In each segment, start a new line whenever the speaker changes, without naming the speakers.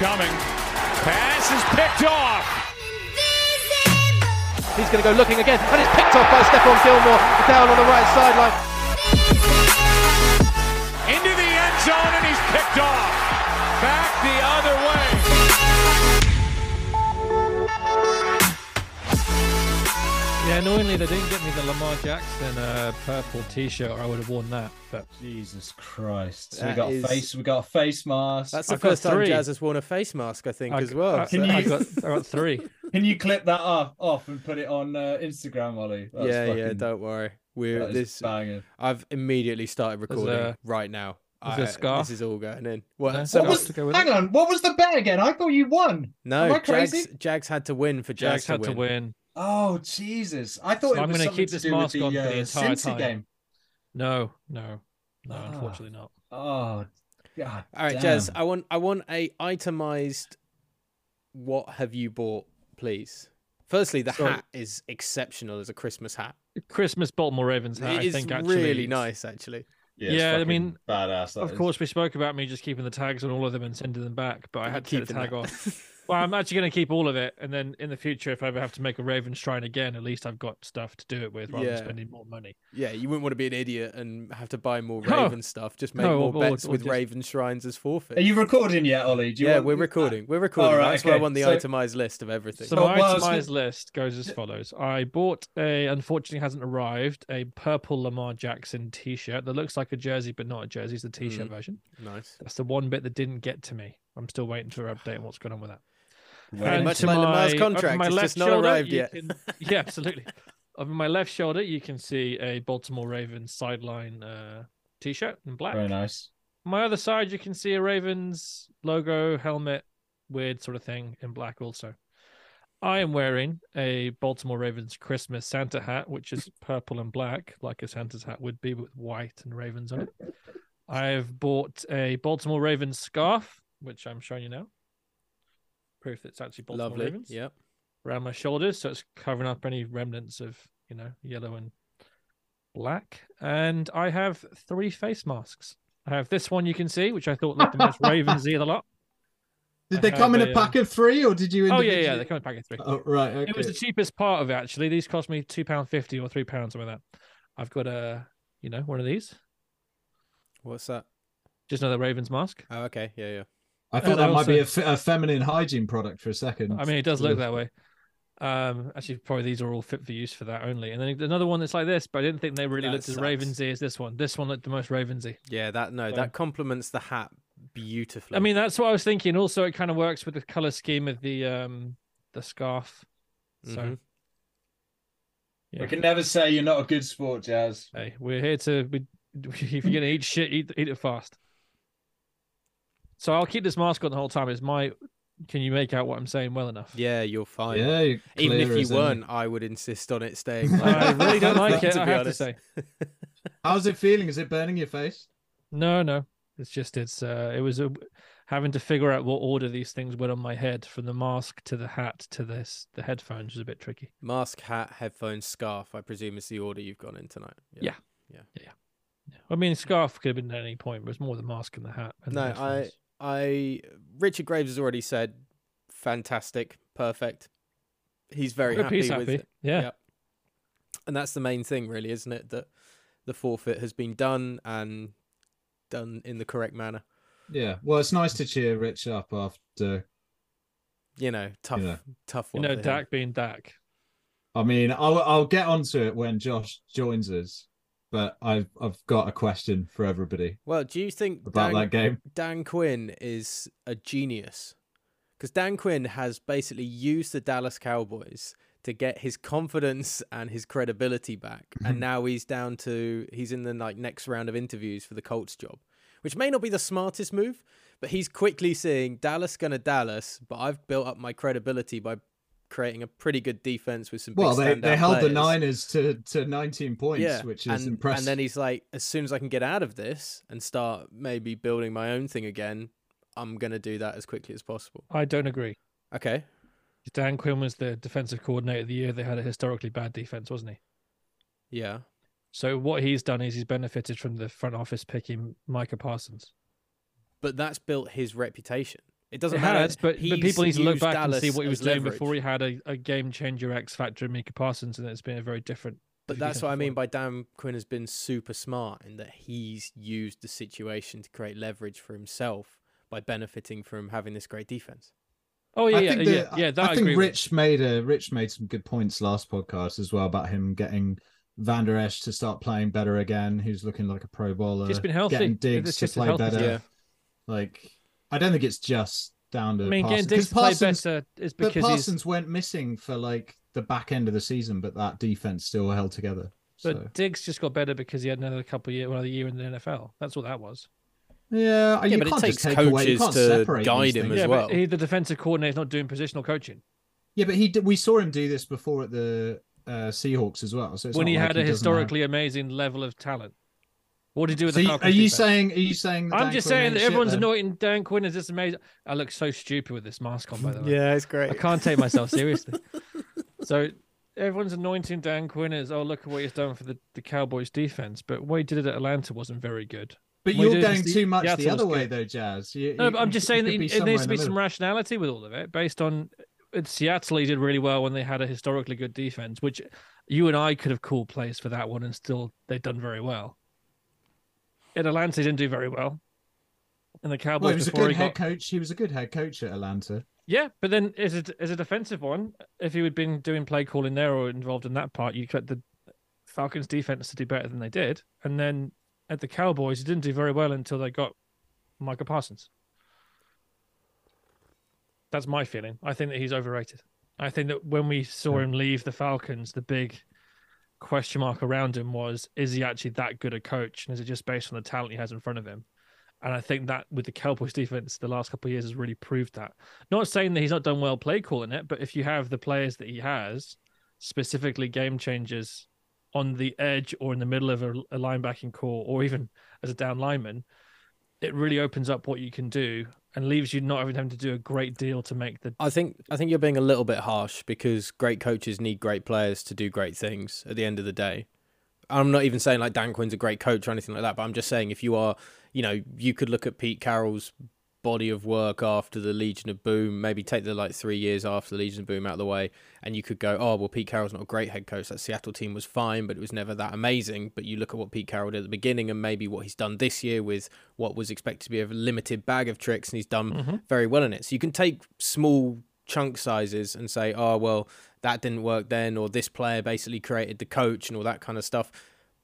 coming. Pass is picked off.
He's going to go looking again, and it's picked off by Stephon Gilmore down on the right sideline.
Into the end zone, and he's picked off. Back the other way.
Yeah, annoyingly they didn't get me the Lamar Jackson uh, purple T-shirt, or I would have worn that. But
Jesus Christ! So we got
is-
a face. We got a face mask.
That's the
I've
first time
three.
Jazz has worn a face mask, I think,
I,
as well.
I,
so-
I got I got three.
Can you clip that off, off and put it on uh, Instagram, Ollie? That's
yeah, yeah, don't worry. We're this.
banging.
I've immediately started recording
a-
right now.
there's a
I-
scarf.
This is all going in. What?
Yeah.
so
What was,
go
hang
it.
on, what was the bet again? I thought you won.
no,
am I
Jags,
crazy?
Jags had to win for Jags,
Jags had
to
to
win.
Win.
Oh Jesus! I thought
So
it
I'm
was
gonna keep this
do with
mask
the,
on for the
uh,
entire
Cincy
time.
game.
No, no, no.
Ah.
Unfortunately not.
Oh, God.
All right,
damn.
Jazz. I want I want a itemized. What have you bought, please? Firstly, the
So-
hat is exceptional as a Christmas hat.
Christmas Baltimore Ravens hat.
it
I
is
think actually
really nice, actually.
Yeah,
Yeah, I mean,
badass.
Of
is.
course, we spoke about me just keeping the tags on all of them and sending them back, but I had to take the tag
that.
off. Well, I'm actually going to keep all of it, and then in the future, if I ever have to make a Raven Shrine again, at least I've got stuff to do it with rather
Yeah.
than spending more money.
Yeah, you wouldn't want to be an idiot and have to buy more
No.
Raven stuff. Just make
No,
more
or-
bets
or
with
just-
Raven shrines as forfeit.
Are you recording yet, Ollie? Do you
yeah,
want-
we're recording. We're recording.
right,
That's why I
okay.
want the
So-
itemized list of everything.
So
Oh,
my
well,
itemized
gonna-
list goes as follows: I bought a, unfortunately hasn't arrived, a purple Lamar Jackson T-shirt that looks like a jersey but not a jersey. It's the T-shirt
Mm.
version.
nice.
That's the one bit that didn't get to me. I'm still waiting for an update on what's going on with that.
Very
And
much like Lamar's
my-
contract,
my
it's
left
just not
shoulder,
arrived yet.
can- yeah, absolutely. Over my left shoulder, you can see a Baltimore Ravens sideline uh, T-shirt in black.
Very nice.
My other side, you can see a Ravens logo, helmet, weird sort of thing in black also. I am wearing a Baltimore Ravens Christmas Santa hat, which is purple and black, like a Santa's hat would be, with white and ravens on it. I've bought a Baltimore Ravens scarf, which I'm showing you now. Proof that it's actually Baltimore
Lovely.
Ravens
Yep.
around my shoulders, so it's covering up any remnants of you know yellow and black. And I have three face masks. I have this one you can see, which I thought looked the most Ravensy of the lot.
Did
I
they come in a
a, uh,
pack of three, or did you?
Oh yeah, yeah,
individually-
they come in a pack of three.
Oh right, okay.
It was the cheapest part of it actually. These cost me two pound fifty or three pounds, something like that. I've got a you know one of these,
What's that?
just another Ravens mask.
Oh, okay. Yeah, yeah.
I thought
they
that might be a,
also-
fe- a feminine hygiene product for a second.
I mean, it does look that way. Um, actually, probably these are all fit for use for that only. And then another one that's like this, but I didn't think they really
That
looked as
sucks.
Ravensy as this one. This one looked the most Ravensy.
Yeah, that no,
So-
that complements the hat beautifully.
I mean, that's what I was thinking. Also, it kind of works with the color scheme of the um the scarf. So,
Mhm.
yeah.
We can never say you're not a good sport, Jazz.
hey, we're here to. We, if you're gonna eat shit, eat eat it fast. So I'll keep this mask on the whole time. Is my? Can you make out what I'm saying well enough?
yeah, you're fine.
yeah, you're
Even if you weren't, I would insist on it staying.
I really don't like it.
to
I have
honest.
to say.
How's it feeling? Is it burning your face?
No, no. It's just it's uh it was a having to figure out what order these things went on my head from the mask to the hat to this the headphones was a bit tricky.
Mask, hat, headphones, scarf. I presume is the order you've gone in tonight.
Yeah. Yeah. Yeah. yeah I mean, scarf could have been at any point, but it's more the mask and the hat. And the
No, I,
headphones.
I, Richard Graves has already said, fantastic, perfect. He's very
Good
happy
piece,
with
happy.
it.
Yeah.
Yep. And that's the main thing, really, isn't it? That the forfeit has been done and done in the correct manner.
Yeah. Well, it's nice to cheer Rich up after.
You know, tough,
Yeah.
tough
You
one.
know,
for him.
Dak being Dak.
I mean, I'll I'll get onto it when Josh joins us, but I've I've got a question for everybody
Well, do you think
about
Dan,
that game.
Dan Quinn is a genius? Because Dan Quinn has basically used the Dallas Cowboys to get his confidence and his credibility back, and mm-hmm. now he's down to he's in the like next round of interviews for the Colts job, which may not be the smartest move, but he's quickly seeing Dallas gonna Dallas, but I've built up my credibility by creating a pretty good defense with some.
Well, they, they held the. Niners to, to 19 points,
yeah,
which is
and,
impressive.
And then he's like, as soon as I can get out of this and start maybe building my own thing again, I'm gonna do that as quickly as possible.
I don't agree.
Okay.
Dan Quinn was the defensive coordinator of the year. They had a historically bad defense, wasn't he?
Yeah.
So what he's done is he's benefited from the front office picking Micah Parsons.
But that's built his reputation. It doesn't
It
matter.
has, but, but people need to look back
Dallas
and see what he was doing
leverage.
before he had a, a game changer X factor in Micah Parsons, and it's been a very different.
But that's what I mean by Dan Quinn has been super smart in that he's used the situation to create leverage for himself by benefiting from having this great defense.
Oh yeah,
I
yeah,
think
yeah,
that-
yeah. That
I
I
think
agree with.
Rich made a Rich made some good points last podcast as well about him getting Van Der Esch to start playing better again. Who's looking like a pro bowler.
He's been healthy.
Getting
It's
Diggs to
just a
play
healthy
better.
Yeah.
Like I don't think it's just down to
I mean,
Parsons.
getting Diggs
'cause
to play
Parsons-
better is
But
because he's
Parsons went missing for like the back end of the season, but that defense still held together.
But
So
Diggs just got better because he had another couple of year, another year in the NFL. That's what that was.
yeah, you
but it
can't
takes
just take away,
coaches
can't
to
separate
guide him
things.
as
yeah,
well.
but he, the defensive coordinator, is not doing positional coaching.
Yeah, but he we saw him do this before at the uh, Seahawks as well. So it's
when he
like
had a
doesn't have-
historically amazing level of talent. What do you do with
So
the
you-
Falcons?
are you
defense?
saying? Are you saying?
I'm
Dan
just
Quinn
saying that
shit
everyone's
then?
anointing Dan Quinn as this amazing. I look so stupid with this mask on, by the way.
Yeah, it's great.
I can't take myself seriously. so everyone's anointing Dan Quinn as, oh, look at what he's done for the, the Cowboys defense. But what he did at Atlanta wasn't very good.
But
We
you're going too much
Seattle
the other way,
good.
though, Jazz. You,
No,
you-
but I'm just saying that
be
it needs to be some rationality with all of it, based on at Seattle he did really well when they had a historically good defense, which you and I could have called plays for that one, and still they'd done very well. In Atlanta, he didn't do very well. And the Cowboys
Well, he was a good
he
head
got
coach. He was a good head coach at Atlanta.
yeah, but then as a as a defensive one, if he had been doing play calling there or involved in that part, you expect the Falcons defense to do better than they did. And then at the Cowboys, he didn't do very well until they got Micah Parsons. That's my feeling. I think that he's overrated. I think that when we saw him leave the Falcons, the big question mark around him was: Is he actually that good a coach, and is it just based on the talent he has in front of him? And I think that with the Cowboys defense, the last couple of years has really proved that. Not saying that he's not done well play calling it, but if you have the players that he has, specifically game changers on the edge or in the middle of a, a linebacking core, or even as a down lineman, it really opens up what you can do and leaves you not having to do a great deal to make the.
I think I think you're being a little bit harsh because great coaches need great players to do great things at the end of the day. I'm not even saying like Dan Quinn's a great coach or anything like that, but I'm just saying if you are, you know, you could look at Pete Carroll's body of work after the Legion of Boom, maybe take the like three years after the Legion of Boom out of the way, and you could go, oh well, Pete Carroll's not a great head coach. That Seattle team was fine, but it was never that amazing. But you look at what Pete Carroll did at the beginning, and maybe what he's done this year with what was expected to be a limited bag of tricks, and he's done
Mm-hmm.
very well in it. So you can take small chunk sizes and say, oh well, that didn't work then, or this player basically created the coach and all that kind of stuff.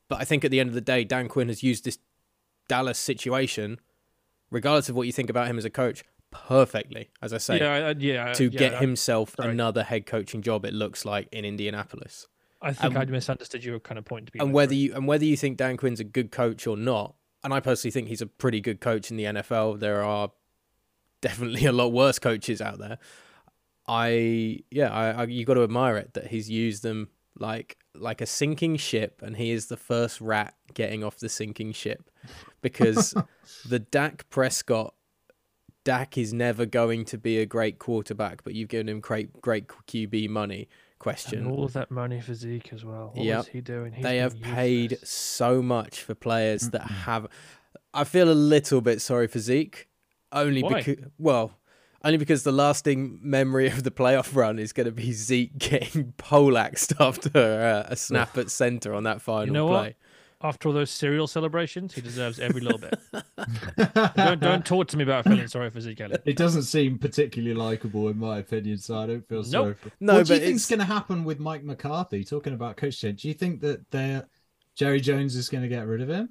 But I think at the end of the day, Dan Quinn has used this Dallas situation, regardless of what you think about him as a coach, perfectly, as I say,
yeah, yeah,
to
yeah,
get himself another head coaching job. It looks like in Indianapolis,
I think
um,
I misunderstood your kind of point to be.
and whether you and whether you think Dan Quinn's a good coach or not, and I personally think he's a pretty good coach in the NFL. There are definitely a lot worse coaches out there. I yeah, I, I you got to admire it that he's used them like like a sinking ship, and he is the first rat getting off the sinking ship, because the Dak Prescott. Dak is never going to be a great quarterback, but you've given him great great QB money. Question:
and all of that money for Zeke as well. What
Yep.
he doing? He's
they have paid so much for players that have. I feel a little bit sorry for Zeke, only
Why?
because well, only because the lasting memory of the playoff run is going to be Zeke getting poleaxed after uh, a snap at center on that final
know
play.
what? After all those cereal celebrations, he deserves every little bit. don't don't talk to me about feeling sorry for Zeke Elliott.
It doesn't seem particularly likable, in my opinion. So I don't feel sorry.
Nope.
For...
No,
what do you
but
think's
it's-
going to happen with Mike McCarthy? Talking about coach change, do you think that they're Jerry Jones is going to get rid of him,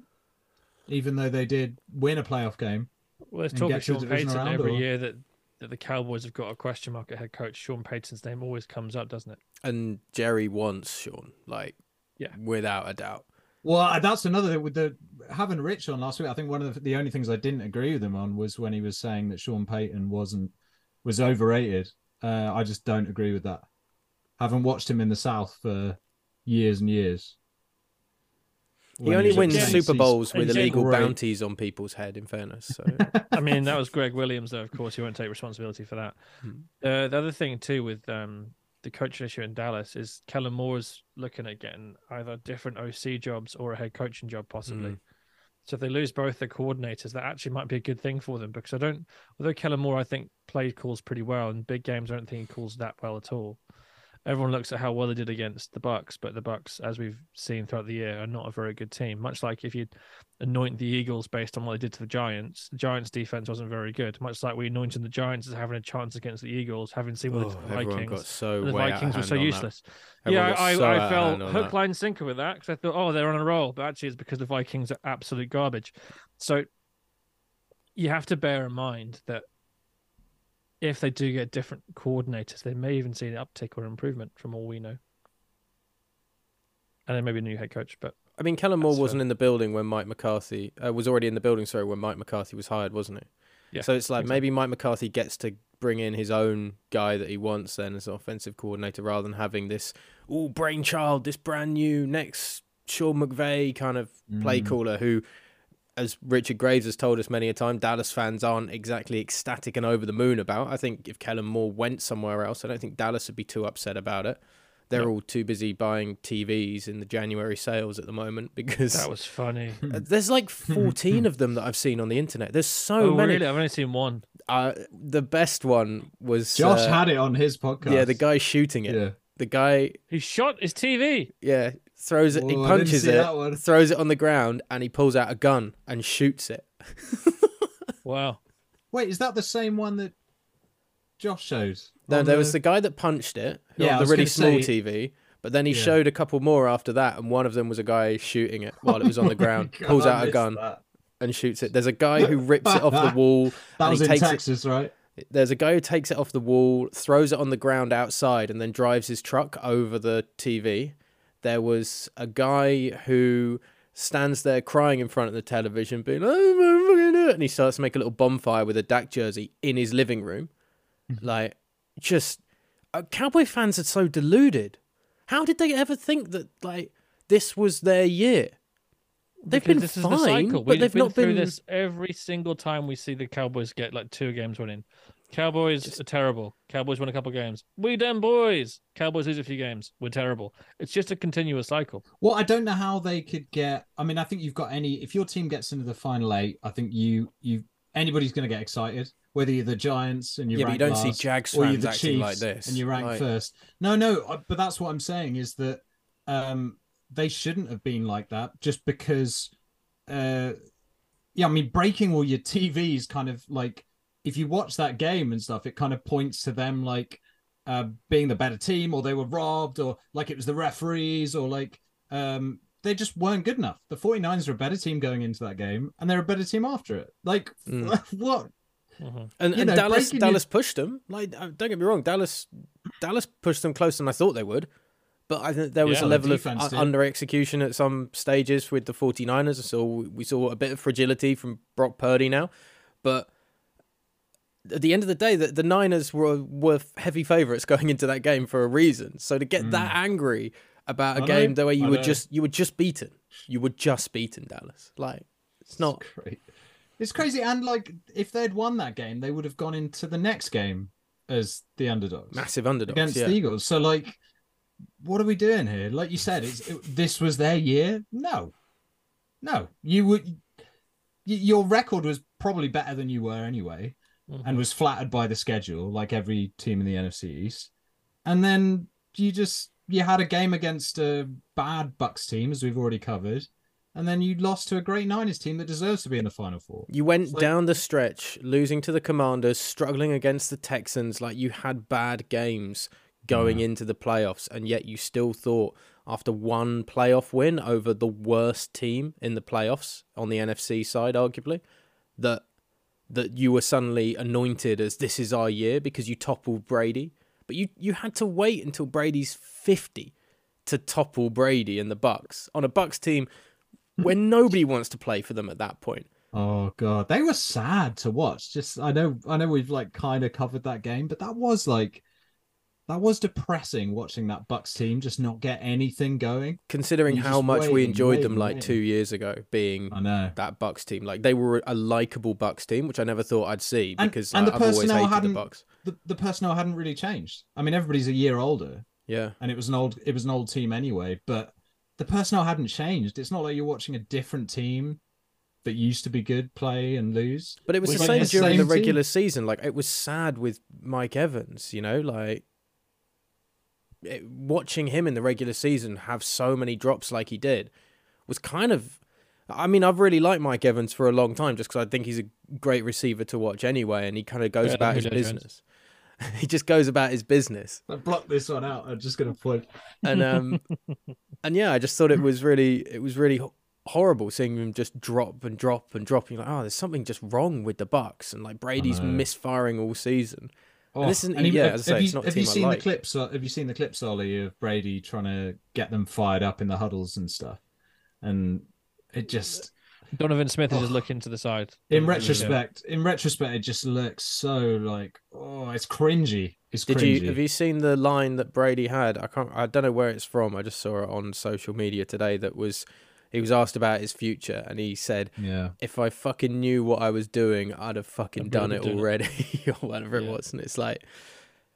even though they did win a playoff game?
Well, there's
and
talk
get
of Sean Payton every
or-
year that, that the Cowboys have got a question mark at head coach. Sean Payton's name always comes up, doesn't it?
And Jerry wants Sean, like,
Yeah.
without a doubt.
Well, uh, that's another thing with the having Rich on last week. I think one of the, the only things I didn't agree with him on was when he was saying that Sean Payton wasn't was overrated. Uh, I just don't agree with that. Haven't watched him in the South for years and years.
He only wins
Yeah,
Saints,
Super
he's-
Bowls with
he's
illegal
great.
bounties on people's head. In fairness, so
I mean, that was Gregg Williams, though. Of course, he won't take responsibility for that.
Hmm.
Uh, the other thing too with um, the coaching issue in Dallas is Kellen Moore's looking at getting either different OC jobs or a head coaching job, possibly.
Mm.
So if they lose both their coordinators, that actually might be a good thing for them because I don't. Although Kellen Moore, I think played calls pretty well in big games. I don't think he calls that well at all. Everyone looks at how well they did against the Bucks, but the Bucks, as we've seen throughout the year, are not a very good team. Much like if you anoint the Eagles based on what they did to the Giants, the Giants' defense wasn't very good. Much like we anointed the Giants as having a chance against the Eagles, having seen what
Oh,
they did to the
oh,
Vikings.
got so
the
way out of
Vikings were so
hand on that.
useless. Yeah, I,
so
I
of
fell hook, line, sinker with that because I thought, oh, they're on a roll, but actually it's because the Vikings are absolute garbage. So you have to bear in mind that if they do get different coordinators, they may even see an uptick or improvement from all we know. And then maybe a new head coach, but
I mean, Kellen Moore wasn't
fair.
in the building when Mike McCarthy uh, was already in the building. Sorry, when Mike McCarthy was hired, wasn't it?
Yeah,
So it's like
exactly.
maybe Mike McCarthy gets to bring in his own guy that he wants then as an offensive coordinator, rather than having this all brainchild, this brand new next Sean McVay kind of play
Mm.
caller who. As Richard Graves has told us many a time, Dallas fans aren't exactly ecstatic and over the moon about. I think if Kellen Moore went somewhere else, I don't think Dallas would be too upset about it. They're
No.
all too busy buying TVs in the January sales at the moment because
that was funny.
uh, There's like 14 of them that I've seen on the internet. There's so
oh,
many.
really? I've only seen one.
Uh, the best one was
Josh
uh,
had it on his podcast.
yeah, the guy shooting it.
Yeah.
The guy,
He shot his TV.
yeah, throws it. he
I didn't
punches it, throws it on the ground, and he pulls out a gun and shoots it.
Wow.
Wait, is that the same one that Josh showed?
No,
on
there was the guy that punched it
Yeah,
on the really small
say-
TV. But then he
Yeah.
showed a couple more after that, and one of them was a guy shooting it while it was on the
Oh
ground.
God,
pulls out a gun
That,
and shoots it. There's a guy who rips it off the wall.
That
and
was
he
in
takes it-
Texas, right?
There's a guy who takes it off the wall, throws it on the ground outside, and then drives his truck over the TV. There was a guy who stands there crying in front of the television, being, oh, my fucking God," and he starts to make a little bonfire with a Dak jersey in his living room. like, just uh, Cowboy fans are so deluded. How did they ever think that like this was their year? They've
Because
been
this
fine,
is the cycle.
but
We've
they've
been
not
through
been.
this every single time we see the Cowboys get like two games winning. Cowboys are terrible. Cowboys win a couple games. We damn boys. Cowboys lose a few games. We're terrible. It's just a continuous cycle.
Well, I don't know how they could get. I mean, I think you've got any. If your team gets into the final eight, I think you you anybody's going to get excited. Whether you're the Giants and you
Yeah, but you don't see Jags
or you're
fans
the Chiefs
like this.
and you rank
Like-
first. No, no, uh, but that's what I'm saying is that um they shouldn't have been like that just because. uh Yeah, I mean, breaking all your TVs kind of like if you watch that game and stuff, it kind of points to them like uh, being the better team or they were robbed or like it was the referees or like um they just weren't good enough. The 49ers are a better team going into that game and they're a better team after it. Like
Mm.
what?
Mhm.
And,
you
and
know,
Dallas
breaking
Dallas pushed them. Like uh, don't get me wrong, Dallas Dallas pushed them closer than I thought they would. But I think there was
Yeah,
a level of uh, under execution at some stages with the 49ers. So we saw a bit of fragility from Brock Purdy now. But at the end of the day, the, the Niners were were heavy favorites going into that game for a reason. So to get that angry about a
Mm.
Game
know,
the way you
I
were
know.
just you were just beaten. You were just beaten, Dallas. Like it's not
It's great. It's crazy. And like if they'd won that game, they would have gone into the next game as the underdogs.
massive underdogs.
against
yeah.
the Eagles. So like, what are we doing here? Like you said, it's it, this was their year. No, no, you would. y- Your record was probably better than you were anyway,
Mhm.
and was flattered by the schedule, like every team in the NFC East. And then you just you had a game against a bad Bucks team, as we've already covered, and then you lost to a great Niners team that deserves to be in the Final Four.
You went
like-
down the stretch, losing to the Commanders, struggling against the Texans. Like you had bad games going into the playoffs, and yet you still thought after one playoff win over the worst team in the playoffs on the NFC side, arguably, that that you were suddenly anointed as this is our year because you toppled Brady. But you you had to wait until Brady's fifty to topple Brady and the Bucks on a Bucks team where nobody wants to play for them at that point.
Oh god, they were sad to watch. Just I know, I know we've like kind of covered that game, but that was like that was depressing watching that Bucks team just not get anything going.
considering how much we
waiting,
enjoyed them like
waiting.
two years ago being
I know.
that Bucks team. Like they were a likable Bucks team, which I never thought I'd see
And-
because
and
I,
the
I've always
personnel
hated the
hadn't-
Bucks.
The the personnel hadn't really changed. I mean, everybody's a year older,
Yeah,
and it was an old it was an old team anyway. But the personnel hadn't changed. It's not like you're watching a different team that used to be good play and lose.
But it was
Was
the same during the
team?
regular season. Like it was sad with Mike Evans, you know, like watching him in the regular season have so many drops like he did was kind of. I mean, I've really liked Mike Evans for a long time just because I think he's a great receiver to watch anyway, and he kind of goes
Yeah,
about his business. he just goes about his business,
I blocked this one out. I'm just gonna point.
and um, and yeah, I just thought it was really, it was really horrible seeing him just drop and drop and drop. You're like, oh, there's something just wrong with the Bucks, and like Brady's misfiring all season.
Oh,
this isn't- yeah,
have,
as I say,
have
it's
you,
not a
have you
team I
seen
like.
the clips? Have you seen the clips, Ollie, of Brady trying to get them fired up in the huddles and stuff? And it just,
Donovan Smith is just looking to the side.
in
Doesn't
retrospect, in retrospect, it just looks so like, oh, it's cringy. It's
Did
cringy.
you have you seen the line that Brady had? I can't. I don't know where it's from. I just saw it on social media today. That was he was asked about his future, and he said,
Yeah.
"If I fucking knew what I was doing, I'd have fucking
I'd
done
be
it
doing it."
already, or whatever it was." And it's like,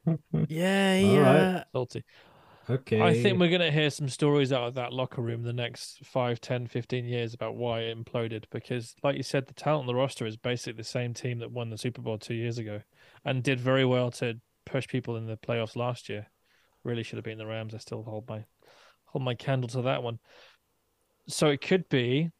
yeah, yeah.
right.
Salty.
Okay.
I think we're going to hear some stories out of that locker room the next 5, 10, 15 years about why it imploded. Because, like you said, the talent on the roster is basically the same team that won the Super Bowl two years ago and did very well to push people in the playoffs last year. Really should have been the Rams. I still hold my hold my candle to that one. So it could be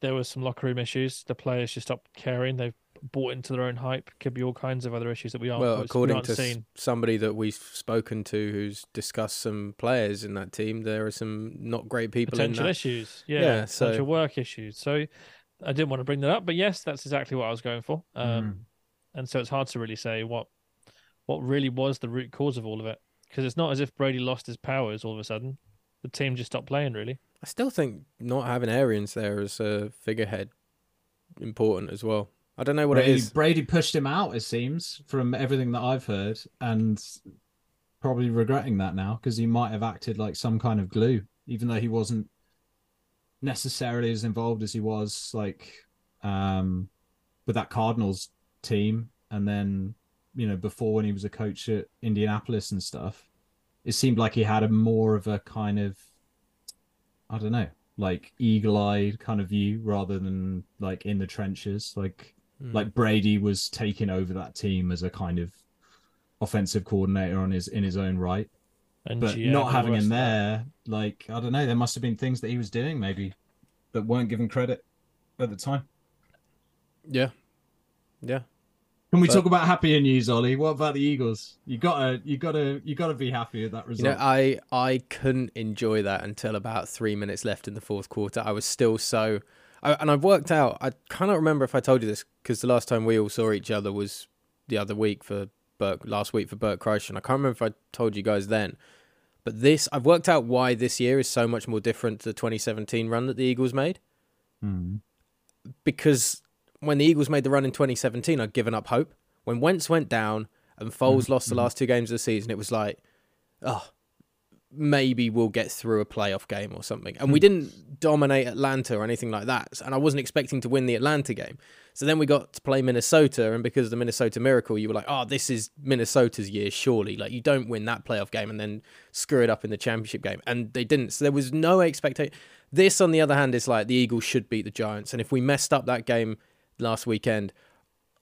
there was some locker room issues. The players just stopped caring. They've bought into their own hype. Could be all kinds of other issues that we aren't.
Well,
we
according
aren't
to s-
seeing.
somebody that we've spoken to, who's discussed some players in that team, there are some not great people in
potential
that.
issues. Yeah,
Yeah, so-
potential work issues. So I didn't want to bring that up, but yes, that's exactly what I was going for. Um,
Mhm.
And so it's hard to really say what what really was the root cause of all of it because it's not as if Brady lost his powers all of a sudden. The team just stopped playing. Really,
I still think not having Arians there as a figurehead important as well. I don't know what
Brady,
it is.
Brady pushed him out, it seems, from everything that I've heard, and probably regretting that now because he might have acted like some kind of glue, even though he wasn't necessarily as involved as he was like um with that Cardinals team and then you know before when he was a coach at Indianapolis and stuff it seemed like he had a more of a kind of I don't know like eagle-eyed kind of view rather than like in the trenches like
Hmm.
like Brady was taking over that team as a kind of offensive coordinator on his in his own right
and
but
GM
not having him
rest of that.
there like I don't know there must have been things that he was doing maybe that weren't given credit at the time
Yeah, yeah.
Can we
But-
talk about happier news Ollie what about the Eagles you gotta you gotta you gotta be happy with that
You
result
know, I I couldn't enjoy that until about three minutes left in the fourth quarter. I was still so, I, and I've worked out. I cannot remember if I told you this because the last time we all saw each other was the other week for Burke last week for Bert Kreischer. And I can't remember if I told you guys then. But this, I've worked out why this year is so much more different to the 2017 run that the Eagles made.
Hmm.
Because when the Eagles made the run in 2017, I'd given up hope. When Wentz went down and Foles mm, lost the mm. last two games of the season, it was like, oh, maybe we'll get through a playoff game or something. And we hmm. didn't dominate Atlanta or anything like that. And I wasn't expecting to win the Atlanta game. So then we got to play Minnesota, and because of the Minnesota miracle, you were like, oh, this is Minnesota's year, surely. Like, you don't win that playoff game and then screw it up in the championship game. And they didn't. So there was no expectation. This, on the other hand, is like the Eagles should beat the Giants. And if we messed up that game last weekend,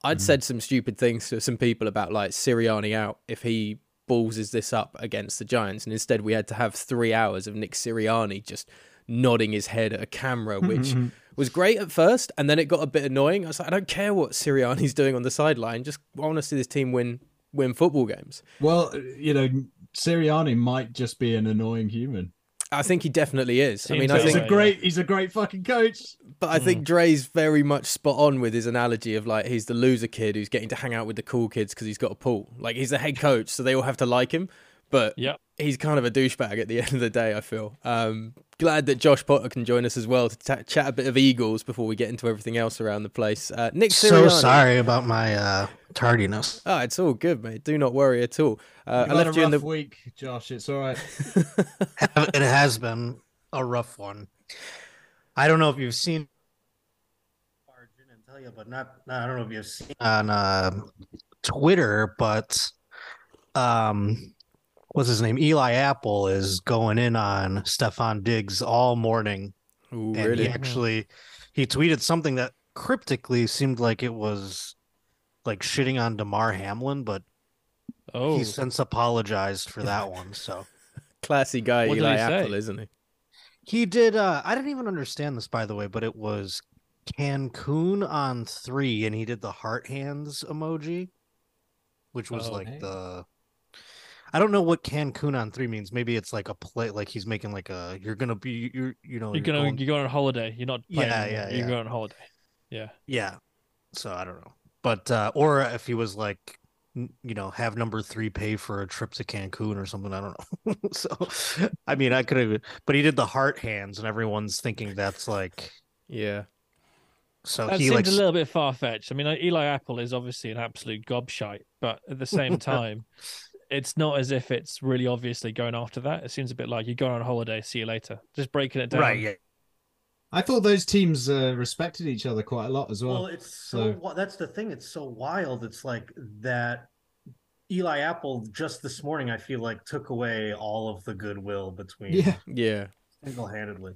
I'd mm-hmm. said some stupid things to some people about like Sirianni out if he balls ballses this up against the Giants, and instead we had to have three hours of Nick Sirianni just nodding his head at a camera, which mm-hmm. was great at first, and then it got a bit annoying. I was like, I don't care what Sirianni's doing on the sideline, just I want to see this team win win football games.
well you know Sirianni might just be an annoying human
I think he definitely is. I mean,
that
I
he's
think
a great he's a great fucking coach
But I think Dre's very much spot on with his analogy of like he's the loser kid who's getting to hang out with the cool kids because he's got a pool. Like he's the head coach, so they all have to like him. But
Yep.
he's kind of a douchebag at the end of the day. I feel. Um, glad that Josh Potter can join us as well to ta chat a bit of Eagles before we get into everything else around the place. Uh, Nick
So
Sirianni.
sorry about my uh, tardiness.
Oh, it's all good, mate. Do not worry at all. Uh, I left
a
you in the.
week Josh it's all right
it has been a rough one. I don't know if you've seen. I didn't tell you, but not. I don't know if you've seen on uh, Twitter, but um, what's his name? Eli Apple is going in on Stefon Diggs all morning,
Ooh,
and
really?
he actually he tweeted something that cryptically seemed like it was like shitting on Damar Hamlin, but
Oh,
he since apologized for that one. So
Classy guy,
What
Eli
he say?
Apple, isn't he?
he did. uh I didn't even understand this, by the way, but it was Cancun on three, and he did the heart hands emoji, which was
Oh.
like
Hey.
the. I don't know what Cancun on three means. Maybe it's like a play, like he's making like a. You're gonna be, you're, you know,
you're gonna
going-
you're going on holiday. You're not playing.
Yeah, yeah,
You're
yeah.
going on holiday. Yeah.
Yeah. So I don't know. But uh or if he was like you know, have number 3 pay for a trip to Cancun or something, I don't know. so I mean, I could have but he did the heart hands and everyone's thinking that's like
Yeah.
so
That
he
seems
like
a little bit far fetched. I mean, Eli Apple is obviously an absolute gobshite, but at the same time, it's not as if it's really obviously going after that. It seems a bit like you're going on holiday, see you later. Just breaking it down.
right, yeah.
I thought those teams uh, respected each other quite a lot as well.
Well, it's so,
so-
that's the thing. It's so wild. It's like that Eli Apple just this morning I feel like took away all of the goodwill between
yeah,
Yeah.
single-handedly.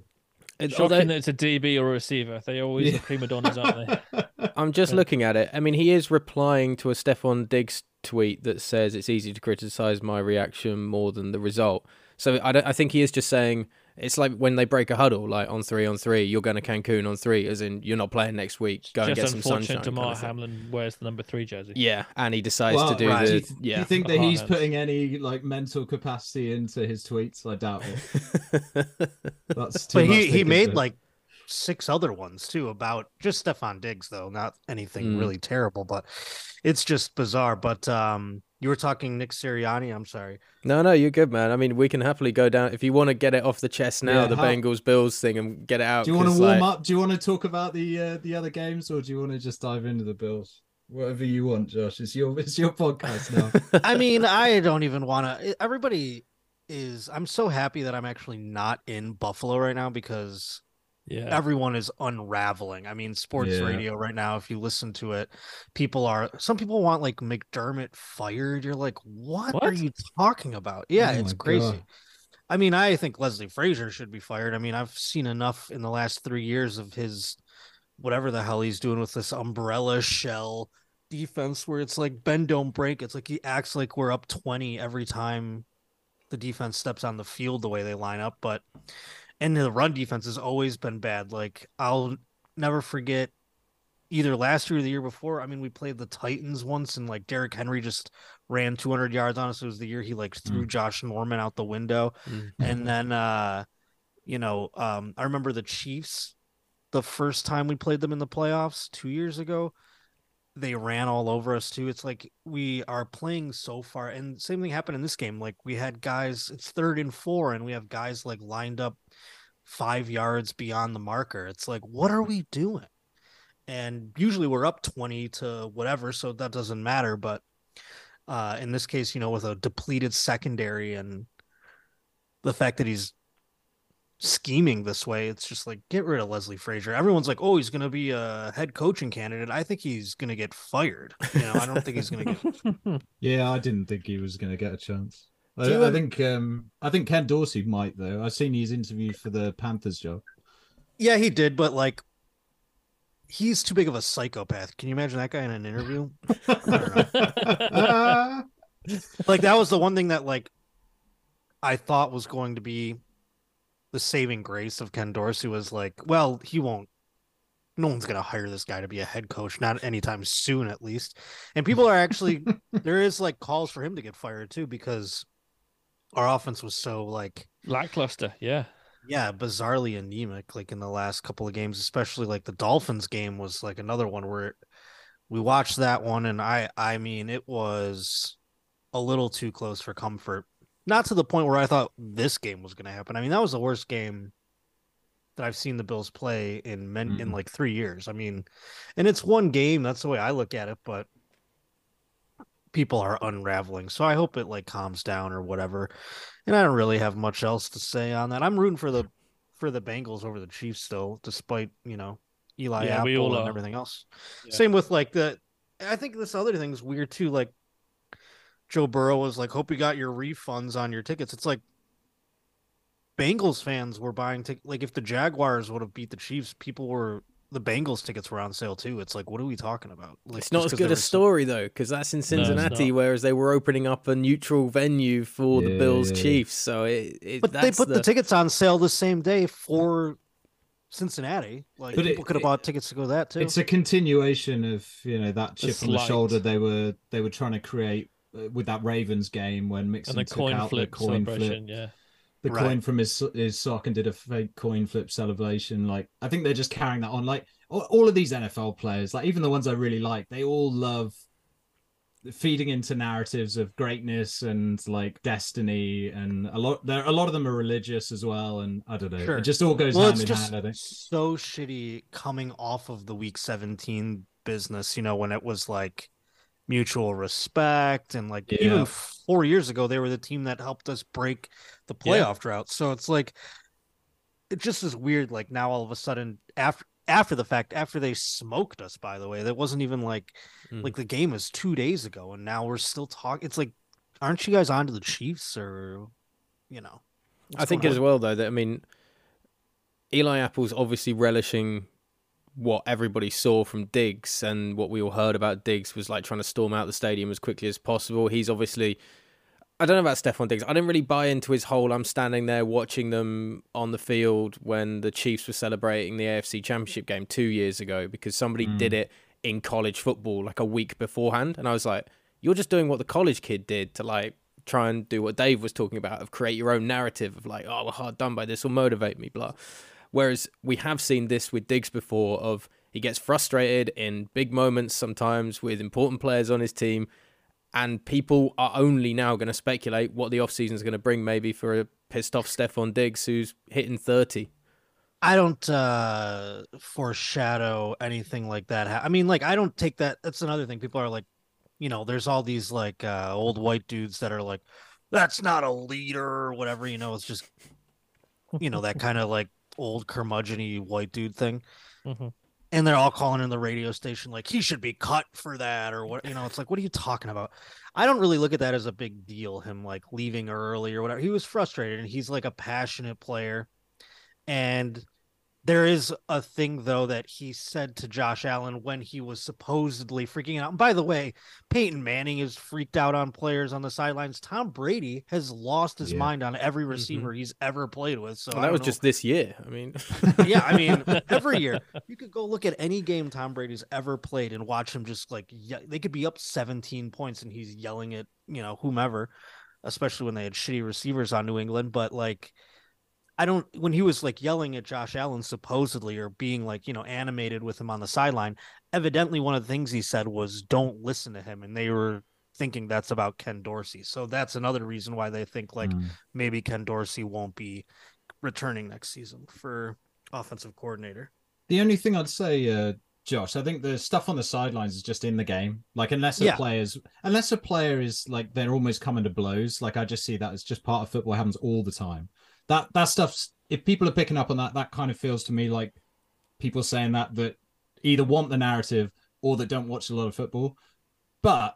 It-
Shocking
although-
that it's a DB or a receiver. They always
Yeah.
the prima donnas, aren't they?
I'm just
Yeah.
looking at it. I mean, he is replying to a Stefon Diggs tweet that says it's easy to criticize my reaction more than the result. So I, don't, I think he is just saying it's like when they break a huddle, like on three on three, you're going to Cancun on three, as in you're not playing next week. Go and
Just
get some
unfortunate
sunshine. kind
Damar
of.
Hamlin wears the number three jersey.
Yeah, and he decides
Well,
to do
right.
do, you
the
th- do
yeah.
you think that he's
hands.
putting any like mental capacity into his tweets? I doubt it. That's too
But
much
he, he made like six other ones too about just Stefon Diggs though, not anything
Mm.
really terrible, but it's just bizarre. But um you were talking Nick Sirianni, I'm sorry.
No, no, you're good, man. I mean, we can happily go down if you want to get it off the chest now,
Yeah,
the
how-
Bengals Bills thing, and get it out.
Do you want to warm
like,
up? Do you want to talk about the uh, the other games, or do you want to just dive into the Bills? Whatever you want, Josh. It's your it's your podcast now.
I mean, I don't even want to everybody is I'm so happy that I'm actually not in Buffalo right now because
Yeah.
everyone is unraveling. I mean, sports
Yeah.
radio right now, if you listen to it, people are some people want like McDermott fired. You're like, what, are you talking about? Yeah,
Oh
it's crazy.
God.
I mean, I think Leslie Frazier should be fired. I mean, I've seen enough in the last three years of his whatever the hell he's doing with this umbrella shell defense where it's like bend don't break. It's like he acts like we're up 20 every time the defense steps on the field the way they line up. But and the run defense has always been bad. Like I'll never forget either last year or the year before. I mean, we played the Titans once and like Derrick Henry just ran 200 yards on us. It was the year he like threw Josh Norman out the window.
Mm.
And then uh you know, um I remember the Chiefs the first time we played them in the playoffs 2 years ago. They ran all over us too. It's like we are playing so far and same thing happened in this game. Like we had guys it's third and 4 and we have guys like lined up 5 yards beyond the marker. It's like what are we doing? And usually we're up 20 to whatever, so that doesn't matter, but uh in this case, you know, with a depleted secondary and the fact that he's scheming this way, it's just like get rid of Leslie Frazier. Everyone's like, "Oh, he's going to be a head coaching candidate." I think he's going to get fired. You know, I don't think he's going to get.
Yeah, I didn't think he was going to get a chance. I,
you,
I think um I think Ken Dorsey might though. I've seen his interview for the Panthers job.
Yeah, he did, but like, he's too big of a psychopath. Can you imagine that guy in an interview? Like that was the one thing that like I thought was going to be the saving grace of Ken Dorsey was like, well, he won't. No one's gonna hire this guy to be a head coach, not anytime soon, at least. And people are actually there is like calls for him to get fired too because our offense was so like
Lackluster. Yeah.
yeah, bizarrely anemic like in the last couple of games, especially like the Dolphins game was like another one where we watched that one and I I mean it was a little too close for comfort. Not to the point where I thought this game was going to happen. I mean, that was the worst game that I've seen the Bills play in men in
Mhm.
like 3 years. I mean, and it's one game, that's the way I look at it, but people are unraveling. So I hope it like calms down or whatever. And I don't really have much else to say on that. I'm rooting for the for the Bengals over the Chiefs still, despite, you know, Eli
Yeah,
Apple
all
and everything else.
Yeah.
Same with like the I think this other thing is weird too. Like Joe Burrow was like, "Hope you got your refunds on your tickets." It's like Bengals fans were buying tickets. Like if the Jaguars would have beat the Chiefs, people were the Bengals tickets were on sale too. It's like, what are we talking about? Like,
it's not
just
as
'cause
good a
was some-
story though, because that's in Cincinnati,
not.
whereas they were opening up a neutral venue for the Bills
yeah, yeah.
Chiefs. So it, it
But they put the... tickets on sale the same day for Cincinnati. Like
But
people could have bought tickets to go that too.
It's a continuation of you know that chip on the shoulder they were they were trying to create uh, with that Ravens game when Mixon
and the
took
coin
out
flip
the coin
celebration.
flip,
Yeah.
The
Right.
coin from his his sock and did a fake coin flip celebration. Like I think they're just carrying that on. Like all, all of these NFL players, like even the ones I really like, they all love feeding into narratives of greatness and like destiny and a lot there a lot of them are religious as well and i don't know
Sure.
it just all goes
well,
hand in hand i think
so shitty coming off of the week 17 business, you know, when it was like mutual respect and like
Yeah.
even four years ago, they were the team that helped us break the
Yeah.
playoff drought. So it's like it just is weird. Like now all of a sudden after after the fact, after they smoked us, by the way, that wasn't even like
Mhm.
like the game was two days ago, and now we're still talking. It's like, aren't you guys on to the Chiefs or you know?
I think as well though that I mean, Eli Apple's obviously relishing what everybody saw from Diggs and what we all heard about Diggs was like trying to storm out the stadium as quickly as possible. He's obviously I don't know about Stefon Diggs. I didn't really buy into his whole I'm standing there watching them on the field when the Chiefs were celebrating the AFC Championship game 2 years ago because somebody
Mm.
did it in college football like a week beforehand and I was like you're just doing what the college kid did to like try and do what Dave was talking about of create your own narrative of like, oh, we're hard done by this will motivate me, blah. Whereas we have seen this with Diggs before of he gets frustrated in big moments sometimes with important players on his team and people are only now going to speculate what the offseason is going to bring maybe for a pissed off Stefon Diggs who's hitting 30.
I don't uh foreshadow anything like that. I mean, like I don't take that. That's another thing. People are like, you know, there's all these like uh old white dudes that are like, that's not a leader or whatever. You know, it's just, you know, that kind of like old curmudgeony white dude thing.
Mhm.
And they're all calling in the radio station like he should be cut for that or what. You know, it's like, what are you talking about? I don't really look at that as a big deal. Him like leaving early or whatever. He was frustrated, and he's like a passionate player. And there is a thing though that he said to Josh Allen when he was supposedly freaking out. And by the way, Peyton Manning is freaked out on players on the sidelines. Tom Brady has lost his
Yeah.
mind on every mm-hmm. receiver he's ever played with. So
Well, that was
know-
just this year. I mean,
yeah, I mean, every year you could go look at any game Tom Brady's ever played and watch him just like ye- they could be up 17 points and he's yelling at you know whomever, especially when they had shitty receivers on New England. But like, I don't when he was like yelling at Josh Allen supposedly or being like you know animated with him on the sideline. Evidently, one of the things he said was "Don't listen to him," and they were thinking that's about Ken Dorsey. So that's another reason why they think like
Mm.
maybe Ken Dorsey won't be returning next season for offensive coordinator.
The only thing I'd say, uh, Josh, I think the stuff on the sidelines is just in the game. Like unless a
Yeah.
player's unless a player is like they're almost coming to blows. Like I just see that as just part of football. Happens all the time. That that stuff's if people are picking up on that, that kind of feels to me like people saying that that either want the narrative or that don't watch a lot of football. But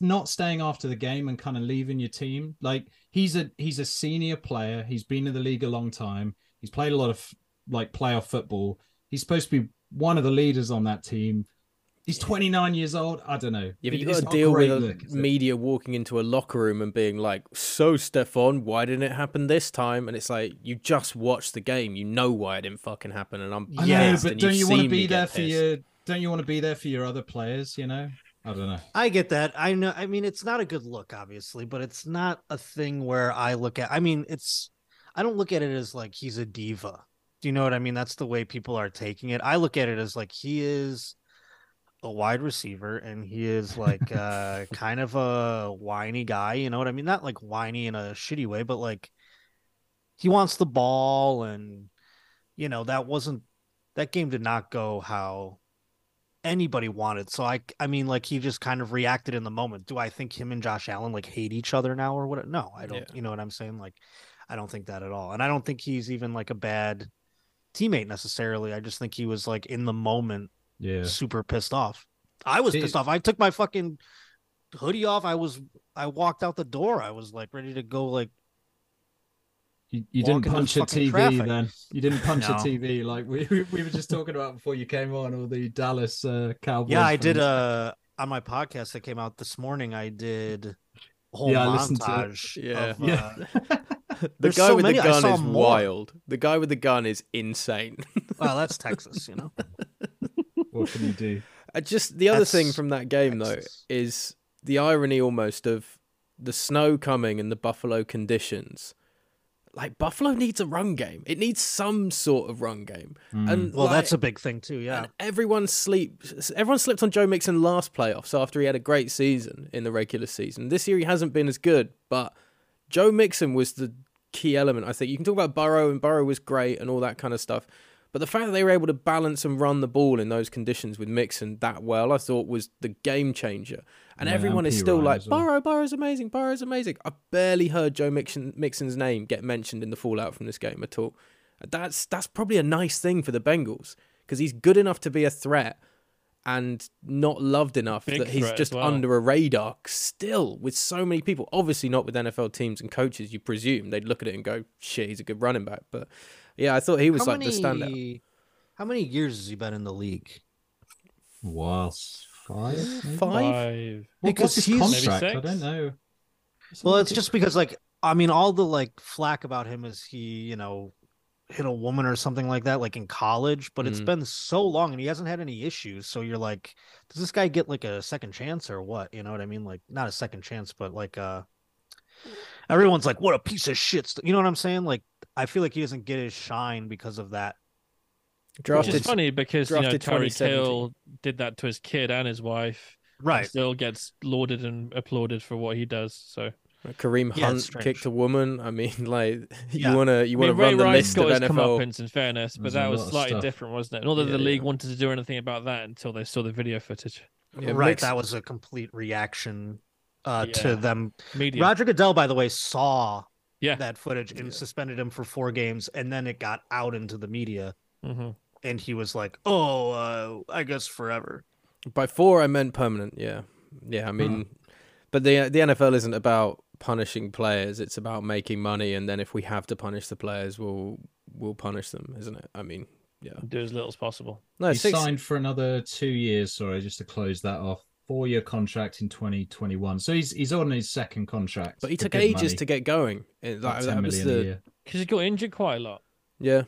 not staying after the game and kind of leaving your team. Like he's a he's a senior player. He's been in the league a long time. He's played a lot of like playoff football. He's supposed to be one of the leaders on that team. He's 29 years old. I don't know.
Yeah, but you
it's
got to deal with
look, is it?
media walking into a locker room and being like, "So, Stefon, why didn't it happen this time?" And it's like, you just watched the game, you know why it didn't fucking happen, and I'm
I
Yeah,
know, but
and
don't
you've
want to be there for
pissed.
your? Don't you want to be there for your other players? You know, I don't know.
I get that. I know. I mean, it's not a good look, obviously, but it's not a thing where I look at. I mean, it's. I don't look at it as like he's a diva. Do you know what I mean? That's the way people are taking it. I look at it as like he is a wide receiver and he is like uh kind of a whiny guy. You know what I mean? Not like whiny in a shitty way, but like he wants the ball and you know that wasn't that game did not go how anybody wanted. So I I mean like he just kind of reacted in the moment. Do I think him and Josh Allen like hate each other now or what? No, I don't.
Yeah.
You know what I'm saying? Like I don't think that at all. And I don't think he's even like a bad teammate necessarily. I just think he was like in the moment
Yeah.
super pissed off. I was
It-
pissed off. I took my fucking hoodie off. I was I walked out the door. I was like ready to go like
You, you didn't punch a TV
traffic.
then. You didn't punch
No.
a TV like we we we were just talking about before you came on. All the Dallas uh, Cowboys.
Yeah, I did.
fans.
Uh, on my podcast that came out this morning, I did a whole
Yeah, I to it.
montage.
Yeah.
of,
Yeah.
uh,
The guy
so
with
many,
the gun is
more.
wild. The guy with the gun is insane.
well, that's Texas, you know.
What can you do?
Uh, Just the other thing from that game though is the irony almost of the snow coming and the Buffalo conditions. Like Buffalo needs a run game. It needs some sort of run game.
Mm.
And
Well,
like,
that's a big thing too. Yeah.
and everyone sleeps. Everyone slipped on Joe Mixon last playoffs after he had a great season in the regular season. This year he hasn't been as good, but Joe Mixon was the key element. I think you can talk about Burrow and Burrow was great and all that kind of stuff, but the fact that they were able to balance and run the ball in those conditions with Mixon that well, I thought was the game changer. And
Yeah,
everyone
and
is still like
as well.
Burrow, Burrow's amazing, Burrow's amazing. I barely heard Joe Mixon, Mixon's name get mentioned in the fallout from this game at all. That's that's probably a nice thing for the Bengals because he's good enough to be a threat and not loved enough
Big
that he's just
well.
under a radar still with so many people. Obviously, not with NFL teams and coaches. You presume they'd look at it and go, "Shit, he's a good running back." But yeah, I thought he was
how
like
many,
the standout.
How many years has he been in the league?
Wow, five.
Five.
Five.
What-
Because
what's his
he's-
Maybe
contract? I don't know.
Well, it's just because like I mean, all the like flack about him is he, you know, hit a woman or something like that, like in college. But it's been so long and he hasn't had any issues. So you're like, does this guy get like a second chance or what? You know what I mean? Like not a second chance, but like uh everyone's like, what a piece of shit. You know what I'm saying? Like I feel like he doesn't get his shine because of that.
Which is funny because you know
drafted
Tyreek Hill did that to his kid and his wife. and
Right.
Still gets lauded and applauded for what he does. So
Kareem Hunt
it's strange.
kicked a woman. I mean, like
Yeah.
you wanna you wanna
mean, Ray
run the
Rice
list
got
of
his
NFL.
comeuppance in fairness, but
There's
that was slightly different, wasn't it? Not that
Yeah,
the league
yeah.
wanted to do anything about that until they saw the video footage.
Yeah,
right.
Mix-
That was a complete reaction uh
Yeah.
to them.
Media.
Roger Goodell, by the way, saw
Yeah.
that footage and
Yeah.
suspended him for four games, and then it got out into the media.
hmm
and he was like, "Oh, uh, I guess forever."
By four, I meant permanent. Yeah, yeah. I mean, but the the NFL isn't about punishing players. It's about making money, and then if we have to punish the players, we'll we'll punish them, isn't it? I mean, yeah.
Do as little as possible.
No,
he
six.
signed for another two years. Sorry, just to close that off. Four-year contract in 2021. So he's he's on his second contract.
But he took ages
money,
to get going. It,
like
that, was the.
Because he got injured quite a lot.
yeah.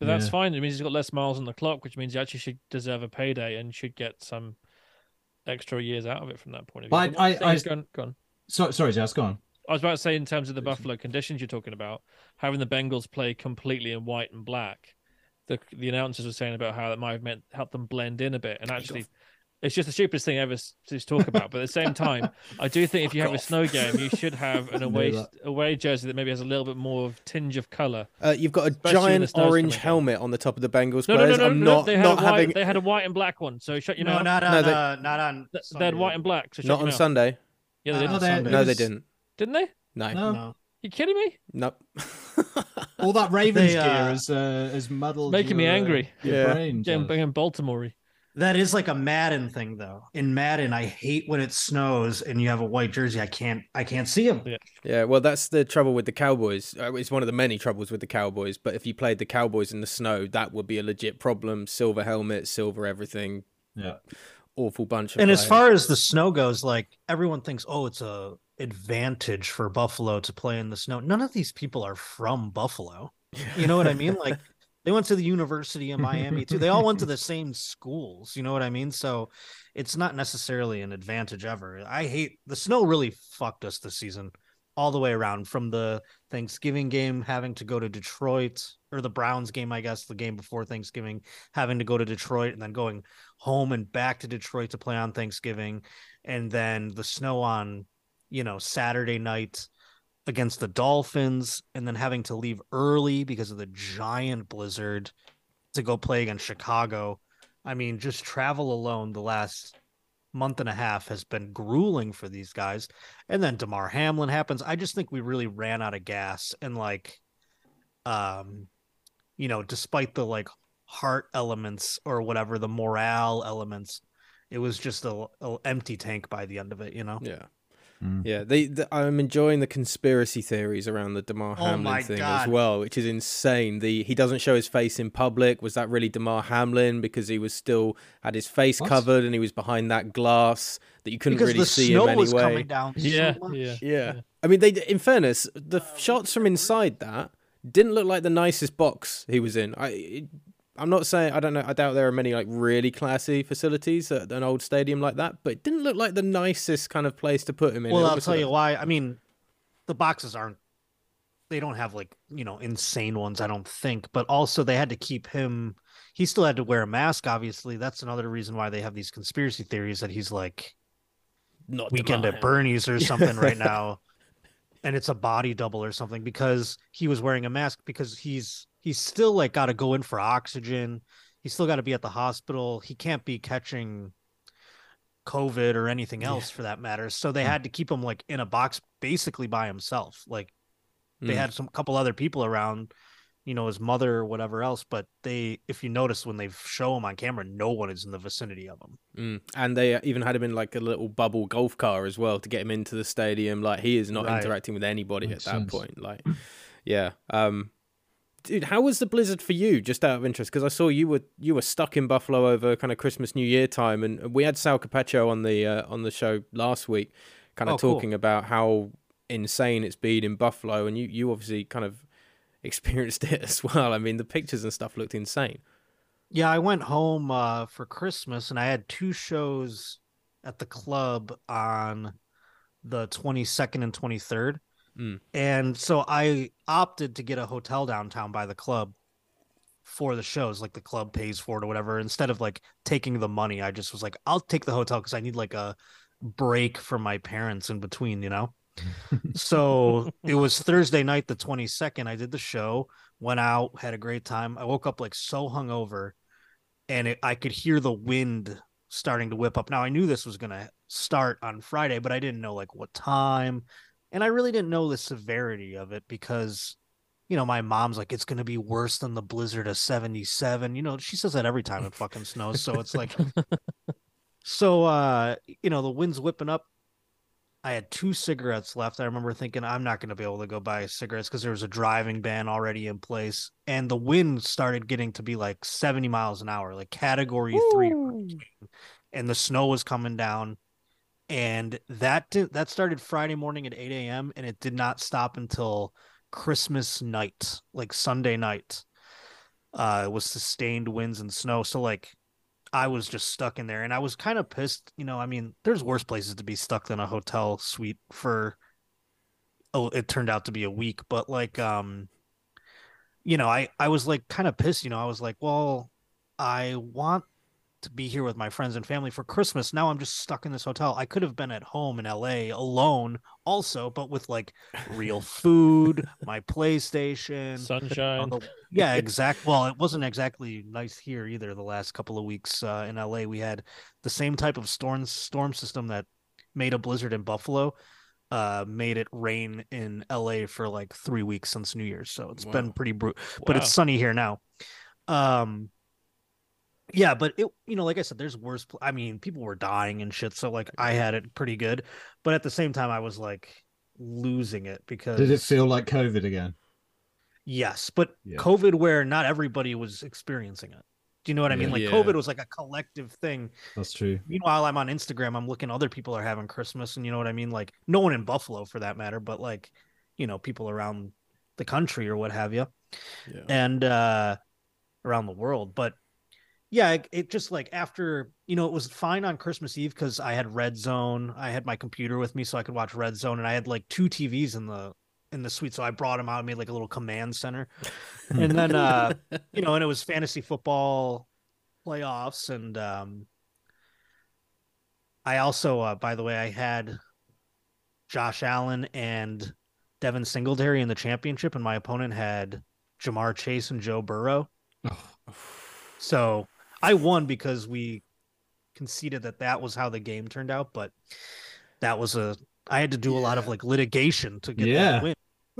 But that's
Yeah.
fine. It means he's got less miles on the clock, which means he actually should deserve a payday and should get some extra years out of it from that point of view.
But
But one
I- I-
is- go on, go on.
So, sorry, Jazz, go on.
I was about to say, in terms of the Buffalo conditions you're talking about, having the Bengals play completely in white and black, the the announcers were saying about how that might have meant helped them blend in a bit. And actually, it's just the stupidest thing ever to talk about. But at the same time, I do think if you have a snow game, you should have an away away jersey that maybe has a little bit more of tinge of color.
Uh, you've got a
Especially when the
giant orange
coming down.
helmet on the top of the Bengals
No, no,
players.
no, no,
I'm
no,
not
They had
not
a white,
having
they had a white and black one. So shut your
No,
mouth.
not on,
No, they-
uh, not on.
Th- they had white and black. So shut
not
your
on
mouth.
Sunday.
Yeah, they did.
no,
on
they-
No, they didn't.
Didn't they?
No,
No.
No.
You kidding me?
nope.
All that Ravens
They, uh,
gear has uh, has muddled.
Making me
your, uh,
angry.
Your
Yeah.
brain.
Getting,
Jazz.
getting Baltimore.
That is like a Madden thing, though. In Madden, I hate when it snows and you have a white jersey. I can't, I can't see him.
Yeah.
Yeah, well, that's the trouble with the Cowboys. Uh, It's one of the many troubles with the Cowboys. But if you played the Cowboys in the snow, that would be a legit problem. Silver helmet, silver everything,
Yeah.
awful bunch of.
And as far as the snow goes, like everyone thinks, oh, it's a advantage for Buffalo to play in the snow. None of these people are from Buffalo. You know what I mean? Like they went to the University of Miami too. They all went to the same schools. You know what I mean? So it's not necessarily an advantage ever. I hate the snow. Really fucked us this season, all the way around. From the Thanksgiving game having to go to Detroit, or the Browns game, I guess, the game before Thanksgiving, having to go to Detroit and then going home and back to Detroit to play on Thanksgiving, and then the snow on, you know, Saturday night against the Dolphins, and then having to leave early because of the giant blizzard to go play against Chicago. I mean, just travel alone the last month and a half has been grueling for these guys. And then Damar Hamlin happens. I just think we really ran out of gas and like um you know, despite the like heart elements or whatever, the morale elements, it was just a, a empty tank by the end of it, you know.
Yeah. Mm. Yeah, they, the I'm enjoying the conspiracy theories around the Damar
Oh
Hamlin
my
thing
God.
as well, which is insane. The he doesn't show his face in public. Was that really Damar Hamlin because he was still had his face
What?
covered and he was behind that glass that you couldn't
because
really
the
see
snow
him
was
anyway?
coming down. so
Yeah,
much.
yeah.
Yeah. I mean, they. In fairness, the oh, shots from inside that didn't look like the nicest box he was in. I. It, I'm not saying I don't know. I doubt there are many like really classy facilities at an old stadium like that, but it didn't look like the nicest kind of place to put him in.
Well, I'll tell you why. I mean, the boxes aren't. They don't have like you know insane ones. I don't think, but also they had to keep him. He still had to wear a mask. Obviously, that's another reason why they have these conspiracy theories that he's like
Not
weekend at Bernie's or something right now, and it's a body double or something because he was wearing a mask because he's he's still like got to go in for oxygen. He's still got to be at the hospital. He can't be catching COVID or anything
Yeah.
else for that matter. So they had to keep him like in a box basically by himself. Like they
Mm.
had some couple other people around, you know, his mother or whatever else. But they, if you notice when they show him on camera, no one is in the vicinity of him.
Mm. And they even had him in like a little bubble golf car as well to get him into the stadium. Like he is not
Right.
interacting with anybody
Makes
at that
sense.
point. Like, yeah. Um, dude, how was the blizzard for you? Just out of interest, because I saw you were you were stuck in Buffalo over kind of Christmas New Year time, and we had Sal Capaccio on the uh, on the show last week, kind of
Oh, cool.
talking about how insane it's been in Buffalo, and you you obviously kind of experienced it as well. I mean, the pictures and stuff looked insane.
Yeah, I went home uh, for Christmas and I had two shows at the club on the 22nd and 23rd.
Mm.
And so I opted to get a hotel downtown by the club for the shows, like the club pays for it or whatever. Instead of like taking the money, I just was like, I'll take the hotel because I need like a break from my parents in between, you know? so it was Thursday night, the 22nd. I did the show, went out, had a great time. I woke up like so hungover and it, I could hear the wind starting to whip up. Now I knew this was going to start on Friday, but I didn't know like what time. And I really didn't know the severity of it because, you know, my mom's like, it's going to be worse than the blizzard of 77. You know, she says that every time it fucking snows. So it's like, so, uh, you know, the wind's whipping up. I had two cigarettes left. I remember thinking I'm not going to be able to go buy cigarettes because there was a driving ban already in place, and the wind started getting to be like 70 miles an hour, like Category Three, and the snow was coming down, and that did, that started Friday morning at 8 a.m. and it did not stop until Christmas night, like Sunday night. Uh, it was sustained winds and snow, so like I was just stuck in there and I was kind of pissed. You know, I mean, there's worse places to be stuck than a hotel suite for oh, it turned out to be a week, but like um you know, I I was like kind of pissed, you know. I was like, well, I want to be here with my friends and family for Christmas. Now I'm just stuck in this hotel. I could have been at home in LA alone also, but with like real food, my PlayStation,
Sunshine.
Yeah, exact. Well, it wasn't exactly nice here either. The last couple of weeks uh, in LA, we had the same type of storm storm system that made a blizzard in Buffalo. Uh, made it rain in LA for like three weeks since New Year's, so it's been pretty brutal. But it's sunny here now. Um, yeah, but it, you know, like I said, there's worse. pl- I mean, people were dying and shit, so like I had it pretty good, but at the same time, I was like losing it because
Did it feel like COVID again?
Yes, but
Yeah.
COVID, where not everybody was experiencing it. Do you know what I mean?
Yeah.
Like
Yeah.
COVID was like a collective thing.
That's true.
Meanwhile, I'm on Instagram. I'm looking. Other people are having Christmas, and you know what I mean. Like no one in Buffalo, for that matter, but like you know people around the country or what have you,
Yeah.
and uh around the world. But yeah, it, it just like after you know it was fine on Christmas Eve because I had Red Zone. I had my computer with me, so I could watch Red Zone, and I had like two TVs in the in the suite. So I brought them out, and made like a little command center and then uh you know and it was fantasy football playoffs and um i also uh by the way i had josh allen and devin singletary in the championship and my opponent had ja'marr chase and joe burrow
Oh,
so i won because we conceded that that was how the game turned out but that was a i had to do a lot of like litigation to get
Yeah.
that win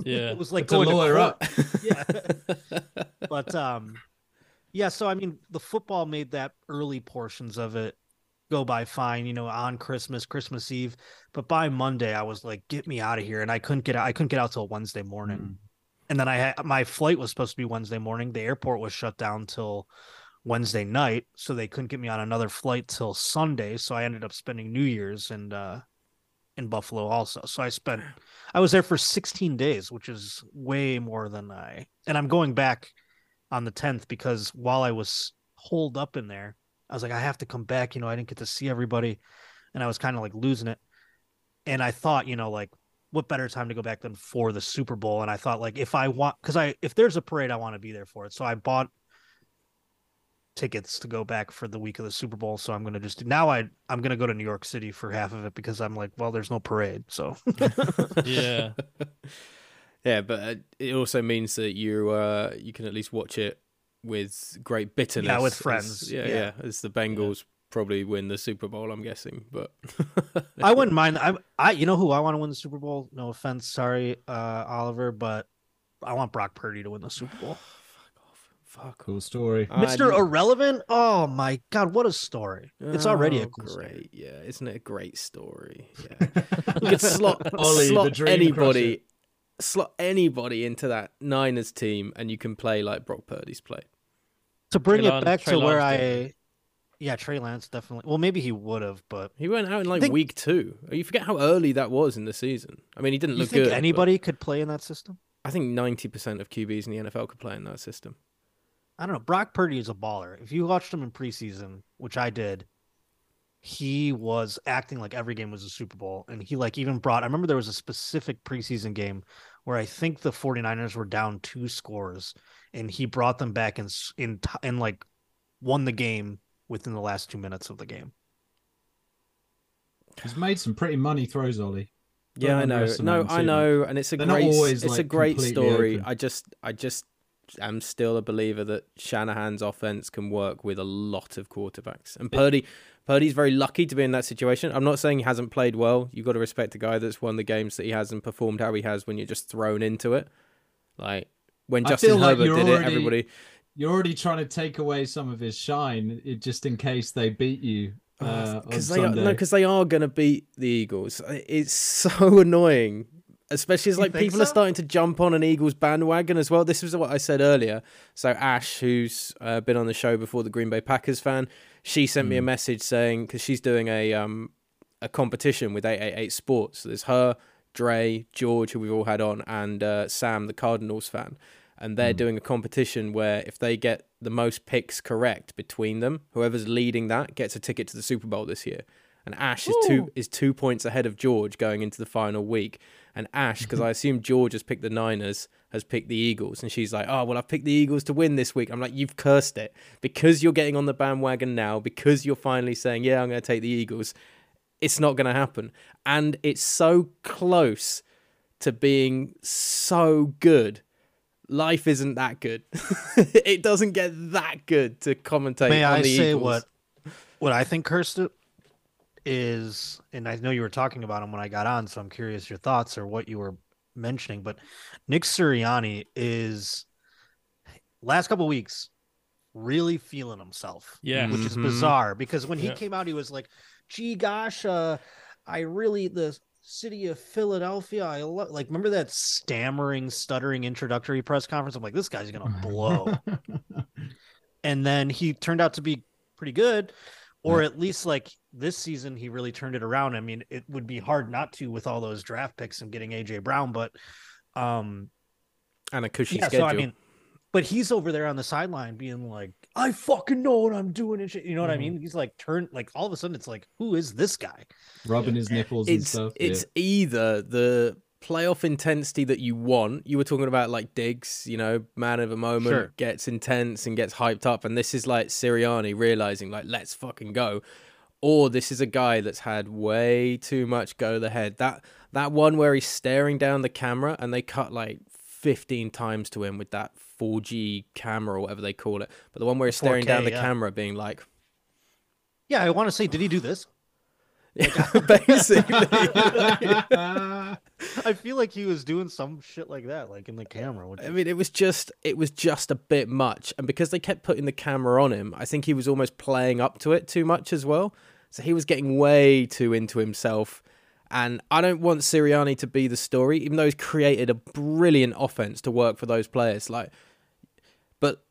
Yeah.
it was like
to
going to
lawyer
court.
up.
yeah but um yeah so i mean the football made that early portions of it go by fine, you know, on Christmas, Christmas Eve. But by Monday, I was like, get me out of here. And I couldn't get out. I couldn't get out till Wednesday morning.
Mm.
And then I had my flight was supposed to be Wednesday morning. The airport was shut down till Wednesday night. So they couldn't get me on another flight till Sunday. So I ended up spending New Year's and uh in Buffalo also. So I spent I was there for 16 days, which is way more than I and I'm going back on the 10th because while I was holed up in there, I was like, I have to come back. You know, I didn't get to see everybody. And I was kind of like losing it. And I thought, you know, like, what better time to go back than for the Super Bowl? And I thought, like, if I want, because I, if there's a parade, I want to be there for it. So I bought tickets to go back for the week of the Super Bowl. So I'm gonna just now I I'm gonna go to New York City for half of it because I'm like, well, there's no parade. So
Yeah.
yeah, but uh, it also means that you uh, you can at least watch it with great bitterness.
Yeah, with
as-
friends,
yeah,
yeah.
yeah, As the Bengals probably win the Super Bowl, I'm guessing. But
I wouldn't mind. I I you know who I want to win the Super Bowl? No offense, sorry, uh, Oliver, but I want Brock Purdy to win the Super Bowl.
Fuck.
Cool story.
Uh, I
Mr. Irrelevant? Oh my god, what a story. It's oh, already a
Oh,
cool story.
great. Yeah, isn't it a great story? Yeah. you could slot,
Ollie,
slot
dream
anybody slot anybody into that Niners team and you can play like Brock Purdy's played.
To bring
Trey
it
Lance-
back
Trey
to where
Lance
I
did.
Yeah, Trey Lance definitely. Well, maybe he would have, but
He went out in like
think-
week two. Oh, you forget how early that was in the season. I mean, he didn't
you
look
think
good. but
anybody could play in that system?
I think ninety percent of QBs in the NFL could play in that system.
I don't know. Brock Purdy is a baller. If you watched him in preseason, which I did, he was acting like every game was a Super Bowl. And he like even brought I remember there was a specific preseason game where I think the 49ers were down two scores and he brought them back and s- in t- and like won the game within the last 2 minutes of the game.
He's made some pretty money throws, Ollie.
Yeah, I know. No, I know, and it's a
They're
great.
always,
it's a great story.
open.
I just, I just am still a believer that Shanahan's offense can work with a lot of quarterbacks, and Purdy, Purdy's very lucky to be in that situation. I'm not saying he hasn't played well. You've got to respect a guy that's won the games that he has and performed how he has when you're just thrown into it. Like when Justin
like
Herbert did
already-
it, everybody.
You're already trying to take away some of his shine, just in case they beat you. Uh,
because they are, no, because they are going to beat the Eagles. It's so annoying, especially as like
think
people are starting to jump on an Eagles bandwagon as well. This was what I said earlier. So Ash, who's uh, been on the show before, the Green Bay Packers fan, she sent me
Hmm.
a message saying because she's doing a um a competition with 888 Sports. So there's her, Dre, George, who we've all had on, and uh, Sam, the Cardinals fan. And they're
Hmm.
doing a competition where if they get the most picks correct between them, whoever's leading that gets a ticket to the Super Bowl this year. And Ash is two is two points ahead of George going into the final week. And Ash, because I assume George has picked the Niners, has picked the Eagles, and she's like, "Oh well, I've picked the Eagles to win this week." I'm like, "You've cursed it because you're getting on the bandwagon now. Because you're finally saying, yeah, I'm going to take the Eagles.' It's not going to happen, and it's so close to being so good. Life isn't that good. it doesn't get that good to commentate.
May
on
I
the
say
Eagles.
what what I think cursed it is, and I know you were talking about him when I got on, so I'm curious your thoughts or what you were mentioning. But Nick Sirianni is last couple weeks really feeling himself,
Yeah.
which is
Mhm.
bizarre because when he
Yeah.
came out, he was like, "Gee, gosh, uh, I really the." City of Philadelphia. I love like remember that stammering, stuttering introductory press conference. I'm like, this guy's gonna blow and then he turned out to be pretty good or at least like this season he really turned it around i mean it would be hard not to with all those draft picks and getting aj brown but um
and a cushy
yeah
schedule.
so i mean but he's over there on the sideline being like i fucking know what i'm doing and shit you know what i
Mm-hmm.
mean he's like turned like all of a sudden it's like who is this guy
rubbing his nipples and stuff.
it's either the playoff intensity that you want. You were talking about like Diggs, you know, man of a moment
Sure.
gets intense and gets hyped up, and this is like Sirianni realizing like let's fucking go. Or this is a guy that's had way too much go the head. That that one where he's staring down the camera and they cut like 15 times to him with that 4G camera or whatever they call it. But the one where he's staring
4K,
down the
yeah.
camera being like
yeah i want to say did he do this
basically.
i feel like he was doing some shit like that like in the camera
I mean, it was just it was just a bit much, and because they kept putting the camera on him, I think he was almost playing up to it too much as well. So he was getting way too into himself. And I don't want Sirianni to be the story, even though he's created a brilliant offense to work for those players. Like, but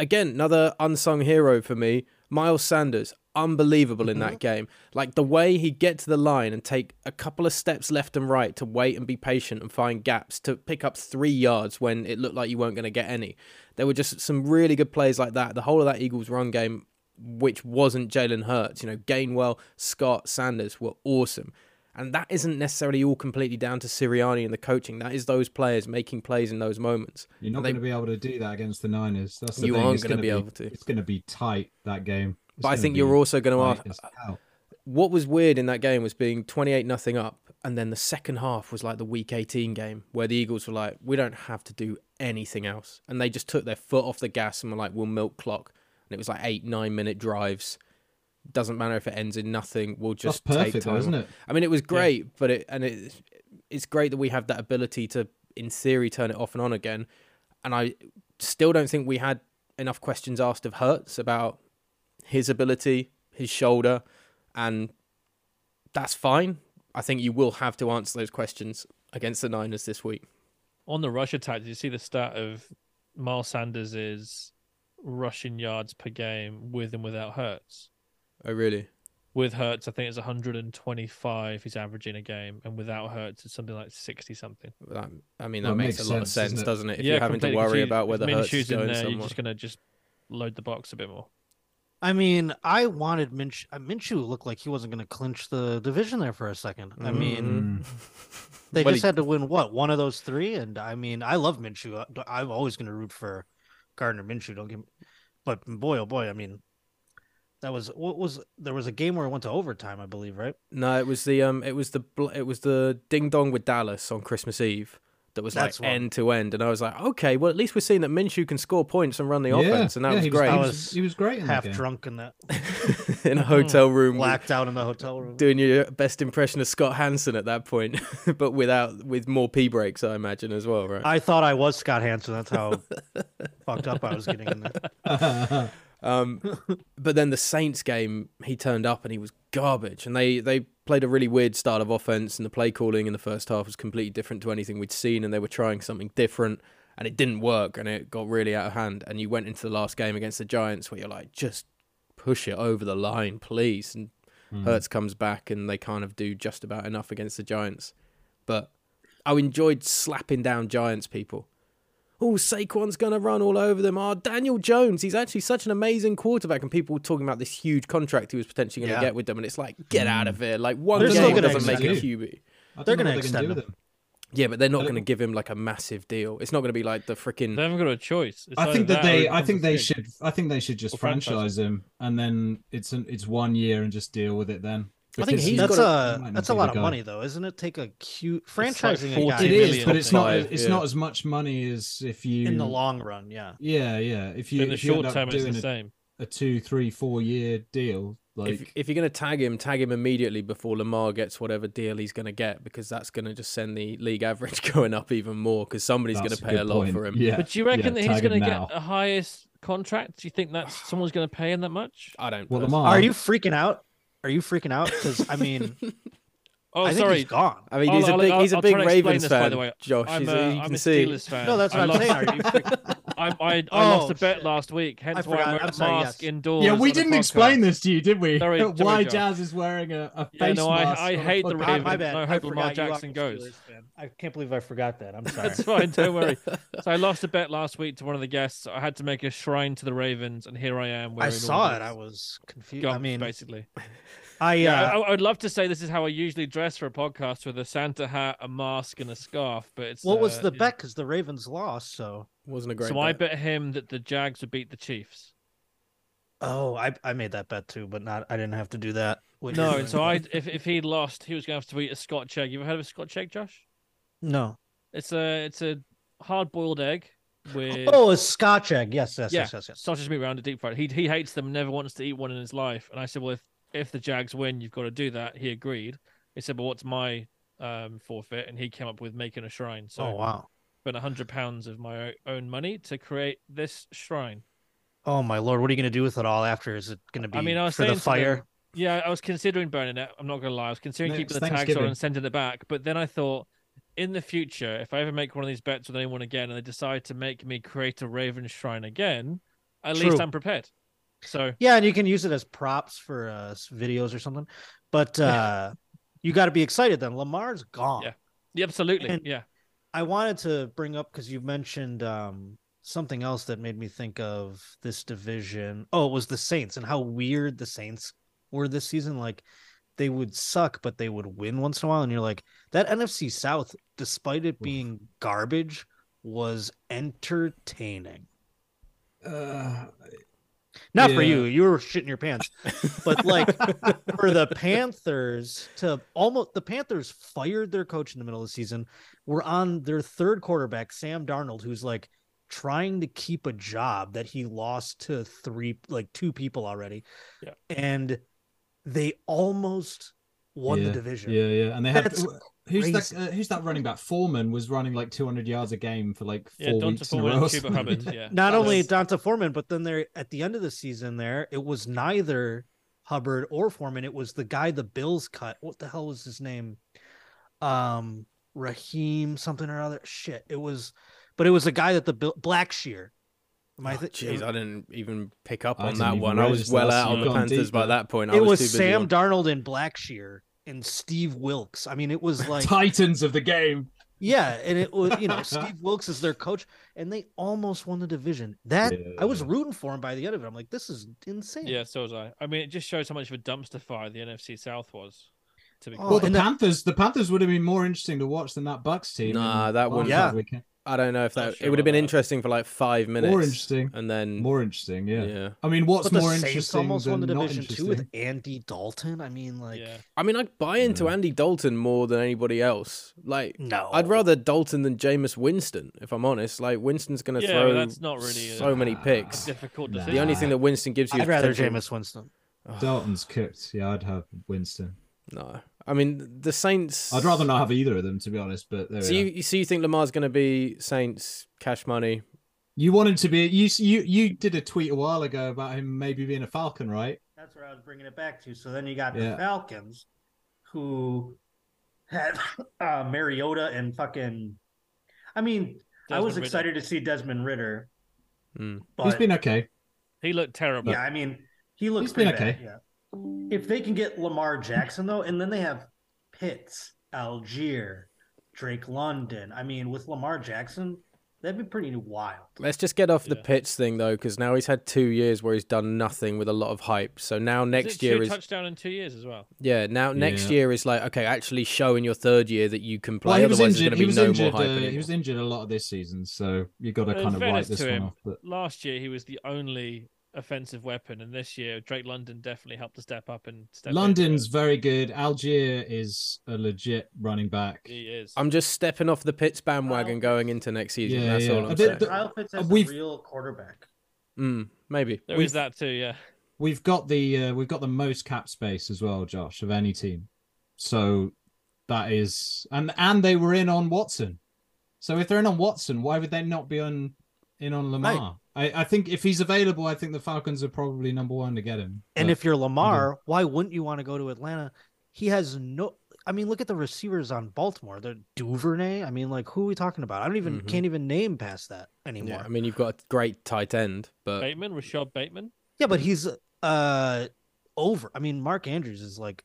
again, another unsung hero for me, Miles Sanders, unbelievable in that mm-hmm. game. Like the way he'd get to the line and take a couple of steps left and right to wait and be patient and find gaps to pick up three yards when it looked like you weren't going to get any. There were just some really good plays like that. The whole of that Eagles run game, which wasn't Jalen Hurts, you know, Gainwell, Scott, Sanders were awesome. And that isn't necessarily all completely down to Sirianni and the coaching. That is those players making plays in those moments.
You're not
They-
going to be able to do that against the Niners. That's the
You
thing.
aren't gonna
gonna
be able to.
It's going to be tight that game.
But I think you're also going to ask
uh,
what was weird in that game was being 28 nothing up and then the second half was like the week 18 game where the eagles were like we don't have to do anything else. And they just took their foot off the gas and were like we'll milk clock. And it was like eight nine minute drives. Doesn't matter if it ends in nothing. We'll
That's
just take
perfect,
time
isn't it?
i mean it was great but it and it it's great that we have that ability to in theory turn it off and on again. And i still don't think we had enough questions asked of Hurts about his ability his shoulder and that's fine. I think you will have to answer those questions against the Niners this week.
On the rush attack, did you see the stat of Miles Sanders' is rushing yards per game with and without Hurts?
Oh, really?
With Hurts, I think it's 125 he's averaging a game, and without Hurts, it's something like 60 something.
That, I mean,
Well,
that
it
makes,
makes
a lot of
sense,
sense,
doesn't it?
doesn't it? If you're having to worry
you-
about whether Hurts
Minshew's
is going
there, you're just gonna just load the box a bit more.
I mean, I wanted Minch. uh, Minshew looked like he wasn't going to clinch the division there for a second. I mean,
Mm.
they just
he-
had to win what one of those three, and I mean, I love Minshew. I- I'm always going to root for Gardner Minshew. Don't get me, but boy, oh boy, I mean, that was what was there was a game where it went to overtime, I believe, right?
No, it was the um, it was the bl- it was the ding dong with Dallas on Christmas Eve that was
That's
like end to end, and I was like, okay, well at least we're seeing that Minshew can score points and run the offense, and that
yeah,
was
he
great.
He
I
was,
was
he was great in
half drunk in that,
in a hotel mm. room,
blacked out in the hotel room.
doing your best impression of Scott Hanson at that point, but without with more pee breaks, I imagine as well, right?
I thought I was Scott Hanson. That's how fucked up I was getting in there.
Um, but then the Saints game, he turned up and he was garbage. And they, they played a really weird style of offense, and the play calling in the first half was completely different to anything we'd seen. And they were trying something different, and it didn't work, and it got really out of hand. And you went into the last game against the Giants where you're like, just push it over the line, please. And Hurts comes back, and they kind of do just about enough against the Giants. But I enjoyed slapping down Giants people. Oh, Saquon's going to run all over them. Oh, Daniel Jones, he's actually such an amazing quarterback. And people were talking about this huge contract he was potentially going to
Yeah.
get with them. And it's like, get out of here. Like, one
They're
game
gonna
doesn't make a QB.
They're gonna
what
extend
do
him.
Yeah, but they're not going to give him like a massive deal. It's not going to be like the freaking.
They haven't got a choice. It's
I think that
or
they, I think they should, I think they should just
franchise
franchise him, and then it's an, it's one year and just deal with it then.
I think he's
That's
got
he
a that's a lot of
guy.
money though, isn't it? Take a cute
like
franchising a
40
guy
It
million
but it's not. It's
yeah.
not as much money as if you
in the long run. Yeah,
Yeah, yeah. If you
in the
if you end
short term, it's
doing
the
a,
same.
a two, three, four year deal, like
if, if you're going to tag him, tag him immediately before Lamar gets whatever deal he's going to get because that's going to just send the league average going up even more because somebody's going to pay a
good
lot
point.
for him.
Yeah,
But do you reckon
yeah,
that he's going to get a highest contract? Do you think that someone's going to pay him that much?
I don't.
Well. Lamar.
are you freaking out? Are you freaking out? Because I mean,
Oh,
I think
sorry.
he's gone.
I mean,
I'll-
he's a
I'll-
big,
I'll-
he's a
I'll
big
try to explain
Ravens
this, by
fan,
the way.
Josh.
I'm,
He's
a,
a, you
I'm
can
a
see.
Steelers fan.
No, that's
I
what I'm
lost,
saying. Are.
I, I, I
Oh,
lost a bet
shit.
last week. Hence why. I'm wearing
I'm
a
sorry,
mask
yes.
indoors.
Yeah, we didn't explain this to you, did we?
Sorry, sorry,
Why
Josh.
Jazz is wearing a, a
Yeah, no, I-
mask?
I
on a
hate the Ravens.
my bad.
I hope Lamar
forgot you are
Jackson goes.
I can't believe I forgot that. I'm sorry.
That's fine. Don't worry. So I lost a bet last week to one of the guests. I had to make a shrine to the Ravens, and here I am.
I saw
all
it. I was confused. I mean,
basically.
I
Yeah,
uh,
I, I would love to say this is how I usually dress for a podcast with a Santa hat, a mask, and a scarf. But it's
what was
uh,
the bet? Because the Ravens lost. So
Wasn't a great.
So I
bet.
bet him that the Jags would beat the Chiefs.
oh, I I made that bet too, but not. I didn't have to do that.
No, and so I if if he lost, he was going to have to eat a Scotch egg. You ever heard of a Scotch egg, Josh?
no.
It's a it's a hard boiled egg with
Oh, a Scotch egg. Yes, yes,
yeah,
yes, yes, yes.
sausage meat around a deep fried. He he hates them, never wants to eat one in his life. And I said, well, if if the Jags win, you've got to do that. He agreed. He said, well, what's my um forfeit? And he came up with making a shrine. So
oh wow.
spent a hundred pounds of my own money to create this shrine.
Oh my lord, what are you gonna do with it all after? Is it gonna be
I mean, I was
for the
to them-
fire?
Yeah, I was considering burning it. I'm not gonna lie. I was considering
Next
keeping the tags on and sending it back. But then I thought, in the future, if I ever make one of these bets with anyone again, and they decide to make me create a Raven shrine again, at least I'm prepared. So
Yeah, and you can use it as props for uh, videos or something. But uh, you got to be excited then. Lamar's gone.
Yeah. yeah, absolutely.
And-
yeah.
I wanted to bring up because you mentioned um, something else that made me think of this division. Oh, it was the Saints and how weird the Saints were this season. Like they would suck, but they would win once in a while. And you're like, that NFC South, despite it being garbage, was entertaining.
Uh,
Not for you. You were shitting your pants. But like for the Panthers to almost the Panthers fired their coach in the middle of the season. We're on their third quarterback, Sam Darnold, who's like trying to keep a job that he lost to three like two people already.
Yeah.
And they almost won
yeah,
the division.
Yeah, yeah, and they had
That's
who's that? Uh, who's that running back? Foreman was running like 200 yards a game for like
Yeah,
four
D'Onta
weeks in a row.
and
or
Chuba
something.
Hubbard. Yeah.
Not
That
only
was-
D'Onta Foreman, but then there at the end of the season there, it was neither Hubbard or Foreman. It was the guy the Bills cut. What the hell was his name? Um Raheem something or other. Shit. It was but it was a guy that the Bill Blackshear. Am I
Oh,
thi-
Jeez, I didn't even pick up
I
on that one. I was well out on the Panthers
deep
by that point. I
it
was,
was,
too
Sam
on-
Darnold and Blackshear and Steve Wilks. I mean, it was like
Titans of the game.
Yeah, and it was you know Steve Wilks is their coach, and they almost won the division. That I was rooting for him by the end of it. I'm like, this is insane.
Yeah, so was I. I mean, it just shows how much of a dumpster fire the NFC South was. To be
Oh,
Well, the
and that-
Panthers, the Panthers would have been more interesting to watch than that Bucks team.
Nah, that
Wild
wouldn't-
Yeah.
Card weekend.
I don't know if that
sure
it would have been
that.
interesting for like five minutes.
More interesting.
And then
More interesting, yeah.
yeah.
I mean, what's
but the
more
Saints
interesting
almost won the division too with? Andy Dalton. I mean, like,
yeah.
I mean, I buy into
Yeah.
Andy Dalton more than anybody else. Like,
no,
I'd rather Dalton than Jameis Winston, if I'm honest. Like, Winston's going to
Yeah,
throw
that's not really a-
so many ah,
a
picks.
Difficult
Nah.
decision.
The only thing that Winston gives you
I'd
is
rather
potential-
Jameis Winston.
Dalton's cooked. Yeah, I'd have Winston.
No, I mean the Saints.
I'd rather not have either of them, to be honest. But there
So
we
you,
are.
you so you think Lamar's going to be Saints cash money?
You wanted to be you you you did a tweet a while ago about him maybe being a Falcon, right?
That's where I was bringing it back to. So then you got
Yeah.
the Falcons, who had uh, Mariota and fucking. I mean, I was
Desmond Ridder.
excited to see Desmond Ridder,
Mm.
but
He's been okay.
He looked terrible.
yeah, I mean, he looks
He's been
pretty bad,
okay.
Yeah. If they can get Lamar Jackson though, and then they have Pitts, Allgeier, Drake London. I mean, with Lamar Jackson, that'd be pretty wild.
Let's just get off the
Yeah.
Pitts thing though, because now he's had two years where he's done nothing with a lot of hype. So now
Is
next
it
year
two
is
touchdown in two years as well.
yeah. Now next
Yeah.
year is like okay, actually show in your third year that you can play.
Well, he was
Otherwise,
injured.
there's
He
going
was
to be no
injured.
more hype
Uh, he was injured a lot of this season, so you got to
In
kind of write this
to
one
him,
off. But
Last year he was the only offensive weapon, and this year Drake London definitely helped to step up and step.
London's
it.
very good. Allgeier is a legit running back.
He is.
I'm just stepping off the Pitts bandwagon going into next season.
Yeah,
That's
yeah.
all
A
I'm
bit-
saying.
Kyle Pitts has
we've-
a real quarterback.
Mm, maybe.
There
we've-
is that too. Yeah.
We've got the uh, we've got the most cap space as well, Josh, of any team. So that is and and they were in on Watson. So if they're in on Watson, why would they not be on in on Lamar? I, I think if he's available, I think the Falcons are probably number one to get him.
And
But-
if you're Lamar, why wouldn't you want to go to Atlanta? He has no. I mean, look at the receivers on Baltimore. They're Duvernay. I mean, like, who are we talking about? I don't even
Mhm.
can't even name past that
Yeah,
anymore.
I mean you've got a great tight end, but
Bateman, Rashod Bateman.
Yeah, but he's uh over. I mean, Mark Andrews is like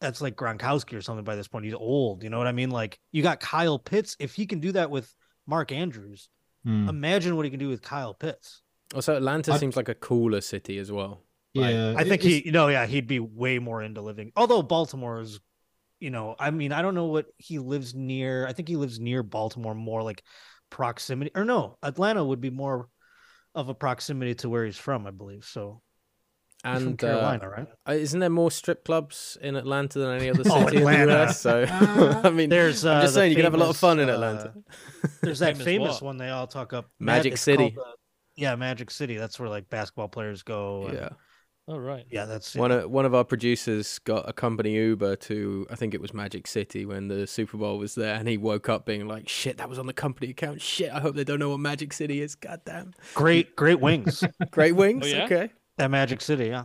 that's like Gronkowski or something by this point. He's old. You know what I mean? Like you got Kyle Pitts. If he can do that with Mark Andrews,
Hmm.
imagine what he can do with Kyle Pitts.
also Atlanta
I'd-
seems like a cooler city as well.
yeah,
I think he, you know, yeah, he'd be way more into living. Although Baltimore is, you know, I mean, I don't know what he lives near. I think he lives near Baltimore more like proximity, or no, Atlanta would be more of a proximity to where he's from, I believe. So he's from
And uh,
Carolina, right?
uh, isn't there more strip clubs in Atlanta than any other
Oh,
city in the US? So
Uh,
I mean,
There's,
I'm
uh,
just
the
saying you can have a lot of fun in
uh,
Atlanta.
There's that
Famous
famous one they all talk up,
Magic
it's
City.
called, uh, yeah, Magic City. That's where like basketball players go. and-
yeah.
Oh right.
yeah, that's
One of one of our producers got a company Uber to I think it was Magic City when the Super Bowl was there, and he woke up being like, "Shit, that was on the company account. Shit, I hope they don't know what Magic City is. God damn,
great, great wings
great wings.
Oh, yeah?
Okay,
at Magic City. Yeah,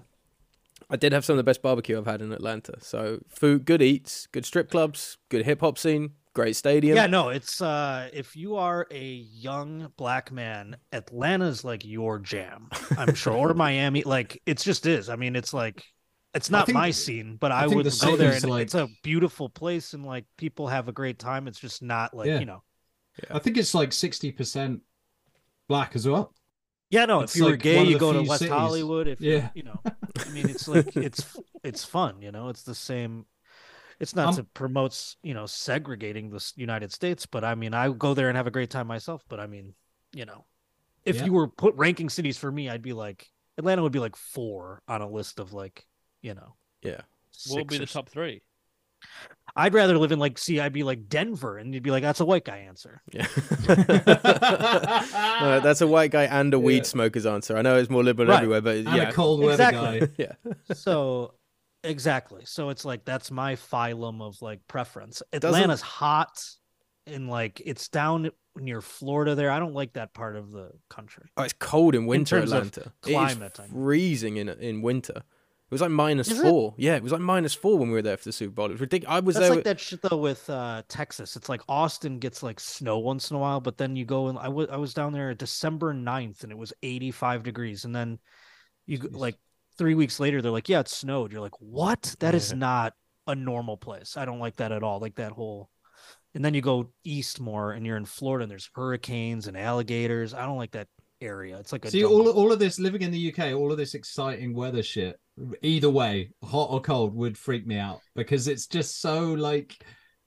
I did have some of the best barbecue I've had in Atlanta. So food, good eats, good strip clubs, good hip hop scene, great stadium.
Yeah, no, it's uh if you are a young black man, Atlanta's like your jam, I'm sure. or Miami, like it's just is. I mean, it's like it's not
think-
my scene, but
I
I, would
the
go there and
like-
it's a beautiful place and like people have a great time. It's just not like,
Yeah.
you know.
I think it's like sixty percent black as well.
Yeah, no,
It's
if you were
like
gay, you go to West
cities.
Hollywood. If you
Yeah.
you know, I mean, it's like it's it's fun, you know. It's the same. It's not
Um,
to promote, you know, segregating the United States, but I mean, I go there and have a great time myself. But I mean, you know, if
Yeah.
you were put ranking cities for me, I'd be like Atlanta would be like four on a list of like, you know,
Yeah.
What would be the top three?
I'd rather live in like, see, I'd be like Denver, and you'd be like, that's a white guy answer.
Yeah. Uh, that's a white guy and a weed
Yeah.
smoker's answer. I know it's more liberal
Right.
everywhere, but
And
yeah.
a cold weather
Exactly.
guy.
yeah.
so exactly so it's like that's my phylum of like preference
Doesn't-
atlanta's hot and like it's down near florida there i don't like that part of the country
Oh, it's cold in winter,
terms of
Atlanta.
climate,
It's freezing in in winter. It was like minus
Is it?
four. Yeah, it was like minus four when we were there for the Super Bowl. It was ridiculous. I was
that's
there.
like that shit though with uh texas it's like austin gets like snow once in a while but then you go and i was i was down there december 9th and it was 85 degrees and then you
Jeez.
like three weeks later they're like yeah it snowed you're like what That is
Yeah.
not a normal place i don't like that at all like that whole and then you go east more and you're in florida and there's hurricanes and alligators i don't like that area it's like a
See,
jungle.
all all of this living in the UK, all of this exciting weather shit, either way, hot or cold, would freak me out because it's just so like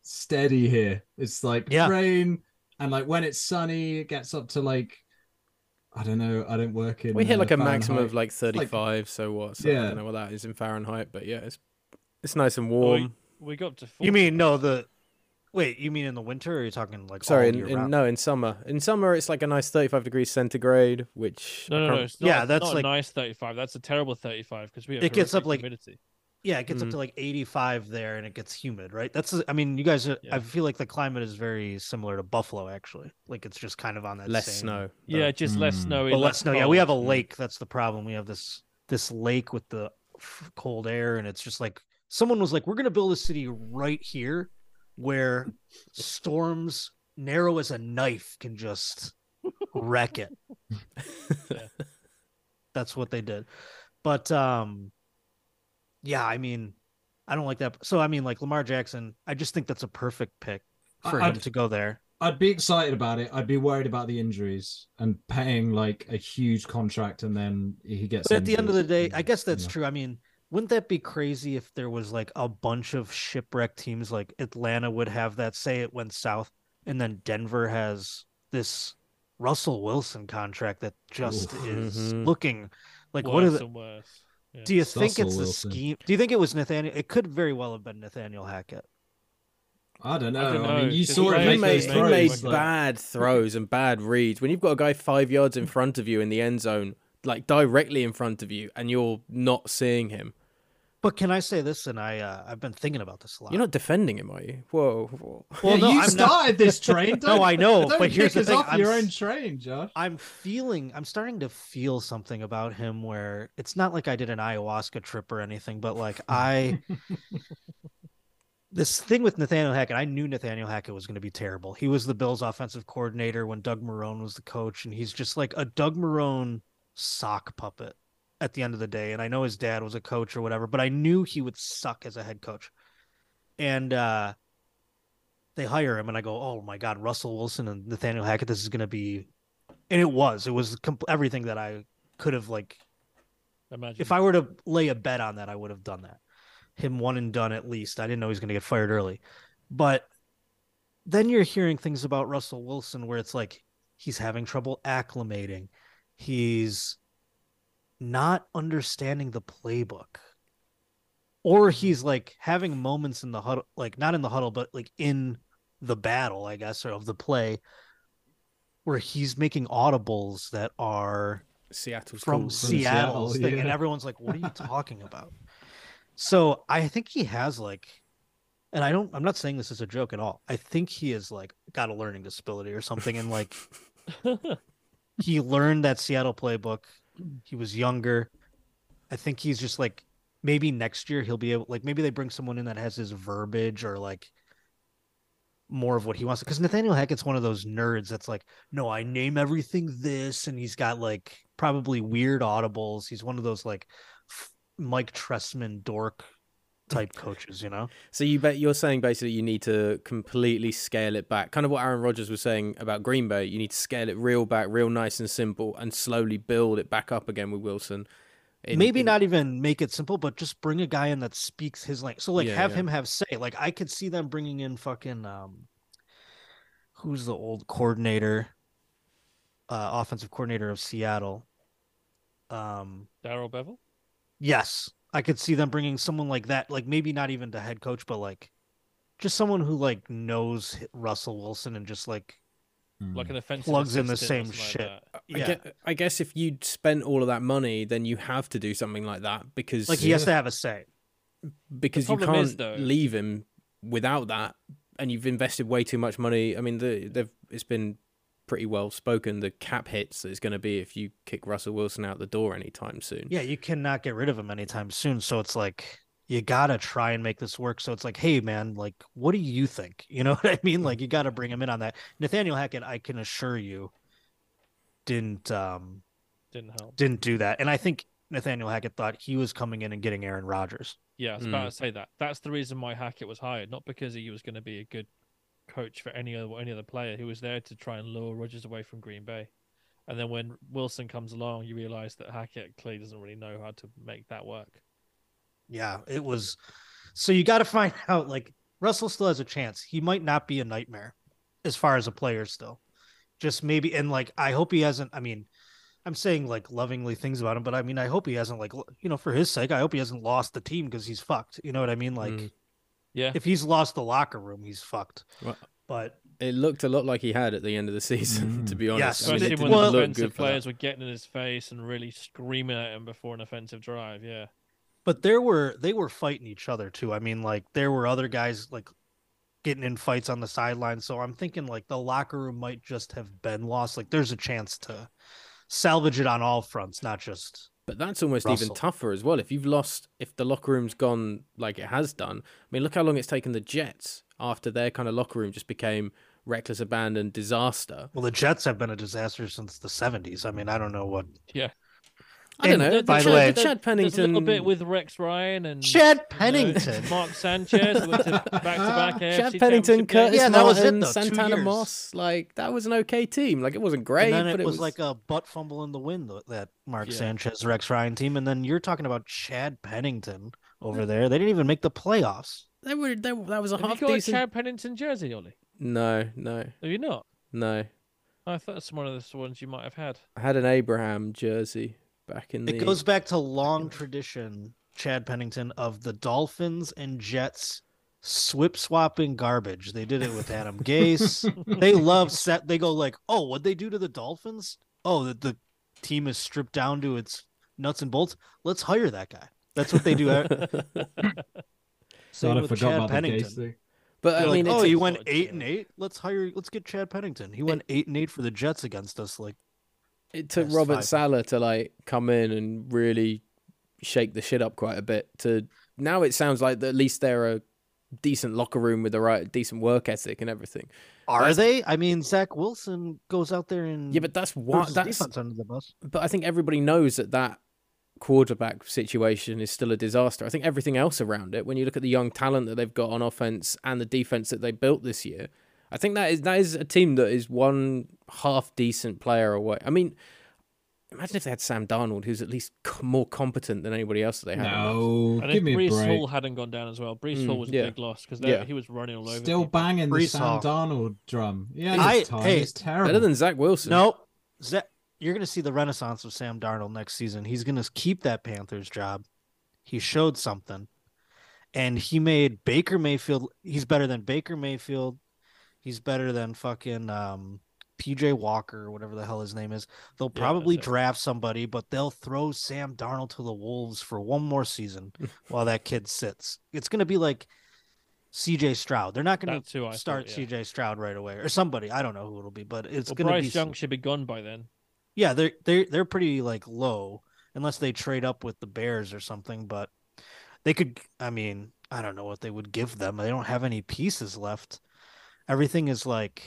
steady here. It's like
Yeah.
rain, and like when it's sunny, it gets up to like I don't know. I don't work in.
we hit
uh,
like a maximum of like thirty-five. so what? So I don't know what that is in Fahrenheit, but yeah, it's it's nice and
Well,
warm.
We got to. 40.
you mean no the wait you mean in the winter or are you talking like
Sorry,
all
in,
year
in,
round?
no, in summer. In summer, it's like a nice thirty-five degrees centigrade, which
No, no, no.
can't-
It's not,
Yeah, that's
not
like-
a nice 35. That's a terrible 35 because we have
It gets up,
horrific
like-
humidity.
Yeah, it gets up
Mhm.
to like 85 there and it gets humid, right? That's I mean, you guys are,
Yeah.
I feel like the climate is very similar to Buffalo actually. Like it's just kind of on that
less
same-
snow.
Yeah,
though.
just less
Mm.
snowy.
But less snow. Yeah, we have a lake, that's the problem. We have this this lake with the f- cold air and it's just like someone was like, "We're going to build a city right here where storms narrow as a knife can just wreck it."
Yeah.
That's what they did. But um yeah, I mean, I don't like that. So I mean, like Lamar Jackson, I just think that's a perfect pick for
I-
him
I'd-
to go there.
I'd be excited about it. I'd be worried about the injuries and paying like a huge contract, and then he gets.
But at the end of the day, I guess that's true. I mean, wouldn't that be crazy if there was like a bunch of shipwreck teams like Atlanta would have that say it went south and then Denver has this Russell Wilson contract that just
Oof.
is
Mhm.
looking like what are the
worse. Yeah.
do you think
Russell
it's the
Wilson.
scheme? Do you think it was Nathaniel? It could very well have been Nathaniel Hackett.
I don't know.
I
I,
don't know,
mean, you
'cause
saw
he
it
he
make
made,
those
he
throws.
made
like-
bad throws and bad reads. When you've got a guy five yards in front of you in the end zone, like directly in front of you, and you're not seeing him,
But can I say this? And I uh, I've been thinking about this a lot.
you're not defending him, are you? Whoa. whoa.
Well,
yeah,
no,
you
I'm not-
started this train.
No,
don't-
I know,
don't
but here's
kick
the thing,
off
I'm
your own train, Josh.
I'm feeling, I'm starting to feel something about him where it's not like I did an ayahuasca trip or anything, but like I, this thing with Nathaniel Hackett, I knew Nathaniel Hackett was going to be terrible. He was the Bills offensive coordinator when Doug Marrone was the coach, and he's just like a Doug Marrone sock puppet at the end of the day. And I know his dad was a coach or whatever, but I knew he would suck as a head coach. And, uh, they hire him, and I go, "Oh my God, Russell Wilson and Nathaniel Hackett, this is going to be and it was it was comp- everything that i could have like
Imagine.
if i were to lay a bet on that i would have done that him one and done at least i didn't know he was going to get fired early but then you're hearing things about russell wilson where it's like he's having trouble acclimating he's not understanding the playbook or mm-hmm. he's like having moments in the huddle like not in the huddle but like in the battle i guess or of the play where he's making audibles that are
Seattle's
from
cool.
Seattle,
Seattle,
thing, and everyone's like, "What are you talking about?" So I think he has like, and I don't. I'm not saying this is a joke at all. I think he has like got a learning disability or something, and like he learned that Seattle playbook. He was younger. I think he's just like maybe next year he'll be able like maybe they bring someone in that has his verbiage or like more of what he wants because Nathaniel Hackett's one of those nerds that's like, no, I name everything this, and he's got like probably weird audibles. He's one of those like Mike Tressman dork type coaches, you know?
So you bet you're saying basically you need to completely scale it back. Kind of what Aaron Rodgers was saying about Green Bay. You need to scale it real back, real nice and simple, and slowly build it back up again with Wilson. in-
maybe
in-
not even make it simple, but just bring a guy in that speaks his language. So like
Yeah,
have
yeah.
him have say. Like I could see them bringing in fucking um who's the old coordinator uh offensive coordinator of Seattle. Um
Darrell Bevell.
yes, I could see them bringing someone like that, like maybe not even the head coach but like just someone who like knows Russell Wilson and just like
Hmm.
like an offensive
Plugs in the same
or
shit.
Like that.
I,
yeah.
guess, I guess if you'd spent all of that money, then you have to do something like that because
like he has to have a say.
because you can't
is, though-
leave him without that, and you've invested way too much money. I mean, the, they've it's been pretty well spoken. The cap hits that it's going to be if you kick Russell Wilson out the door anytime soon.
Yeah, you cannot get rid of him anytime soon. So it's like you gotta try and make this work. So it's like, hey man, like what do you think? You know what I mean? Like you gotta bring him in on that. Nathaniel Hackett, I can assure you, didn't um
Didn't help.
didn't do that. And I think Nathaniel Hackett thought he was coming in and getting Aaron Rodgers.
Yeah, I was
Mm.
about to say that. That's the reason why Hackett was hired, not because he was going to be a good coach for any other any other player. He was there to try and lure Rodgers away from Green Bay. And then when Wilson comes along, you realize that Hackett clearly doesn't really know how to make that work.
Yeah, it was so you gotta find out like Russell still has a chance. He might not be a nightmare as far as a player still. Just maybe and like I hope he hasn't I mean I'm saying like lovingly things about him, but I mean I hope he hasn't like you know for his sake I hope he hasn't lost the team because he's fucked. You know what I mean? Like
Mm.
Yeah.
if he's lost the locker room, he's fucked.
Well,
But
It looked a lot like he had at the end of the season,
Mm.
to be honest.
Yes,
I mean,
Especially when
didn't
well-
the
look
defensive players were getting in his face and really screaming at him before an offensive drive. Yeah.
but there were they were fighting each other too. I mean, like there were other guys like getting in fights on the sideline. So I'm thinking like the locker room might just have been lost. Like there's a chance to salvage it on all fronts, not just
But that's almost even tougher as well. If you've lost, if the locker room's gone like it has done, I mean, look how long it's taken the Jets after their kind of locker room just became reckless abandon disaster.
well, the Jets have been a disaster since the 70s. I mean, I don't know what
Yeah.
I don't
And,
know.
by
Chad,
the way-
Chad
There's a little bit with Rex Ryan and
Chad
you know,
Pennington.
Mark Sanchez back-to-back
Chad Pennington, Curtis
games.
Yeah, that was it,
Martin,
though,
Santana. Moss. Like that was an okay team. Like it wasn't great,
and then
but
it was, like a butt fumble in the wind that Mark
Yeah.
Sanchez Rex Ryan team, and then you're talking about Chad Pennington over mm. there. They didn't even make the playoffs.
they were. They, that was a
Have you
half
got a. Chad Pennington jersey, Ollie?
No, no,
Have you not?
no.
I thought that's one of the ones you might have had.
I had an Abraham jersey back in the.
It goes back to long tradition, Chad Pennington, of the Dolphins and Jets swip swapping garbage. They did it with Adam Gase. they love set. They go like, "Oh, what they do to the Dolphins? Oh, the, the team is stripped down to its nuts and bolts. Let's hire that guy." That's what they do. Same
God, I
with
forgot
Chad
about the
Pennington.
Gase
but I
They're
mean,
like, oh, you
it's
went eight and eight. Let's hire. Let's get Chad Pennington. He went eight and eight for the Jets against us. Like,
it took Robert
five.
Saleh to like come in and really shake the shit up quite a bit. To now, it sounds like at least they're a decent locker room with the right decent work ethic and everything.
are
That's-
they? I mean, Zach Wilson goes out there and
Yeah, but that's what that's.
defense under the bus.
But I think everybody knows that that quarterback situation is still a disaster. I think everything else around it, when you look at the young talent that they've got on offense and the defense that they built this year, I think that is that is a team that is one half decent player away. I mean, imagine if they had Sam Darnold, who's at least more competent than anybody else that they had.
No,
And
give
if
me a
Breece
break.
Hall hadn't gone down as well, Breece
Mm,
Hall was a big loss because
Yeah.
he was running all over.
Still
people.
banging the Sam
Hall.
Darnold drum. Yeah,
I-
this time
hey,
it's terrible.
Better than Zach Wilson.
No, Zach, you're going to see the renaissance of Sam Darnold next season. He's going to keep that Panthers job. He showed something. And he made Baker Mayfield. He's better than Baker Mayfield. He's better than fucking um, PJ Walker, or whatever the hell his name is. They'll probably
it.
draft somebody, but they'll throw Sam Darnold to the Wolves for one more season while that kid sits. It's going to be like CJ Stroud. They're not going
That's who I
to start
thought, yeah.
CJ Stroud right away or somebody. I don't know who it'll be, but it's
Well,
going to
Bryce
be
Young should be gone by then.
yeah, they're they're they're pretty like low unless they trade up with the Bears or something. But They could. I mean, I don't know what they would give them. They don't have any pieces left. Everything is like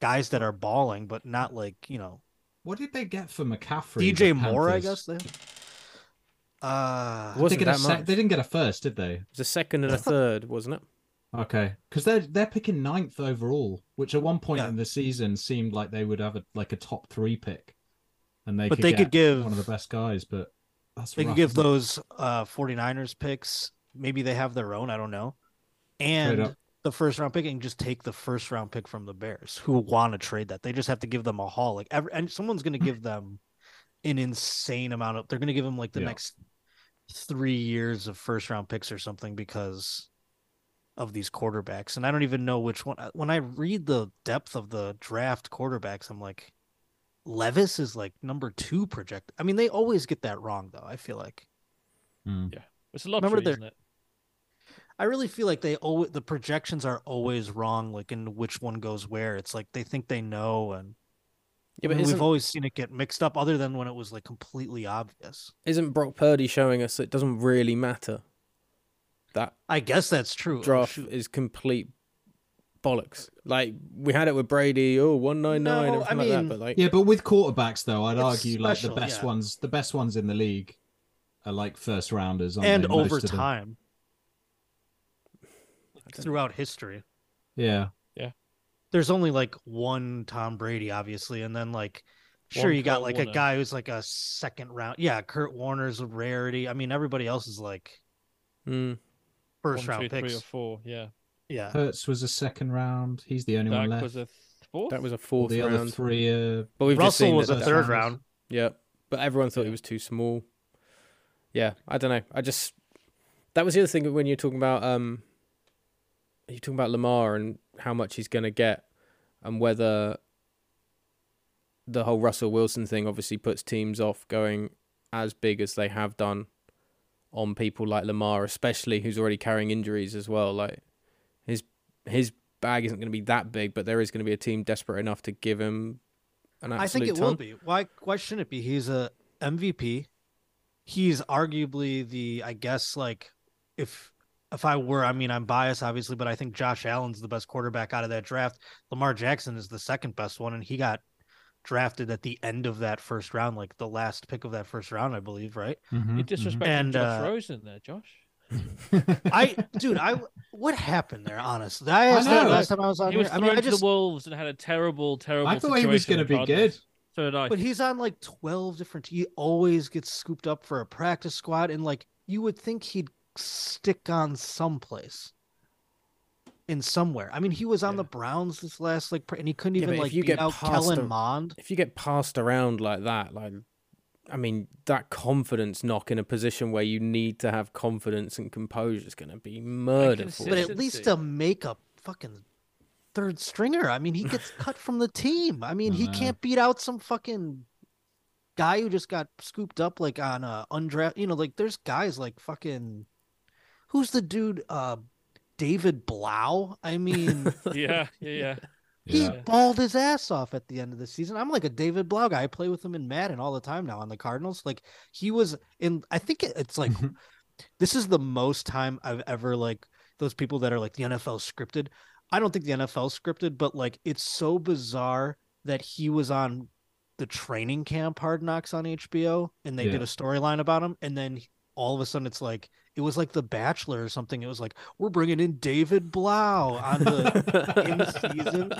guys that are balling, but not like you know
What did they get for McCaffrey?
DJ
the
Moore. I guess they. Uh,
Wasn't
they, get a
that
sec-
much.
they didn't get a first, did they?
It was a second and a third, wasn't it?
Okay, because they're they're picking ninth overall, which at one point
Yeah.
in the season seemed like they would have a like a top three pick, and they
But
could
they
get
could give-
one of the best guys. But that's
they
rough,
could give those uh 49ers picks. Maybe they have their own. I don't know. And
up.
The first round pick and just take the first round pick from the Bears who want to trade that. They just have to give them a haul. Like every, and someone's going to give them an insane amount of. They're going to give them like the
Yeah.
next three years of first round picks or something because of these quarterbacks. And I don't even know which one. Uh, when I read the depth of the draft quarterbacks, I'm like, Levis is like number two project. I mean, they always get that wrong though. I feel like.
Hmm.
yeah, It's a lottery,
Remember the-
isn't it?
I really feel like they always the projections are always wrong, like in which one goes where. It's like they think they know, and
Yeah,
I
but
mean, we've always seen it get mixed up. Other than when it was like completely obvious.
isn't Brock Purdy showing us it doesn't really matter? That
I guess that's true. Oh,
draft
shoot.
is complete bollocks. Like we had it with Brady, oh 199
No, I
everything like that,
mean-
but like
Yeah, but with quarterbacks though, I'd
It's
argue like the best
yeah.
ones, the best ones in the league are like first rounders,
and
they?
Over
of them.
time
I don't-
throughout history.
Yeah, Yeah.
There's only like one Tom Brady, obviously, and then like sure
One
you got
Kurt
like
Warner.
a guy who's like a second round. Yeah, Kurt Warner's a rarity. I mean, everybody else is like
Hmm.
first
One,
round
two, three, or four. Yeah.
Yeah,
Hurts was a second round. He's the only one
Dak
left.
was a fourth.
that was a
All
fourth
the other three. Uh,
But we've just
Russell
seen
was a third
rounders.
round.
Yeah, but everyone thought he was too small. Yeah, I don't know. I just that was the other thing when you're talking about um, you're talking about Lamar and how much he's going to get, and whether the whole Russell Wilson thing obviously puts teams off going as big as they have done on people like Lamar, especially who's already carrying injuries as well. Like his his bag isn't going to be that big, but there is going to be a team desperate enough to give him an
I think it
ton.
will be. Why? Why shouldn't it be? He's a MVP. He's arguably the, I guess, like if if I were, I mean, I'm biased obviously, but I think Josh Allen's the best quarterback out of that draft. Lamar Jackson is the second best one, and he got drafted at the end of that first round, like the last pick of that first round, I believe, right?
mhm,
You
mhm.
disrespecting
And,
Josh
uh,
Rosen there, Josh.
I, dude, I, what happened there? Honestly, I
I
that
know.
last time I was on
He was.
I mean, I
to
just,
the wolves and had a terrible, terrible.
I thought he was
going to
be good.
So did I.
But he's on like 12 different he always gets scooped up for a practice squad and like you would think he'd stick on someplace in somewhere. I mean, he was on
Yeah.
the Browns this last like and he couldn't
Yeah,
even like
you
beat
get
out Kellen
a-
Mond.
if you get passed around like that, like I mean, that confidence knock in a position where you need to have confidence and composure is going to be murder for
But at least to make a fucking third stringer. I mean, he gets cut from the team. I mean,
I
he can't beat out some fucking guy who just got scooped up like on a undraft. You know, like there's guys like fucking who's the dude? Uh, David Blough. I mean,
yeah, yeah, yeah.
he
Yeah.
balled his ass off at the end of the season. I'm like a David Blough guy. I play with him in Madden all the time now on the Cardinals. Like he was in. I think it's like
Mhm.
this is the most time I've ever like those people that are like the NFL scripted. I don't think the NFL scripted, but like it's so bizarre that he was on the training camp Hard Knocks on HBO and they did a storyline about him and then all of a sudden it's like it was like The Bachelor or something. It was like we're bringing in David Blough on the in season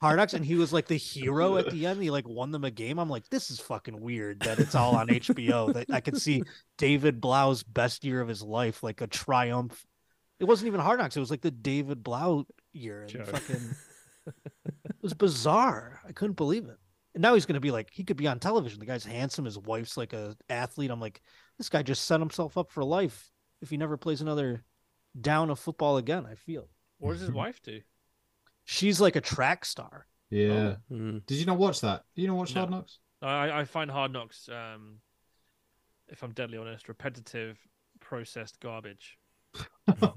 Hard Knocks and he was like the hero at the end. He like won them a game. I'm like, this is fucking weird that it's all on HBO. That I could see David Blough's best year of his life, like a triumph. It wasn't even Hard Knocks. It was like the David Blough year. And fucking, it was bizarre. I couldn't believe it. And now he's gonna be like, he could be on television. The guy's handsome. His wife's like a athlete. I'm like, this guy just set himself up for life if he never plays another down of football again. I feel
What does his wife do?
she's like a track star.
Yeah.
Mm.
Did you not watch that? Did you not watch
No.
Hard Knocks?
I, I find Hard Knocks, um, if I'm deadly honest, repetitive, processed garbage.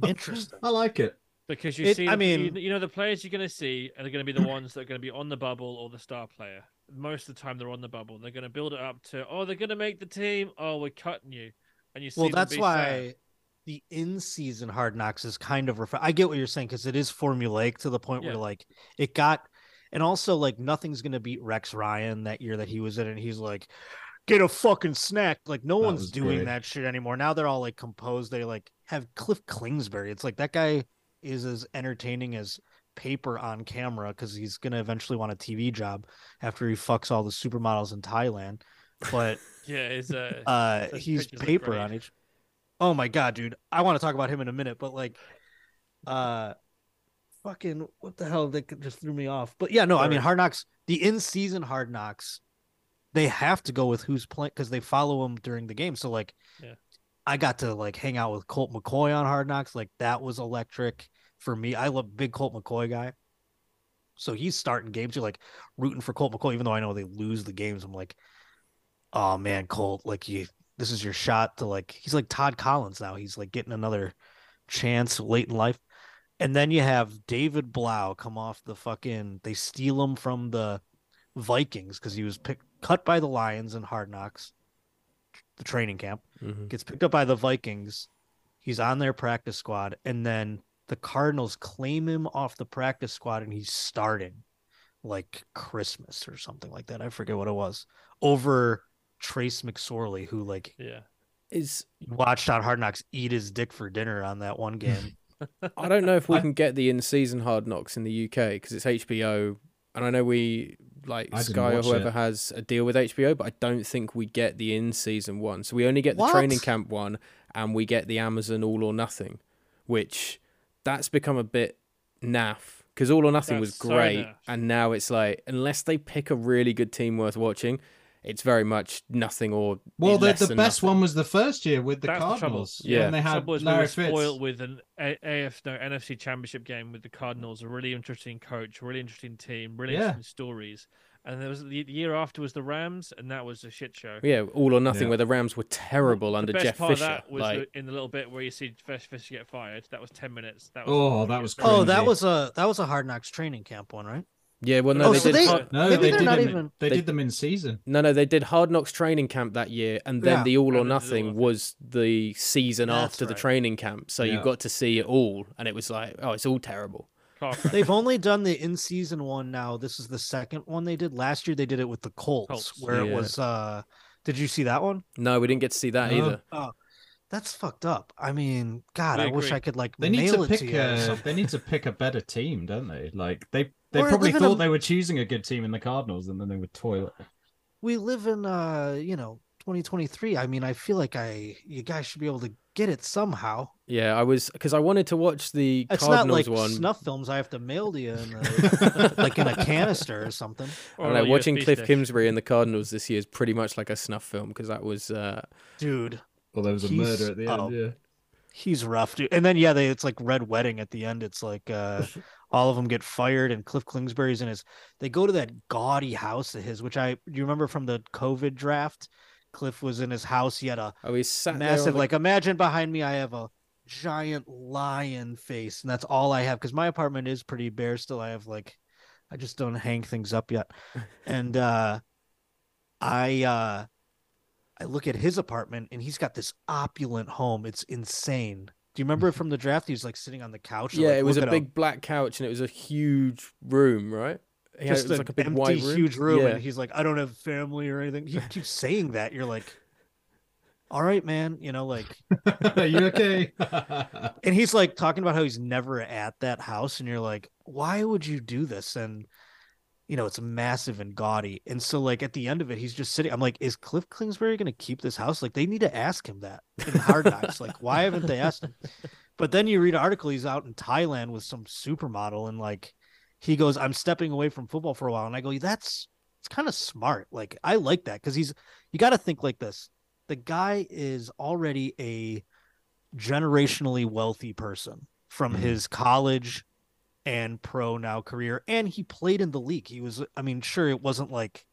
Interesting.
I like it.
Because you
It-
see,
I mean-
you, you know, the players you're going to see are going to be the ones that are going to be on the bubble or the star player. Most of the time, they're on the bubble. They're going to build it up to, oh, they're going to make the team. Oh, we're cutting you. and you see
Well, that's why
sad.
the in-season Hard Knocks is kind of. Refi- I get what you're saying because it is formulaic to the point
Yeah.
where like it got, and also like nothing's gonna beat Rex Ryan that year that he was in, and he's like, get a fucking snack. Like no
That
one's doing
great.
that shit anymore. Now they're all like composed. They like have Cliff Kingsbury. It's like that guy is as entertaining as paper on camera because he's gonna eventually want a TV job after he fucks all the supermodels in Thailand. But
Yeah, it's uh,
uh he's paper on each oh my god dude. I want to talk about him in a minute but like uh fucking what the hell? That just threw me off. But yeah no i mean hard knocks the in-season hard knocks they have to go with who's playing because they follow him during the game. So like
Yeah.
i got to like hang out with colt mccoy on hard knocks. Like that was electric for me i love big colt mccoy guy so he's starting games you're like rooting for colt mccoy even though i know they lose the games i'm like oh man, Colt, like you this is your shot to like he's like Todd Collins now. He's like getting another chance late in life. And then you have David Blough come off the fucking they steal him from the Vikings because he was picked cut by the Lions in Hard Knocks, the training camp,
Mhm.
gets picked up by the Vikings. He's on their practice squad, and then the Cardinals claim him off the practice squad and he's starting like Christmas or something like that. I forget what it was. Over Trace McSorley, who like
yeah.
Is
watched on Hard Knocks eat his dick for dinner on that one game.
I don't know if we
I-
can get the in-season Hard Knocks in the UK because it's HBO, and I know we like
I
Sky or whoever
it.
has a deal with HBO, but I don't think we get the in-season one. So we only get the training camp one, and we get the Amazon All or Nothing, which that's become a bit naff because All or Nothing was
That's so
great,
naff.
and now it's like unless they pick a really good team worth watching, it's very much nothing or
Well, the,
less
the best
nothing.
one was the first year with the
That's the.
Cardinals.
Yeah.
when they had
Trouble is we
Larry
were
Fitz.
spoiled with an A- AF no NFC Championship game with the Cardinals, a really interesting coach, really interesting team, really
Yeah.
interesting stories. And there was the, the year after was the Rams, and that was a shit show.
Yeah, all or nothing,
Yeah.
where the Rams were terrible under
the best
Jeff
part
Fisher.
of that was
like,
the, in the little bit where you see Jeff Fisher get fired. That was ten minutes. That was
Oh, that was
oh, that was a that was a Hard Knocks training camp one, right?
yeah, well, no,
Oh,
they
so
did.
they-
hard,
No,
Maybe
they
they're
did
not
them.
even-
they,
they-
did them in season.
no, no, they did Hard Knocks training camp that year, and then
Yeah.
the All or
And then the All or
Nothing
Nothing.
was the season
That's
after the training camp. So you got to see it all, and it was like, oh, it's all terrible.
Clark.
They've only done the in season one now. This is the second one they did. Last year they did it with the Colts,
Colts,
where it was uh did you see that one?
No, we didn't get to see that
No.
either.
Oh, that's fucked up. I mean, God,
We
I wish. I could like
They need to
it
pick
to you.
a.
something.
They need to pick a better team, don't they? Like they. They
Or
probably thought
a-
they were choosing a good team in the Cardinals, and then they would toilet.
we live in uh you know 2023 i mean i feel like i you guys should be able to get it somehow
Yeah, I was because I wanted to watch the
it's not
Cardinals
like
one.
snuff films i have to mail to you in a, like in a canister or something
I
Or
don't know, watching
USB
Cliff
stick.
Kingsbury and the Cardinals this year is pretty much like a snuff film because that was uh,
dude
Well, there was a murder at the end.
oh.
Yeah.
he's rough dude and then yeah they it's like red wedding at the end it's like uh all of them get fired and cliff kingsbury's in his they go to that gaudy house of his which i do you remember from the covid draft cliff was in his house. He had a
oh, he's sat
massive
the-
like imagine behind me i have a giant lion face and that's all i have because my apartment is pretty bare still. I have like i just don't hang things up yet. And uh i uh i look at his apartment and he's got this opulent home. It's insane. Do you remember from the draft he was like sitting on the couch?
Yeah,
like,
it was a big black couch and it was a huge room, right? Yeah,
just
it was
an
like a big
empty,
white room.
huge room
Yeah.
and he's like i don't have family or anything he keeps saying that you're like all right man you know like
Are you okay?
and he's like talking about how he's never at that house and you're like why would you do this and you know it's massive and gaudy and so like at the end of it he's just sitting i'm like is cliff kingsbury going to keep this house like they need to ask him that in hard knocks like why haven't they asked him but then you read an article he's out in thailand with some supermodel and like he goes i'm stepping away from football for a while. And i go that's it's kind of smart. Like i like that. Because he's you got to think like this. The guy is already a generationally wealthy person from
Mhm.
his college and pro now career and he played in the league. He was i mean sure it wasn't like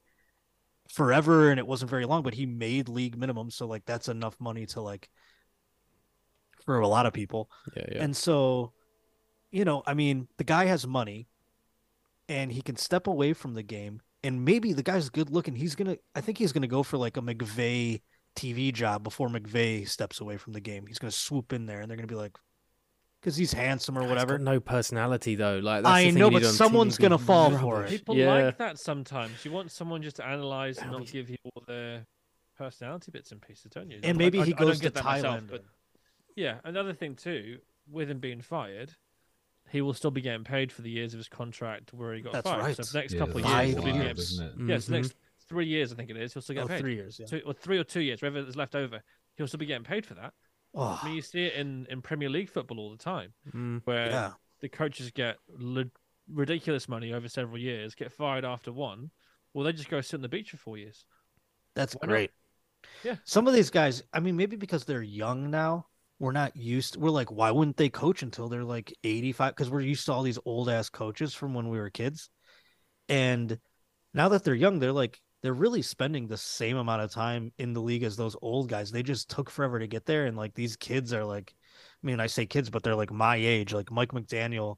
forever and it wasn't very long but he made league minimum so like that's enough money to like for a lot of people.
Yeah, yeah.
and so you know i mean the guy has money and he can step away from the game and maybe the guy's good looking he's gonna i think he's gonna go for like a McVay TV job before McVay steps away from the game. He's going to swoop in there, and they're going to be like, because he's handsome or
He's
whatever.
no personality though. Like that's
I
the thing
know, but someone's
TV.
gonna fall for it.
People
yeah.
like that sometimes. You want someone just to analyze and
Yeah,
not
we-
give you all their personality bits and pieces, don't you?
And
I-
maybe
I-
he
I don't
goes to
get that myself,
Thailand.
but yeah, another thing too, with him being fired, he will still be getting paid for the years of his contract where he got
That's
fired.
right.
So the next
Yeah,
couple of
that's
Five
years, he'll be getting,
isn't it?
yes, the
Mhm.
next three years, I think it is, he'll still get
Oh,
paid.
three years. Yeah.
Two, or three or two years, whatever is left over, he'll still be getting paid for that.
Oh,
I mean, you see it in, in Premier League football all the time,
Mm.
where
yeah.
the coaches get li- ridiculous money over several years, get fired after one, well, they just go sit on the beach for four years.
That's
Why not?
great.
Yeah.
Some of these guys, I mean, maybe because they're young now, we're not used. We're like, why wouldn't they coach until they're like 85? Because we're used to all these old ass coaches from when we were kids. And now that they're young, they're like, they're really spending the same amount of time in the league as those old guys. They just took forever to get there. And like these kids are like, I mean, I say kids, but they're like my age. Like Mike McDaniel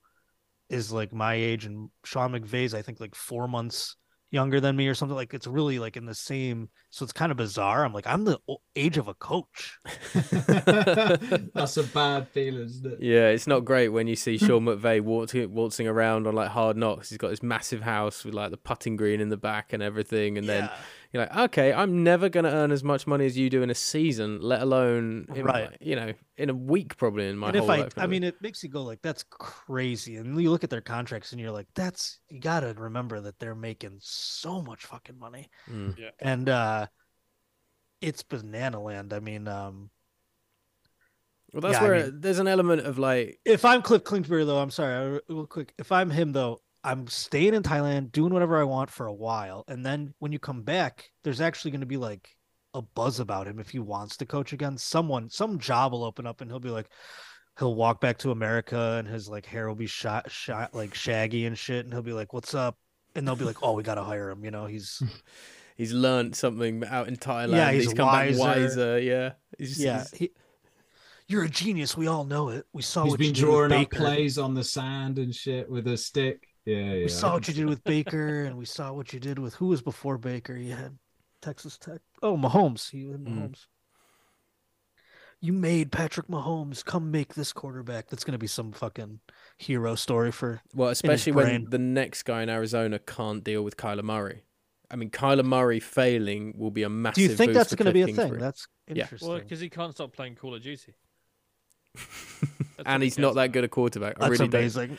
is like my age, and Sean McVay's, I think, like four months younger than me or something like it's really like in the same so it's kind of bizarre i'm like i'm the age of a coach
That's a bad feeling, isn't it?
Yeah, it's not great when you see Sean McVay waltzing, waltzing around on like hard knocks. He's got this massive house with like the putting green in the back and everything, and then
Yeah.
You're like, okay, I'm never gonna earn as much money as you do in a season, let alone in,
Right.
you know, in a week probably in my
and
whole
if i
life.
i mean it makes you go like that's crazy and you look at their contracts and you're like that's you gotta remember that they're making so much fucking money
Mm.
and uh it's banana land i mean um
well, that's
Yeah, I
where
mean-
there's an element of like,
if i'm cliff Kingsbury though i'm sorry I- real quick if i'm him though i'm staying in thailand doing whatever i want for a while and then when you come back there's actually going to be like a buzz about him if he wants to coach again someone some job will open up and he'll be like he'll walk back to america and his like hair will be shot shot like shaggy and shit and he'll be like what's up and they'll be like oh we gotta hire him you know he's
he's learned something out in Thailand.
Yeah, he's
come
wiser.
back wiser. Yeah, he's,
yeah
he's-
he, you're a genius we all know it we saw
He's
what
been
did
drawing up plays on the sand and shit with a stick. Yeah, yeah.
We
I
saw what you did with Baker, and we saw what you did with who was before Baker. You had Texas Tech. Oh, Mahomes. You had
Mm.
Mahomes. You made Patrick Mahomes come make this quarterback. That's gonna be some fucking hero story for.
well, especially when
brain.
the next guy in Arizona can't deal with Kyler Murray. I mean, Kyler Murray failing will be a massive.
Do you think
boost
that's gonna be a thing?
Kingsbury.
That's
Yeah.
interesting.
Well, because he can't stop playing Call of Duty.
And he's
cares
not that
about.
good a quarterback. I
that's
really don't.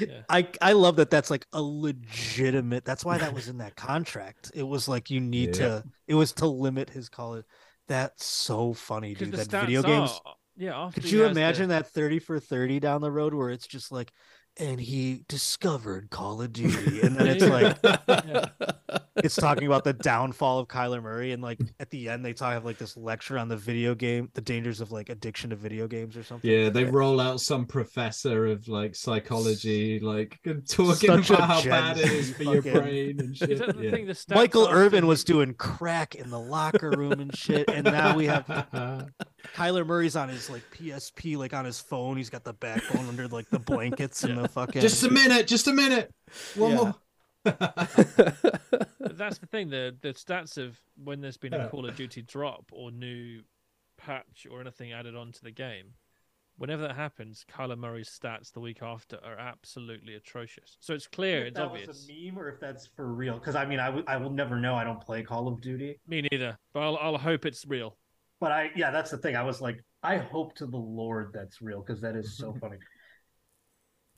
Yeah.
I I love that. That's like a legitimate. That's why that was in that contract. It was like you need
Yeah.
to. It was to limit his college. That's so funny, dude. That video games.
are, yeah.
Could you
has the-
imagine that 30 for 30 down the road where it's just like, and he discovered Call of Duty? And then it's like, it's talking about the downfall of Kyler Murray. And like at the end, they talk have like this lecture on the video game, the dangers of like addiction to video games or something.
Yeah, they roll out some professor of like psychology, like talking
Such
about how bad it is
Z
is for your brain and shit. Yeah.
thing?
Michael Irvin
he-
was doing crack in the locker room and shit. And now we have Kyler Murray's on his like PSP, like on his phone. He's got the backbone under like the blankets and the fucking.
just a minute, just a minute. One
Yeah.
more.
That's the thing. The the stats of when there's been a
Yeah.
Call of Duty drop or new patch or anything added onto the game, whenever that happens, Kyler Murray's stats the week after are absolutely atrocious. So it's clear,
if
it's
that
obvious.
was a meme or if that's for real. Because I mean, I w- I will never know. I don't play Call of Duty,
Me neither. But I'll, I'll hope it's real.
But I yeah, that's the thing. I was like, I hope to the Lord that's real because that is so funny.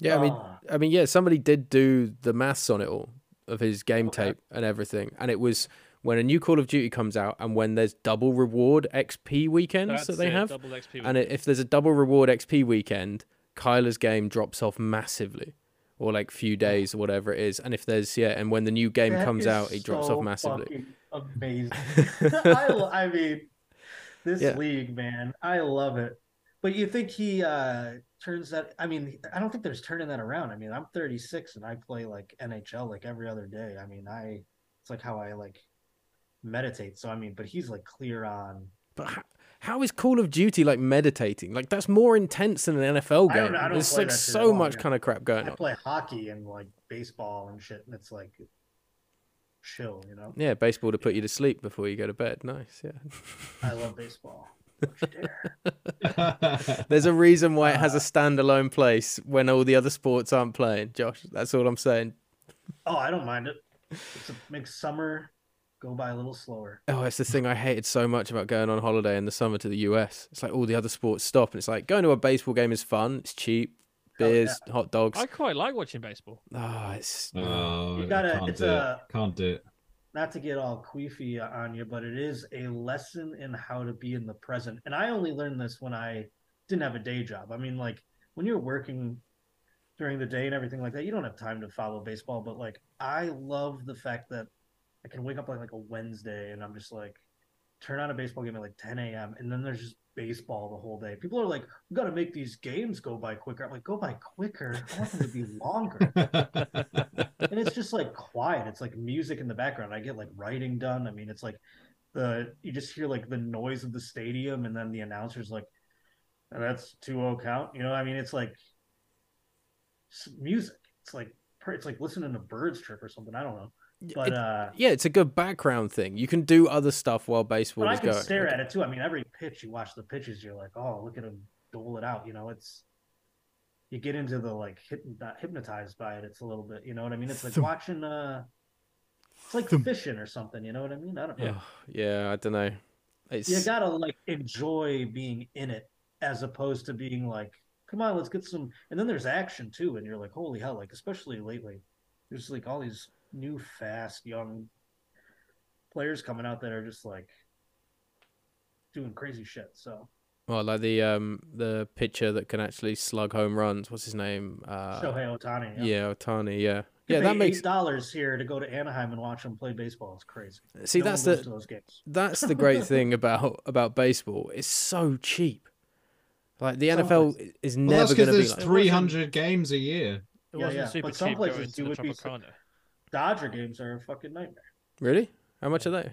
yeah, I mean,
Ah.
I mean, yeah, somebody did do the maths on it all of his game
Okay.
tape and everything, and it was when a new Call of Duty comes out and when there's double reward XP weekends
That's
that they
it,
have,
double XP
and it, if there's a double reward XP weekend, Kyler's game drops off massively, or like few days or whatever it is, and if there's yeah, and when the new game
That
comes out, it drops
so
off massively.
Amazing. I, I mean, this
Yeah.
league, man, I love it. But you think he uh turns that? I mean, I don't think there's turning that around. I mean, I'm 36 and I play like NHL like every other day. I mean, I it's like how I like meditate. So I mean, but he's like clear on.
But how, how is Call of Duty like meditating? Like that's more intense than an NFL
I
game.
don't- I don't
There's like so much kind of crap going
I
on.
play hockey and like baseball and shit, and it's like chill. You know,
Yeah, baseball to put you to sleep before you go to bed. Nice. Yeah.
I love baseball. Don't you dare.
There's a reason why it has a
Uh,
standalone place when all the other sports aren't playing, Josh. That's all I'm saying.
Oh, I don't mind it. It's a, makes summer go by a little slower.
Oh, it's the thing I hated so much about going on holiday in the summer to the US. It's like all the other sports stop, and it's like going to a baseball game is fun. It's cheap,
Hell yeah.
beers, hot dogs.
I quite like watching baseball.
Ah, it's
oh,
You gotta-
can't
it's
do
a-
it. Can't do it.
Not to get all queefy on you, but it is a lesson in how to be in the present. And I only learned this when I didn't have a day job. I mean, like when you're working during the day and everything like that, you don't have time to follow baseball. But like, I love the fact that I can wake up like, like a Wednesday and I'm just like, turn on a baseball game at like 10 a.m. and then there's just baseball the whole day. People are like, we got to make these games go by quicker. I'm like, go by quicker. I want them to be longer. and it's just like quiet. It's like music in the background. I get like writing done. I mean, it's like the you just hear like the noise of the stadium, and then the announcer's like, "And "That's 2-0 count." You know, I mean, it's like s- music. It's like it's like listening to birds trip or something. I don't know, but
it-
uh,
yeah, it's a good background thing. You can do other stuff while baseball
but I can
going.
stare at it too. I mean, every pitch you watch the pitches, you're like, "Oh, look at him dole it out." You know, it's you get into the like hypnotized by it. It's a little bit, you know what I mean? It's like watching uh it's like
Thump.
fishing or something, you know what I mean? I don't know.
Yeah.
Yeah, I don't know. It's
You gotta like enjoy being in it as opposed to being like, come on, let's get some and then there's action too, and you're like, holy hell, like especially lately, there's like all these new fast young players coming out that are just like doing crazy shit. So
well, like the um the pitcher that can actually slug home runs. What's his name? Uh,
Shohei Ohtani.
yeah, Ohtani. Yeah,
You
yeah.
pay
That makes
dollars here to go to Anaheim and watch them play baseball. It's crazy.
see
No
that's the
those games.
that's the great thing about about baseball. It's so cheap. Like the
Some
NFL
places-
is
Well,
never
that's
going
because
to be
there's
like.
It
300 games a year.
It
Yeah,
wasn't
yeah,
super
but some
cheap
places
going
you Dodger games are a fucking nightmare.
Really? How much are they?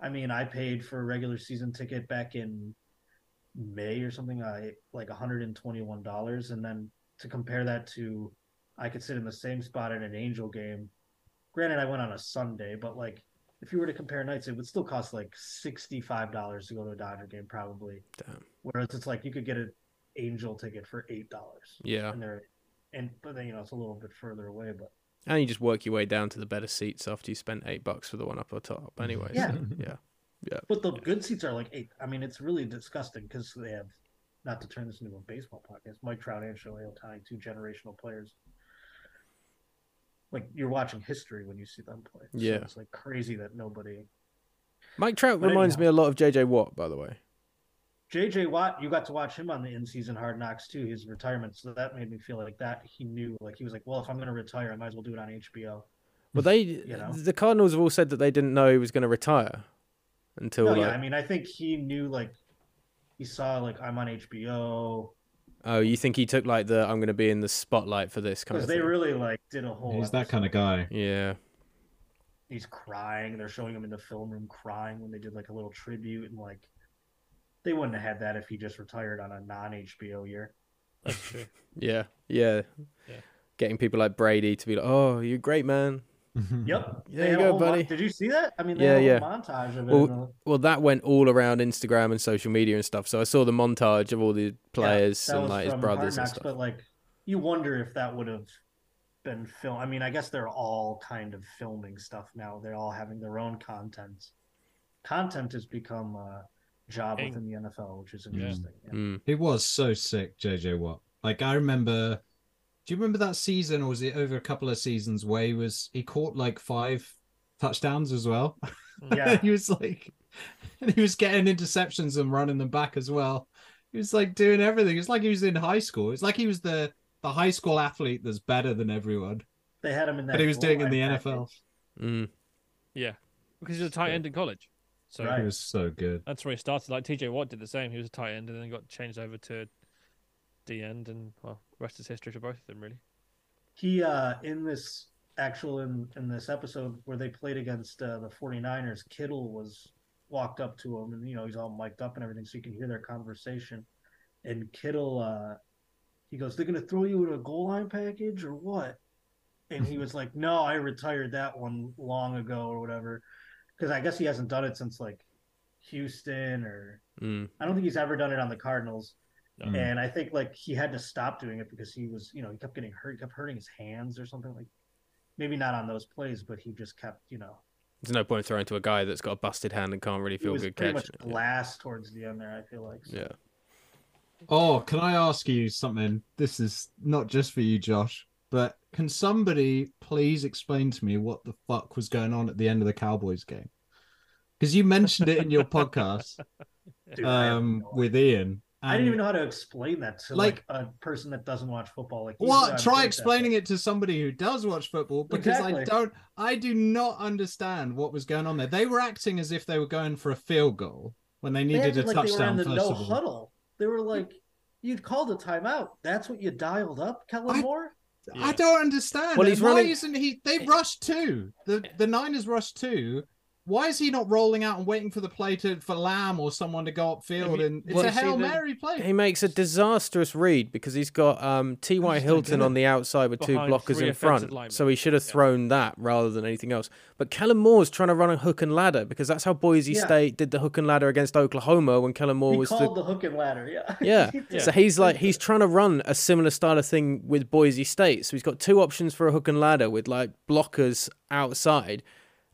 I mean, I paid for a regular season ticket back in May or something. I like 121 dollars, and then to compare that to, I could sit in the same spot at an Angel game. Granted, I went on a Sunday, but like if you were to compare nights, it would still cost like 65 dollars to go to a Dodger game, probably.
Damn.
Whereas it's like you could get an Angel ticket for eight dollars,
Yeah,
and they're and but then you know it's a little bit further away, but
and you just work your way down to the better seats after you spent eight bucks for the one up or top. Mm-hmm. Anyway,
Yeah.
so, yeah, mm-hmm. yeah.
But the good seats are like eight. I mean, it's really disgusting because they have, not to turn this into a baseball podcast, Mike Trout and Shohei Ohtani, two generational players. Like you're watching history when you see them play. So
Yeah.
it's like crazy that nobody.
Mike Trout
But
reminds
anyhow.
me a lot of JJ Watt, by the way.
JJ Watt, you got to watch him on the in-season Hard Knocks too. His retirement, so that made me feel like that he knew, like he was like, well, if I'm going to retire, I might as well do it on HBO.
Well, they
You know?
the Cardinals have all said that they didn't know he was going to retire until
No,
like,
yeah, I mean, I think he knew, like he saw, like I'm on HBO
oh, you think he took like the I'm going to be in the spotlight for this kind of? Thing?
Because they
thing?
really like did a whole.
He's that kind of guy.
Yeah,
he's crying. They're showing him in the film room crying when they did like a little tribute and like they wouldn't have had that if he just retired on a non HBO year.
That's true.
yeah, yeah,
Yeah.
Getting people like Brady to be like, "Oh, you're great, man."
Yep.
There
They
you go,
whole mon-
buddy.
Did you see that? I mean, they
Yeah,
had a
yeah.
montage of it.
Well,
in
Well, that went all around Instagram and social media and stuff. So I saw the montage of all the players
that
and like his brothers
Hard
and stuff.
But like, you wonder if that would have been film. I mean, I guess they're all kind of filming stuff now. They're all having their own content. Content has become a job
King.
within the NFL, which is interesting. Yeah.
Mm.
He was so sick, JJ Watt. Like I remember. Do you remember that season, or was it over a couple of seasons where he was he caught like five touchdowns as well?
Yeah.
he was like, and he was getting interceptions and running them back as well. He was like doing everything. It's like he was in high school. It's like he was the the high school athlete that's better than everyone.
They had him in that.
But he was doing it in the. NFL.
Mm.
Yeah, because he's a tight end in college. So
Right.
He was so good.
that's where he started. Like TJ Watt did the same. He was a tight end and then got changed over to D end, and well, rest is history for both of them, really.
he uh in this actual in in this episode where they played against uh, the 49ers kittle was walked up to him and you know he's all mic'd up and everything so you can hear their conversation and kittle uh he goes they're gonna throw you in a goal line package or what and he was like, "No, I retired that one long ago or whatever," because I guess he hasn't done it since like Houston or
Mm.
I don't think he's ever done it on the Cardinals.
Mm.
And I think like he had to stop doing it because he was, you know, he kept getting hurt, he kept hurting his hands or something like. Maybe not on those plays, but he just kept, you know,
There's no point throwing to a guy that's got a busted hand and can't really
he
feel
was
good
pretty
catching
much
it.
glass towards the end there. I feel like. So.
Yeah.
Oh, can I ask you something? This is not just for you, Josh, but can somebody please explain to me what the fuck was going on at the end of the Cowboys game? Because you mentioned it in your podcast
Dude,
um,
no
with Ian.
I didn't even know how to explain that to
Like-
like, a person that doesn't watch football. Like,
Well, try explaining it to somebody who does watch football because I don't, I do not understand what was going on there. They were acting as if they were going for a field goal when they
They
needed
acted
a
like they were in
touchdown
the
first
no
of all.
huddle. They were like, "You'd called a timeout. That's what you dialed up, Kellen
I-
Moore."
I don't understand.
Well, he's
why
running-
isn't he? They rushed two. The the Niners rushed two. Why is he not rolling out and waiting for the play to for Lamb or someone to go upfield?
you-
And it's
well,
a
you see
hail
the-
mary play.
He makes a disastrous read because he's got um, T.Y. Hilton on the outside with two blockers in front.
linemen.
So he should have
Yeah.
thrown that rather than anything else. But Kellen Moore's trying to run a hook and ladder because that's how Boise
Yeah.
State did the hook and ladder against Oklahoma when Kellen Moore
He
was
called
the.
the hook and ladder. Yeah.
Yeah.
He did.
So he's like he's trying to run a similar style of thing with Boise State. So he's got two options for a hook and ladder with like blockers outside,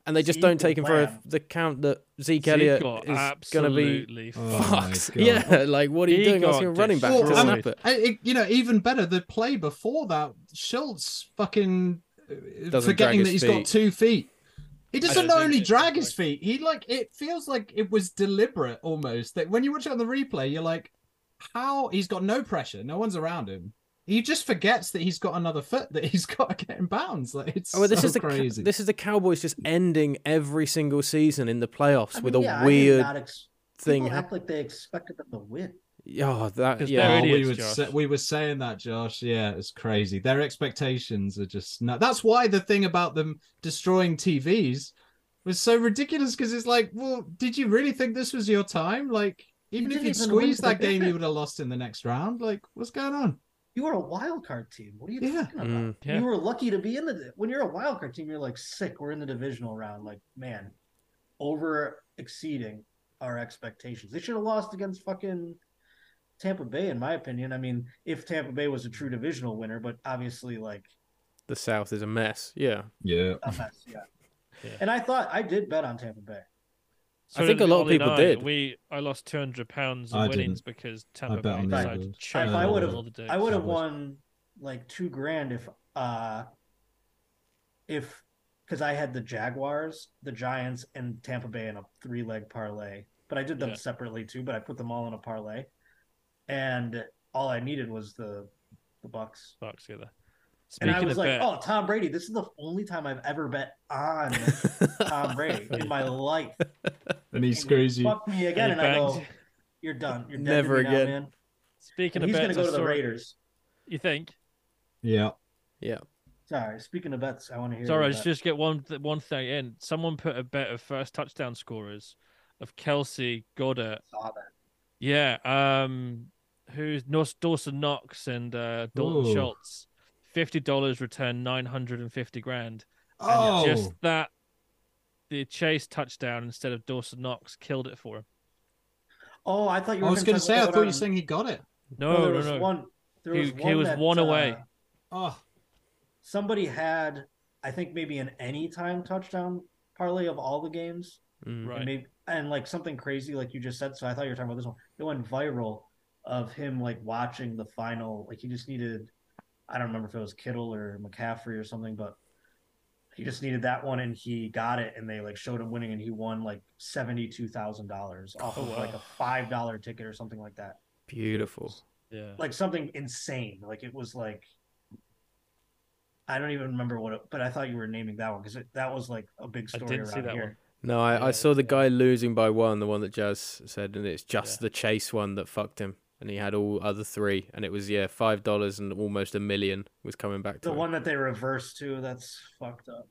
and they just don't take him for a, the count that Zeke
Zeke
Elliott
got
is going to be
absolutely
Oh
fucked. Yeah, like what are you
He
doing asking
got
a running back
destroyed.
to
Well,
snap it?
I, it- you know, even better, the play before that, Schultz fucking uh,
Doesn't
forgetting that
his
he's got two feet. He doesn't
don't
only
it-
drag his feet. He like it feels like it was deliberate almost. That when you watch it on the replay, you're like, how he's got no pressure, no one's around him. He just forgets that he's got another foot that he's got to get in bounds. Like it's
Oh, well, this
so
is the
crazy.
this is the Cowboys just ending every single season in the playoffs
I
with
mean,
a
yeah, I did
weird
ex-
thing.
People act like they expected them to win.
Oh, that
'Cause
yeah.
they're
Oh, we were
Josh.
we were saying that, Josh. Yeah, it's crazy. Their expectations are just no. That's why the thing about them destroying TVs was so ridiculous because it's like, well, did you really think this was your time? Like, even if you'd squeezed that game, you would have lost in the next round. Like, what's going on?
You were a wild card team. What are you
Yeah.
talking about?
Mm.
Yeah.
You were lucky to be in the. When you're a wild card team, you're like sick. We're in the divisional round. Like man, over exceeding our expectations. They should have lost against fucking Tampa Bay, in my opinion. I mean, if Tampa Bay was a true divisional winner, but obviously like
The South is a mess. Yeah.
Yeah.
a mess. Yeah.
Yeah.
And I thought I did bet on Tampa Bay.
I think a lot of people
I.
did.
We I lost two hundred pounds in
I
winnings
didn't.
because Tampa
bet on
Bay
the
decided to
Eagles.
choke
If I would have,
all the dicks.
I would have won like two grand if, uh, if because I had the Jaguars, the Giants, and Tampa Bay in a three leg parlay. But I did them
Yeah.
separately too. But I put them all in a parlay, and all I needed was the the Bucks.
Bucks together.
And I was like,
bet,
"Oh, Tom Brady! This is the only time I've ever bet on Tom Brady in my life."
And he screws you.
Fuck me again,
Hey,
and I go,
Banks.
"You're done. You're dead
Never
to me now,
again.
man."
speaking
And
of
he's
bets,
gonna go to the
saw-
Raiders.
You think?
Yeah.
yeah.
Sorry. Speaking of bets, I want to hear.
Sorry,
your
I just, just get one one thing in. Someone put a bet of first touchdown scorers of Kelce Goddard.
saw that.
Yeah, um, who's Nos- Dawson Knox and uh, Dalton
Ooh.
Schultz. Fifty dollars returned nine hundred and fifty grand. And
Oh,
just that, the chase touchdown instead of Dawson Knox killed it for him.
Oh, I thought you
I
were.
was going
gonna
say, I thought you were saying he got it.
No,
there
no,
was
no.
One, there
He-
was
he was
that,
one away.
uh,
Oh,
somebody had, I think maybe an anytime touchdown parlay of all the games,
Mm.
Right.
and maybe and like something crazy like you just said. So I thought you were talking about this one. It went viral of him like watching the final. Like he just needed, I don't remember if it was Kittle or McCaffrey or something, but he just needed that one and he got it and they like showed him winning and he won like seventy two thousand dollars off
Oh,
of like
wow.
a five dollar ticket or something like that.
Beautiful.
Yeah.
like something insane. Like it was like I don't even remember what, it, but I thought you were naming that one because that was like a big
I
story
didn't
around
see that
here.
one.
No, I,
Yeah,
I saw the
yeah.
guy losing by one, the one that Jazz said, and it's just
Yeah.
the chase one that fucked him. And he had all other three, and it was yeah, five dollars and almost a million was coming back to
The
him.
one that they reversed to, that's fucked up.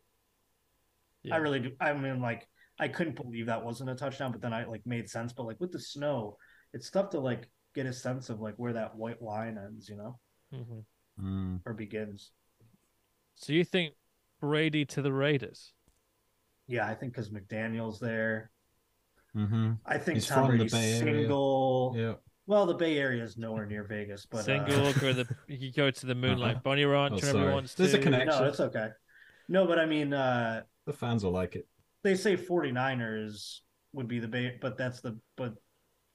Yeah.
I really do. I mean, like I couldn't believe that wasn't a touchdown, but then I like made sense. But like with the snow, it's tough to like get a sense of like where that white line ends, you know,
Mhm.
Mm.
or begins.
So you think Brady to the Raiders?
Yeah, I think because McDaniels there.
Mm-hmm.
I think
He's
Tom
from the
Brady's
Bay Area.
single.
Yeah.
Well, the Bay Area is nowhere near Vegas, but
Single,
uh,
go the you could go to the Moonlight
Uh-huh.
Bunny Ranch
Oh,
whenever he
sorry.
wants
There's a connection.
no, it's okay. No, but I mean, uh,
The fans will like it.
they say 49ers would be the Bay, but that's the but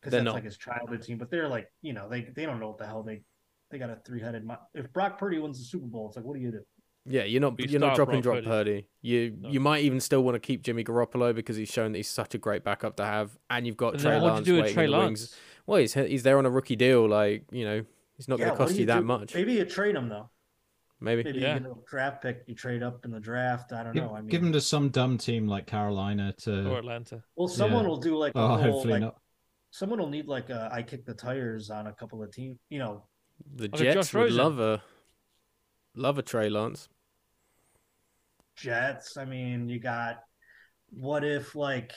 because that's
not.
like his childhood team. But they're like, you know, they they don't know what the hell they they got a three headed. Mo- if Brock Purdy wins the Super Bowl, it's like, what do you do?
Yeah, you're not
You
you're not dropping
Brock
drop
Purdy.
Purdy. You
No.
you might even still want to keep Jimmy Garoppolo because he's shown that he's such a great backup to have, and you've got
And
Trey
then what
Lance
do you do with
waiting
Trey
in the wings.
Lance?
Well, he's he's there on a rookie deal. Like you know, he's not
Yeah,
going to cost
do
you, that
do?
much.
Maybe you trade him though.
Maybe.
Maybe
Yeah.
you get a draft pick, you trade up in the draft. I don't
Give,
know. I mean,
give him to some dumb team like Carolina to.
Or Atlanta.
well, someone
Yeah.
will do like a
Oh,
whole,
hopefully
like,
not.
someone will need like a I kick the tires on a couple of teams. You know,
The
Like
Jets would love a love a Trey Lance.
Jets. I mean, you got what if like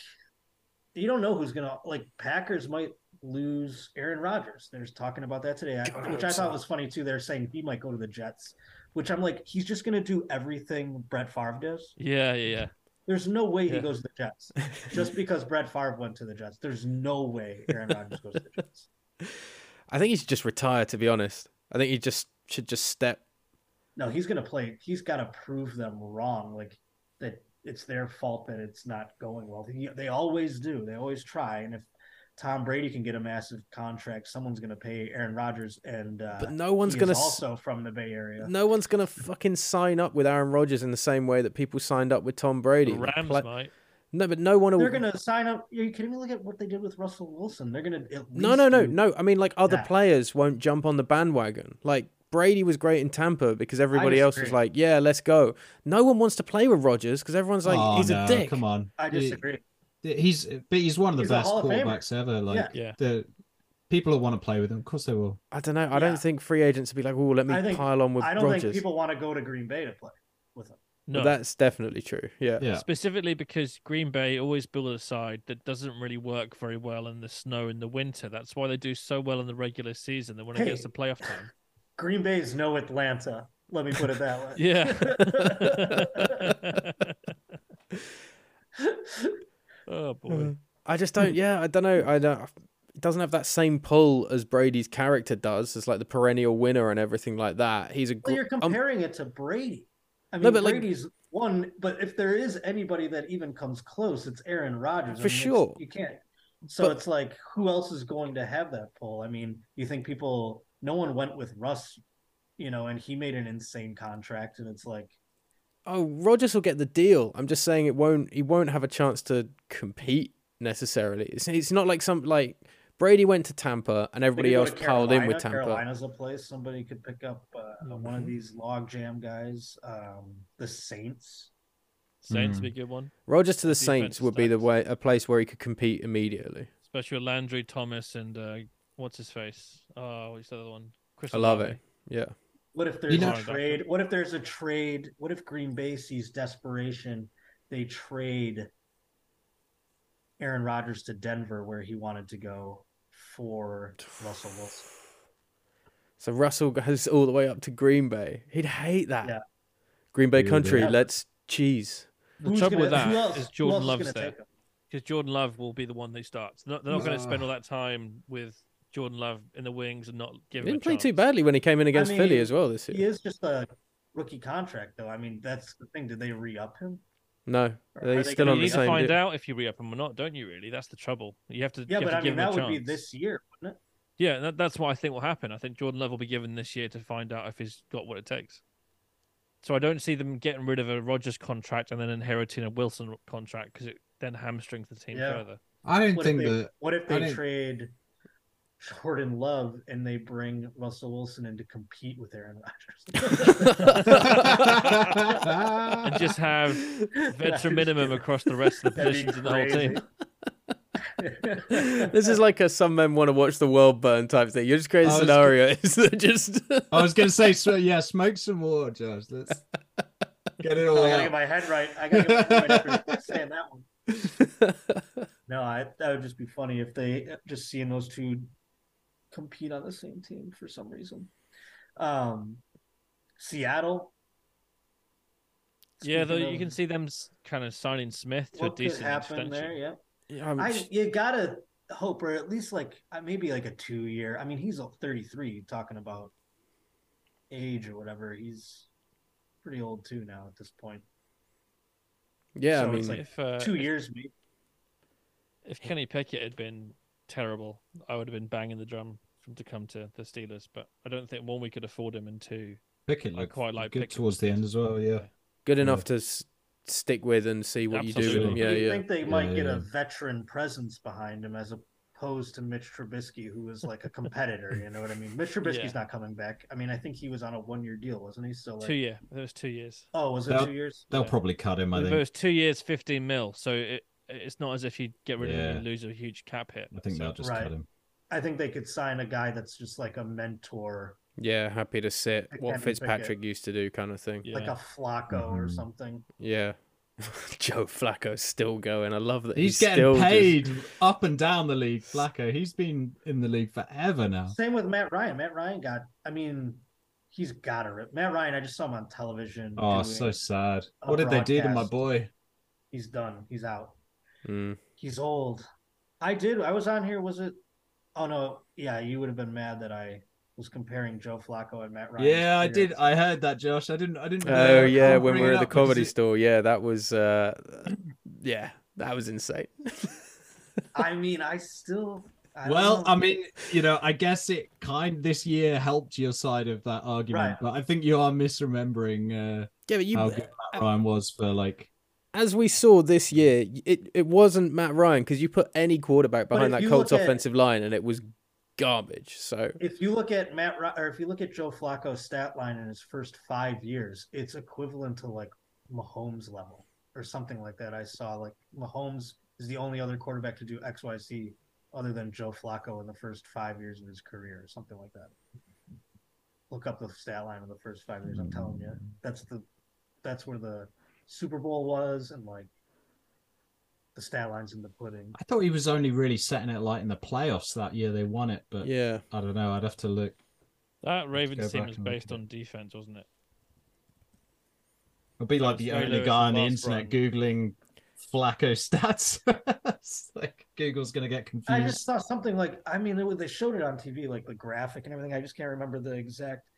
you don't know who's gonna like Packers might lose Aaron Rodgers. There's talking about that today,
God,
which I thought was funny too. They're saying he might go to the Jets, which I'm like, he's just gonna do everything Brett Favre does.
Yeah, yeah, yeah.
There's no way he goes to the Jets just because Brett Favre went to the Jets. There's no way Aaron Rodgers goes to the Jets.
I think he should just retire. To be honest, I think he just should just step.
No, he's gonna play. He's got to prove them wrong, like that it's their fault that it's not going well. He, they always do. They always try. And if Tom Brady can get a massive contract, someone's gonna pay Aaron Rodgers, and uh,
But no one's gonna
also from the Bay Area.
No one's gonna fucking sign up with Aaron Rodgers in the same way that people signed up with Tom Brady.
The
Like,
Rams
pla-
might.
No, but no one.
They're gonna sign up. Are you kidding me? Look at what they did with Russell Wilson. They're gonna
No, no, no,
do-
no. I mean, like other
that.
players won't jump on the bandwagon. Like Brady was great in Tampa because everybody else was like, "Yeah, let's go." No one wants to play with Rodgers because everyone's like,
oh,
"He's
no,
a dick."
Come on.
I
He-
disagree.
He's but he's one of the
He's
best
Hall of Famer.
quarterbacks ever. Like
Yeah.
Yeah.
the people will want to play with him. Of course they will.
I don't know. I
Yeah.
don't think free agents would be like, "Oh, let me
think-
pile on with
I don't
Rodgers."
think people want to go to Green Bay to play with him.
But
No.
that's definitely true. Yeah.
Yeah.
Specifically because Green Bay always build a side that doesn't really work very well in the snow in the winter. That's why they do so well in the regular season. That when it gets
Hey.
to playoff time,
Green Bay is no Atlanta. Let me put it that way.
yeah. oh boy.
I just don't. Yeah, I don't know. I don't. It doesn't have that same pull as Brady's character does, It's like the perennial winner and everything like that. He's a.
Well, you're
um,
comparing it to Brady. I mean,
No, but, like-
Brady's one, but if there is anybody that even comes close, it's Aaron Rodgers. I
For
mean,
sure.
you can't. So
But-
it's like, who else is going to have that pull? I mean, you think people? No one went with Russ, you know, and he made an insane contract, and it's like,
Oh, Rodgers will get the deal. I'm just saying it won't. He won't have a chance to compete necessarily. It's, it's not like some like Brady went to Tampa and everybody else piled in with Tampa.
Carolina's a place somebody could pick up uh, one of
Mhm.
these logjam guys. Um, the Saints.
Saints
Mm.
be a good one,
Rodgers to the
Defense
Saints would be the way a place where he could compete immediately.
especially with Landry Thomas and uh, what's his face? Oh, uh, what's the other one? Chris
I love
Olave.
it. Yeah.
What if there's
know-
a trade? What if there's a trade? What if Green Bay sees desperation? They trade Aaron Rodgers to Denver, where he wanted to go for Russell Wilson.
So Russell goes all the way up to Green Bay. He'd hate that.
Yeah.
Green Bay
He
country.
yeah.
Let's cheese.
The
Who's
trouble with
gonna-
that
else-
is Jordan
else is
Love's there because Jordan Love will be the one they start. They're not, they're not going to spend all that time with Jordan Love in the wings and not give
He
him a
didn't play too badly when he came in against Philly
mean,
as well this year.
He is just a rookie contract, though. I mean, that's the thing. Did they re up him?
No,
Or are
he's
they
still
gonna
on
You need to find
deal.
out if you re-up him or not, don't you? Really, that's the trouble. You have to.
Yeah,
you
but
have
I
to give
mean,
him
that
a
would be this year, wouldn't it?
Yeah, that, that's what I think will happen. I think Jordan Love will be given this year to find out if he's got what it takes. So I don't see them getting rid of a Rodgers contract and then inheriting a Wilson contract because it then hamstrings the team
Yeah.
further.
I don't
What
think
they,
that.
what if they
didn't-
trade Jordan Love and they bring Russell Wilson in to compete with Aaron Rodgers?
And just have veteran minimum across the rest of the positions in the whole team.
this is like a some men want to watch the world burn type thing. You're just creating
I was
scenarios that just.
I was gonna say, so, yeah, smoke some more, Josh. Let's get it oh, all
I gotta get my head right. I gotta get my head right after saying that one. No, I, that would just be funny if they uh, just seeing those two compete on the same team for some reason. Um, Seattle,
Yeah, though
Speaking
you can see them kind of signing Smith to a
what could
decent
happen
extension.
there. Yeah,
Yeah, I'm
I you gotta hope, or at least like uh, maybe like a two year. I mean, he's a 33. Talking about age or whatever, he's pretty old too now at this point.
yeah, I
so
mean,
it's like
If uh,
Two
if-
years, maybe.
if Kenny Pickett had been terrible, I would have been banging the drum for him to come to the Steelers. But I don't think one we could afford him, and two,
Pickett
I
looked
quite like
good
Pickett.
towards the end as well. Yeah.
good enough to s- stick with and see what you do with him.
Absolutely.
Yeah,
you
yeah.
think they
Yeah,
might get
yeah.
a veteran presence behind him as opposed to Mitch Trubisky, who was like a competitor. you know what I mean? Mitch Trubisky's
Yeah.
not coming back. I mean, I think he was on a one year deal, wasn't he? So like,
two year. It was two years.
oh, was it
They'll-
two years?
They'll
Yeah.
probably cut him. I think It
was two years, fifteen mil. So it it's not as if you get rid of him
Yeah.
and lose a huge cap hit.
I think
So-
they'll just
Right.
cut him.
I think they could sign a guy that's just like a mentor,
Yeah, happy to sit.
Pick
What
Kenny
Fitzpatrick used to do, kind of thing.
Yeah.
like a Flacco or
Mhm.
something.
Yeah. Joe Flacco's still going. I love that
He's,
he's,
getting
still just-
paid up and down the league. Flacco. He's been in the league forever now.
Same with Matt Ryan. Matt Ryan got. I mean, he's got to rip. Matt Ryan. I just saw him on television.
Oh, so sad. What did they do to my boy?
He's done. He's out.
Mm.
He's old. I did. I was on here. Was it? Oh no. Yeah, you would have been mad that I was comparing Joe Flacco and Matt Ryan.
Yeah, I did. I heard that, Josh. I didn't. I didn't.
Oh
uh,
yeah, when we
bring
were at the
up because
comedy
it-
store. Yeah, that was. uh Yeah, that was insane.
I mean, I still. I
Well,
know.
I mean, you know, I guess it kind this year helped your side of that argument,
Right.
but I think you are misremembering uh,
yeah, but you,
how good Matt Ryan was for like.
As we saw this hmm. year, it it wasn't Matt Ryan because you put any quarterback behind that Colts
look at-
offensive line and it was garbage. So
if you look at Matt, or if you look at Joe Flacco's stat line in his first five years, it's equivalent to like Mahomes level or something like that. I saw like Mahomes is the only other quarterback to do X, Y, Z other than Joe Flacco in the first five years of his career or something like that. Look up the stat line of the first five years. I'm telling you, that's the that's where the Super Bowl was, and like the stat lines in the pudding.
I thought he was only really setting it light in the playoffs that year they won it, but
yeah,
I don't know. I'd have to look.
That
go
Ravens team was based on defense, wasn't it?
I'll be like the only
Lewis
guy on the internet
Brown.
googling Flacco stats. Like Google's gonna get confused.
I just saw something like I mean it, they showed it on TV like the graphic and everything. I just can't remember the exact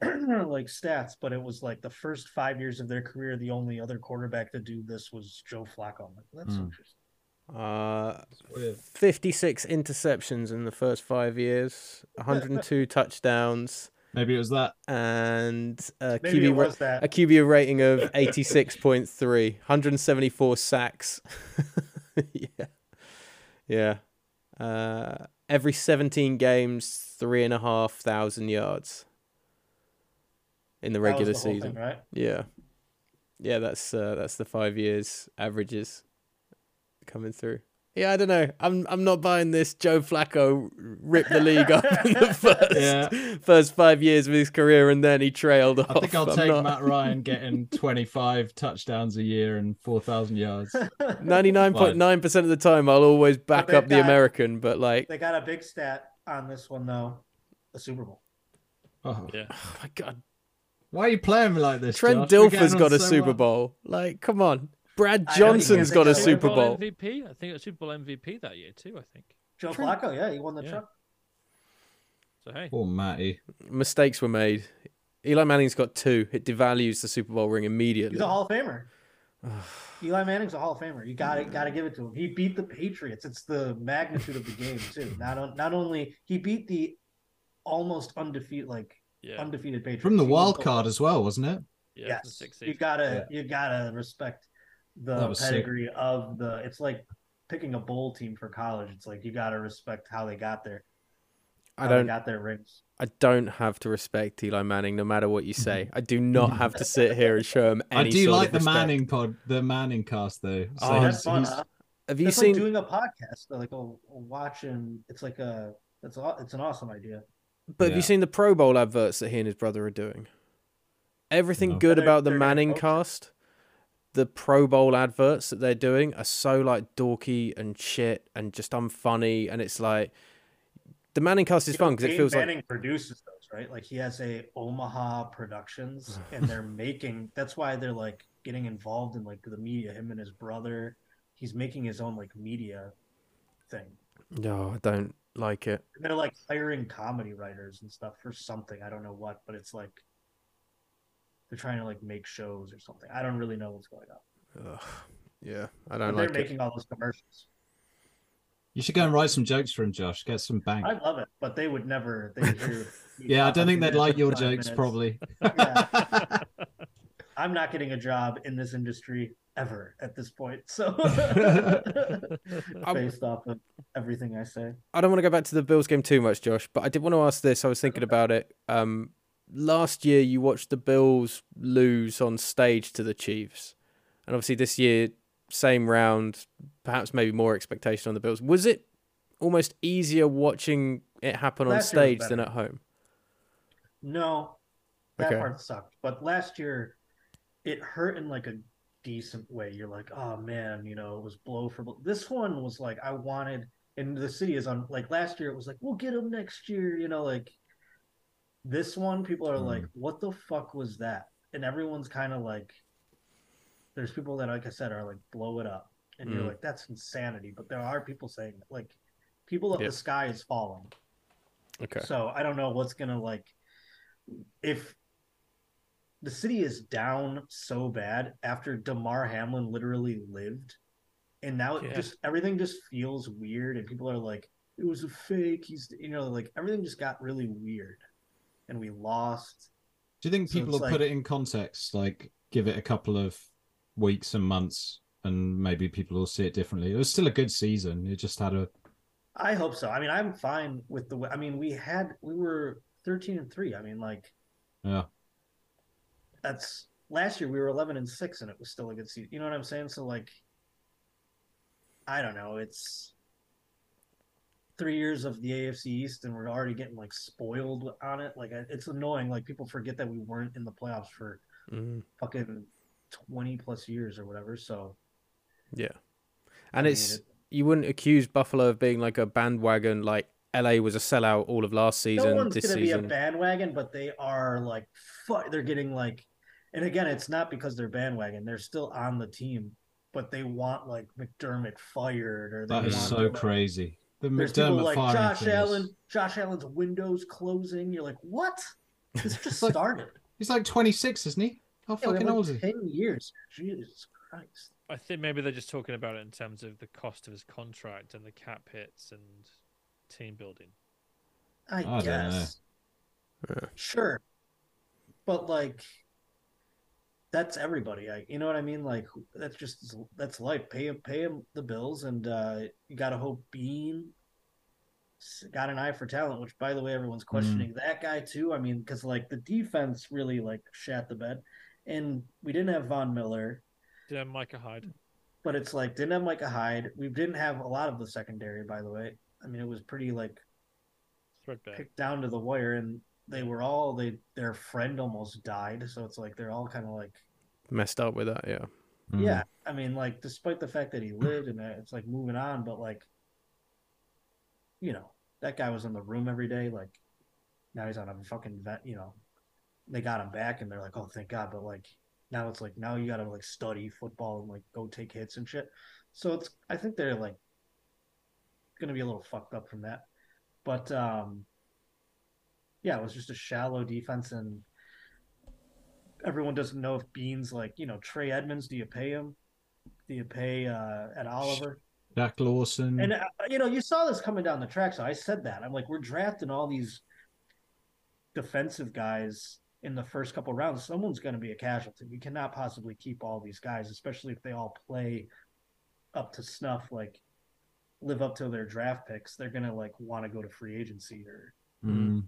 like stats, but it was like the first five years of their career, the only other quarterback to do this was Joe Flacco. Like, that's
Hmm.
interesting.
uh, fifty-six interceptions in the first five years, one hundred and two touchdowns,
Maybe it was that.
and uh,
Maybe
QB
it
ra-
was that.
a QB rating of 86.3, 174 sacks. yeah. Yeah. Uh, every 17 games, three and a half thousand yards in the regular
the
season.
thing, right?
Yeah. Yeah, that's uh, that's the five years averages coming through. Yeah, I don't know. I'm I'm not buying this. Joe Flacco ripped the league up in the first
Yeah.
first five years of his career, and then he trailed off.
I think I'll
I'm
take
not-
Matt Ryan getting 25 touchdowns a year and 4,000 yards.
Ninety-nine point nine percent of the time, I'll always back up the
got-
American, but like,
They got a big stat on this one though, the Super Bowl.
Oh,
Yeah.
oh my god,
why are you playing me like this?
Trent
Josh? We're
Dilfer's
getting on
got a
so
Super
well.
Bowl. Like, come on, Brad
I know you
Johnson's
can't
got a Super Bowl.
MVP. I think a Super Bowl MVP that year too. I think.
Joe
Trent-
Flacco, yeah, he won the
Yeah.
truck.
So hey,
Poor Matty.
Mistakes were made. Eli Manning's got two. It devalues the Super Bowl ring immediately.
He's a Hall of Famer. Eli Manning's a Hall of Famer. You got to got to give it to him. He beat the Patriots. It's the magnitude of the game too. Not on, not only he beat the almost undefeated like
yeah,
undefeated Patriots
From the wild card as well, wasn't it?
yeah,
Yes, you
seed.
gotta you gotta respect the
was sick.
pedigree of the. It's like picking a bowl team for college. It's like you gotta respect how they got there.
I don't.
got their rings.
I don't have to respect Eli Manning, no matter what you say. I do not have to sit here and show him any
I do
sort
like
of
the
respect.
Manning pod, the Manning cast though. Oh, so
Oh,
he's-
That's fun. Huh?
Have you
It's
seen?
like doing a podcast, like a, a watching. It's like a. It's a, it's an awesome idea.
But have you seen the Pro Bowl adverts that he and his brother are doing? Everything
No.
good
They're-
about the Manning cast, the Pro Bowl adverts that they're doing are so like dorky and shit and just unfunny. And it's like the Manning cast is
You
fun because it
Peyton
feels like
Manning produces those, right? Like he has a Omaha Productions, and they're making. That's why they're like getting involved in like the media. Him and his brother, he's making his own like media thing.
No, I don't like it.
They're like hiring comedy writers and stuff for something. I don't know what, but it's like they're trying to like make shows or something. I don't really know what's going on.
Ugh. Yeah, I don't
they're
like it.
making all those commercials.
You should go and write some jokes for him, Josh. Get some bank.
I love it, but they would never. They would hear. me
Yeah, I don't think they'd like your jokes,
minutes.
probably.
I'm not getting a job in this industry ever at this point. So, based off of everything I say,
I don't want to go back to the Bills game too much, Josh, but I did want to ask this. I was thinking about it. Um, last year, you watched the Bills lose on stage to the Chiefs, and obviously this year, same round, perhaps maybe more expectation on the Bills. Was it almost easier watching it happen on
Last
stage than at home?
no, that
Okay.
part sucked. But last year, it hurt in like a decent way. You're like, oh man, you know, it was blow for blow. This one was like, I wanted, and the city is on. Like last year, it was like, we'll get them next year. You know, like this one, people are like, what the fuck was that? And everyone's kind of like, there's people that, like I said, are like, blow it up, and you're
Mm.
like, that's insanity. But there are people saying that, like, people of
Yeah.
the sky is falling.
Okay.
So I don't know what's gonna like if the city is down so bad after Damar Hamlin literally lived, and now it
Yeah.
just everything just feels weird, and people are like, "It was a fake." He's you know like everything just got really weird, and we lost.
Do you think
So
people
it's
will put it in context, like give it a couple of weeks and months, and maybe people will see it differently? It was still a good season. It just had a
I hope so. I mean, I'm fine with the. way I mean, we had we were 13 and three. I mean, like
yeah.
That's last year we were 11 and 6 and it was still a good season. You know what i'm saying? So like i don't know. It's three years of the afc east and we're already getting like spoiled on it. Like it's annoying. Like people forget that we weren't in the playoffs for
Mm,
fucking 20 plus years or whatever. So
yeah, and
I
it's
it-
you wouldn't accuse Buffalo of being like a bandwagon. Like LA was a sellout all of last season.
no one's
this
gonna be a
season,
bandwagon but they are like fu- they're getting like and again it's not because they're bandwagon they're still on the team but they want like mcdermott fired or they
That is so
like,
crazy. The
There's people like Josh
thing is-
Allen. Josh Allen's windows closing. You're like, what? This just
like-
started.
He's like 26, isn't he? How
Yeah, we
fucking
have,
old is he?
Ten years. Jesus Christ.
I think maybe they're just talking about it in terms of the cost of his contract and the cap hits and team building.
I,
I don't know.
guess.
Yeah.
Sure, but like, that's everybody. I, you know what I mean? Like, that's just that's life. Pay him, pay him the bills, and uh, you got to hope Beane got an eye for talent. Which, by the way, everyone's questioning that guy too. I mean, because like the defense really like shat the bed, and we didn't have Von Miller.
Yeah, Micah Hyde.
but it's like didn't have Micah Hyde. We didn't have a lot of the secondary, by the way. I mean, it was pretty like
Threadbare.
picked down to the wire, and they were all they their friend almost died, so it's like they're all kind of like
messed up with that. Yeah.
Mm.
yeah. I mean, like despite the fact that he lived and it's like moving on, but like you know that guy was in the room every day. Like now he's on a fucking vet. You know, they got him back, and they're like, oh, thank God. But like now it's like now you got to like study football and like go take hits and shit. So it's I think they're like gonna be a little fucked up from that. But um yeah, it was just a shallow defense and everyone doesn't know if Beane's like, you know, Trey Edmunds, do you pay him? Do you pay uh Ed Oliver?
Shaq Lawson.
And uh, you know, you saw this coming down the track, so I said that. I'm like, we're drafting all these defensive guys in the first couple rounds. Someone's going to be a casualty. We cannot possibly keep all these guys, especially if they all play up to snuff, like live up to their draft picks. They're going to like want to go to free agency or
Mm.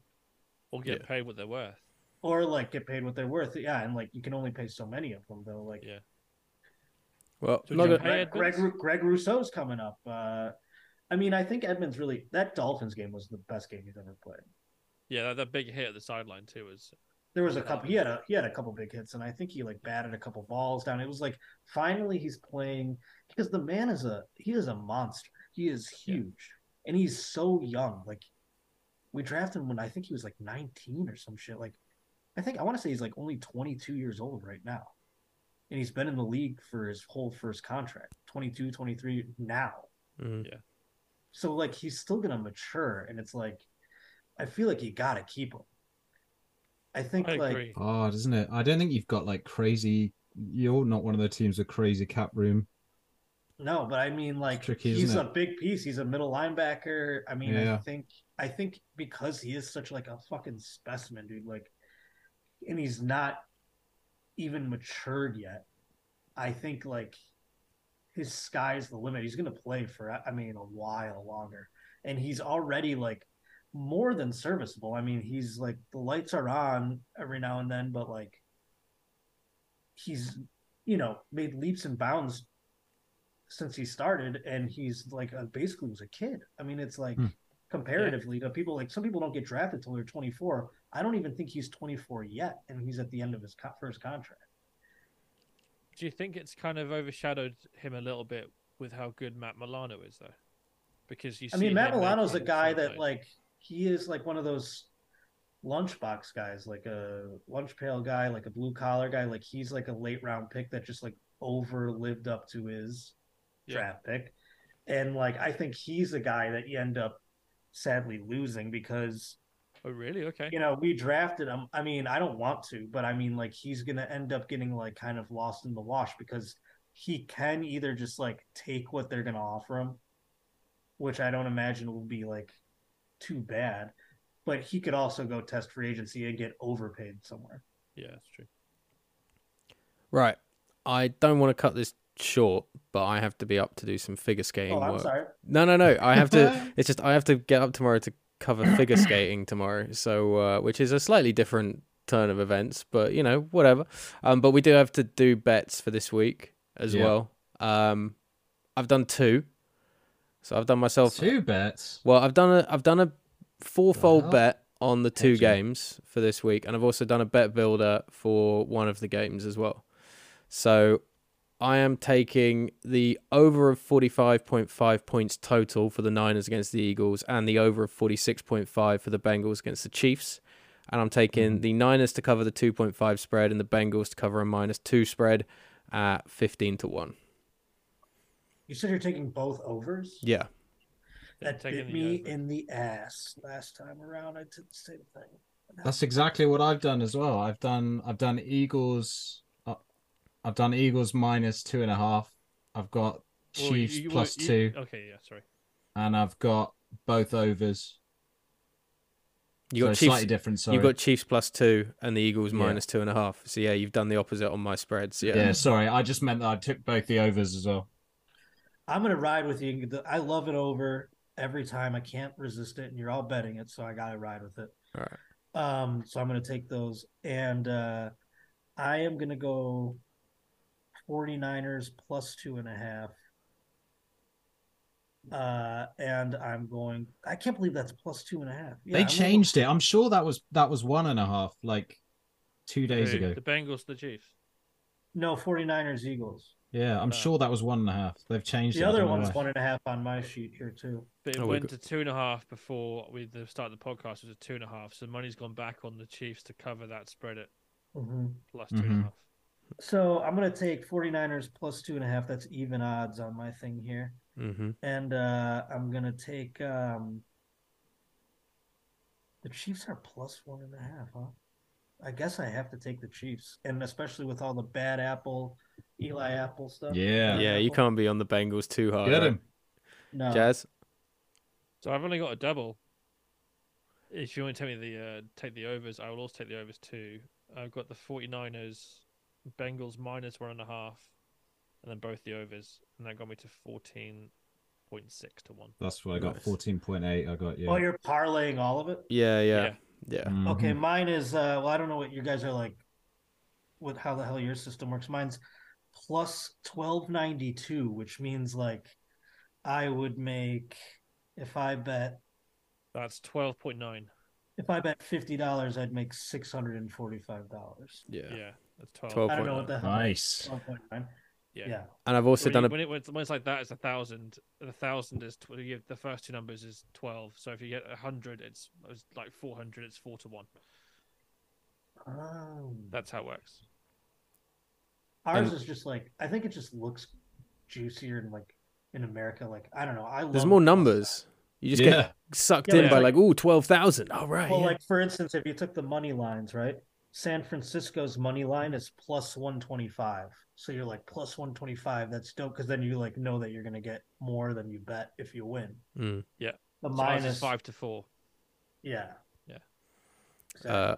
Or get
Yeah.
paid what they're worth.
or like get paid what they're worth. Yeah, and like you can only pay so many of them though. Like
Yeah.
Well,
So
not
Joe
Greg, Greg, Greg Rousseau's coming up. Uh, I mean, I think Edmunds really that Dolphins game was the best game he's ever played.
Yeah, that, that big hit at the sideline too was
There was a couple. He had a he had a couple big hits, and I think he like batted a couple balls down. It was like finally he's playing because the man is a he is a monster. He is
Yeah.
huge, and he's so young. Like we drafted him when I think he was like 19 or some shit. Like I think I want to say he's like only 22 years old right now. and he's been in the league for his whole first contract 22 23 now
Mhm.
so like he's still gonna mature and it's like i feel like you gotta keep him i think
I
like
agree.
Hard, isn't it? I don't think you've got like crazy. You're not one of the teams with crazy cap room.
no but i mean like
tricky,
he's a big piece he's a middle linebacker i mean i think i think because he is such like a fucking specimen dude like and he's not even matured yet i think like his sky's the limit. He's gonna play for i mean a while longer. And he's already like more than serviceable. I mean he's like the lights are on every now and then but like he's you know made leaps and bounds since he started and he's like uh, basically was a kid. I mean it's like
Hmm.
Comparatively to people like some people don't get drafted till they're 24 i don't even think he's 24 yet and he's at the end of his co- first contract
Do you think it's kind of overshadowed him a little bit with how good Matt Milano is, though? Because you.
i
see
mean matt
him
milano's a guy that
plays.
like he is like one of those lunchbox guys like a lunch pail guy like a blue collar guy like he's like a late round pick that just like over lived up to his
Yeah.
draft pick and like i think he's a guy that you end up sadly losing because
Oh, really? Okay.
you know, we drafted him. I mean, I don't want to, but I mean, like, he's going to end up getting, like, kind of lost in the wash because he can either just, like, take what they're going to offer him, which I don't imagine will be, like, too bad, but he could also go test free agency and get overpaid somewhere.
Yeah, that's true.
Right. I don't want to cut this short, but I have to be up to do some figure skating
Oh, I'm
work.
sorry.
No, no, no. I have to. it's just I have to get up tomorrow to cover figure skating tomorrow. So, uh, which is a slightly different turn of events, but you know, whatever. Um, but we do have to do bets for this week as
Yeah.
well. Um, I've done two. So I've done myself.
Two bets.
Well, I've done a I've done a fourfold
hell?
bet on the two
Heck yeah.
games for this week, and I've also done a bet builder for one of the games as well. So I am taking the over of forty five point five points total for the Niners against the Eagles, and the over of forty six point five for the Bengals against the Chiefs. And I'm taking
Mhm.
the Niners to cover the two point five spread, and the Bengals to cover a minus two spread at fifteen to one.
You said you're taking both overs?
Yeah.
That bit me
over.
in the ass last time around. I did the same thing.
That's exactly what I've done as well. I've done I've done Eagles. I've done Eagles minus two and a half. I've got
Well, you-
Chiefs
you-
plus
you-
two,
Okay, yeah, sorry.
and I've got both overs.
You got
so
Chiefs
slightly different. Sorry.
You've got Chiefs plus two and the Eagles
Yeah.
minus two and a half. So yeah, you've done the opposite on my spreads. Yeah.
yeah. sorry. I just meant that I took both the overs as well.
I'm gonna ride with you. I love it over every time. I can't resist it, and you're all betting it, so I gotta ride with it.
All right.
Um, so I'm gonna take those, and uh, I am gonna go 49ers plus two and a half. Uh, and I'm going. I can't believe that's plus two and a half. Yeah,
they
I'm gonna
changed it. I'm sure that was that was one and a half like two days
Who?
ago.
The Bengals, the Chiefs.
No, 49ers Eagles.
Yeah, I'm
No.
sure that was one and a half. They've changed
The
it.
Other one's one and a half on my sheet here too.
But it
Oh, we
went
got-
to two and a half before we the start the podcast. It was a two and a half. So money's gone back on the Chiefs to cover that spread at
Mm-hmm.
plus two and a
Mhm.
half.
So I'm gonna take 49ers plus two and a half. That's even odds on my thing here.
Mm-hmm.
And uh I'm gonna take um the Chiefs are plus one and a half, huh? I guess I have to take the Chiefs. And especially with all the bad apple, Eli Apple stuff.
Yeah.
Yeah, you can't be on the Bengals too hard.
Get
right?
him.
No.
Jazz.
So I've only got a double. If you want to take me the uh, take the overs, I will also take the overs too. I've got the 49ers, Bengals minus one and a half, and then both the overs, and that got me to fourteen point six to one.
That's what I got. Fourteen point eight. I got yeah.
Oh, you're parlaying all of it?
Yeah, yeah, yeah.
Mhm.
Okay, mine is uh well, I don't know what you guys are like what how the hell your system works. Mine's plus twelve ninety two, which means like I would make if I bet
That's twelve point nine.
if I bet fifty dollars, I'd make six hundred and forty five dollars.
Yeah.
Yeah, that's twelve.
12.
I don't know what the hell.
Nice.
Twelve point nine.
Yeah.
Yeah.
And I've also
when,
done
you-
a
when it when it's, when like that, it's a thousand. The thousand is tw- you, the first two numbers is twelve. So if you get a hundred, it's, it's like four hundred. It's four to one.
Oh.
That's how it works.
Ours
And-
is just like I think it just looks juicier and like in America. Like I don't know. I
There's
love
more numbers.
stats.
You just
yeah.
get sucked
Yeah,
in
it's
by
like-
like, ooh, 12,000. All right.
Well,
yeah.
like for instance, if you took the money lines, right? San Francisco's money line is plus one twenty five. So you're like plus one twenty five. That's dope because then you like know that you're gonna get more than you bet if you win.
Mm.
The
So
minus
five to four.
Yeah.
Yeah.
Exactly.
Uh,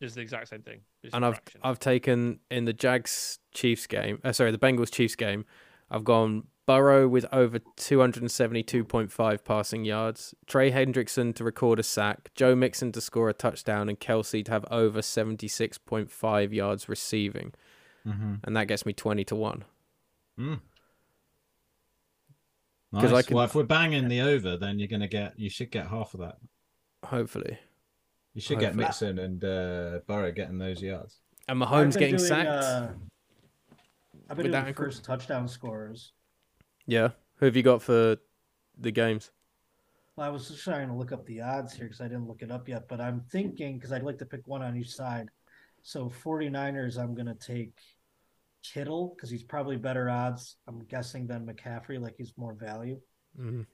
Is the exact same thing. just
and
a
I've. I've taken in the Jags Chiefs game. Uh, sorry, the Bengals Chiefs game. I've gone Burrow with over 272.5 passing yards, Trey Hendrickson to record a sack, Joe Mixon to score a touchdown, and Kelce to have over 76.5 yards receiving,
Mm-hmm.
and that gets me 20 to one.
Mm.
'Cause I can-
Well, if we're banging the over, then you're gonna get. You should get half of that.
Hopefully,
You should get Mixon and uh, Burrow getting those yards.
and
I've
Mahomes getting
doing,
sacked.
uh, I've been
with that
doing first touchdown scorers.
Yeah, who have you got for the games?
Well, I was just trying to look up the odds here because I didn't look it up yet, but I'm thinking because I'd like to pick one on each side. So 49ers, I'm going to take Kittle because he's probably better odds, I'm guessing, than McCaffrey, like he's more value.
Mm.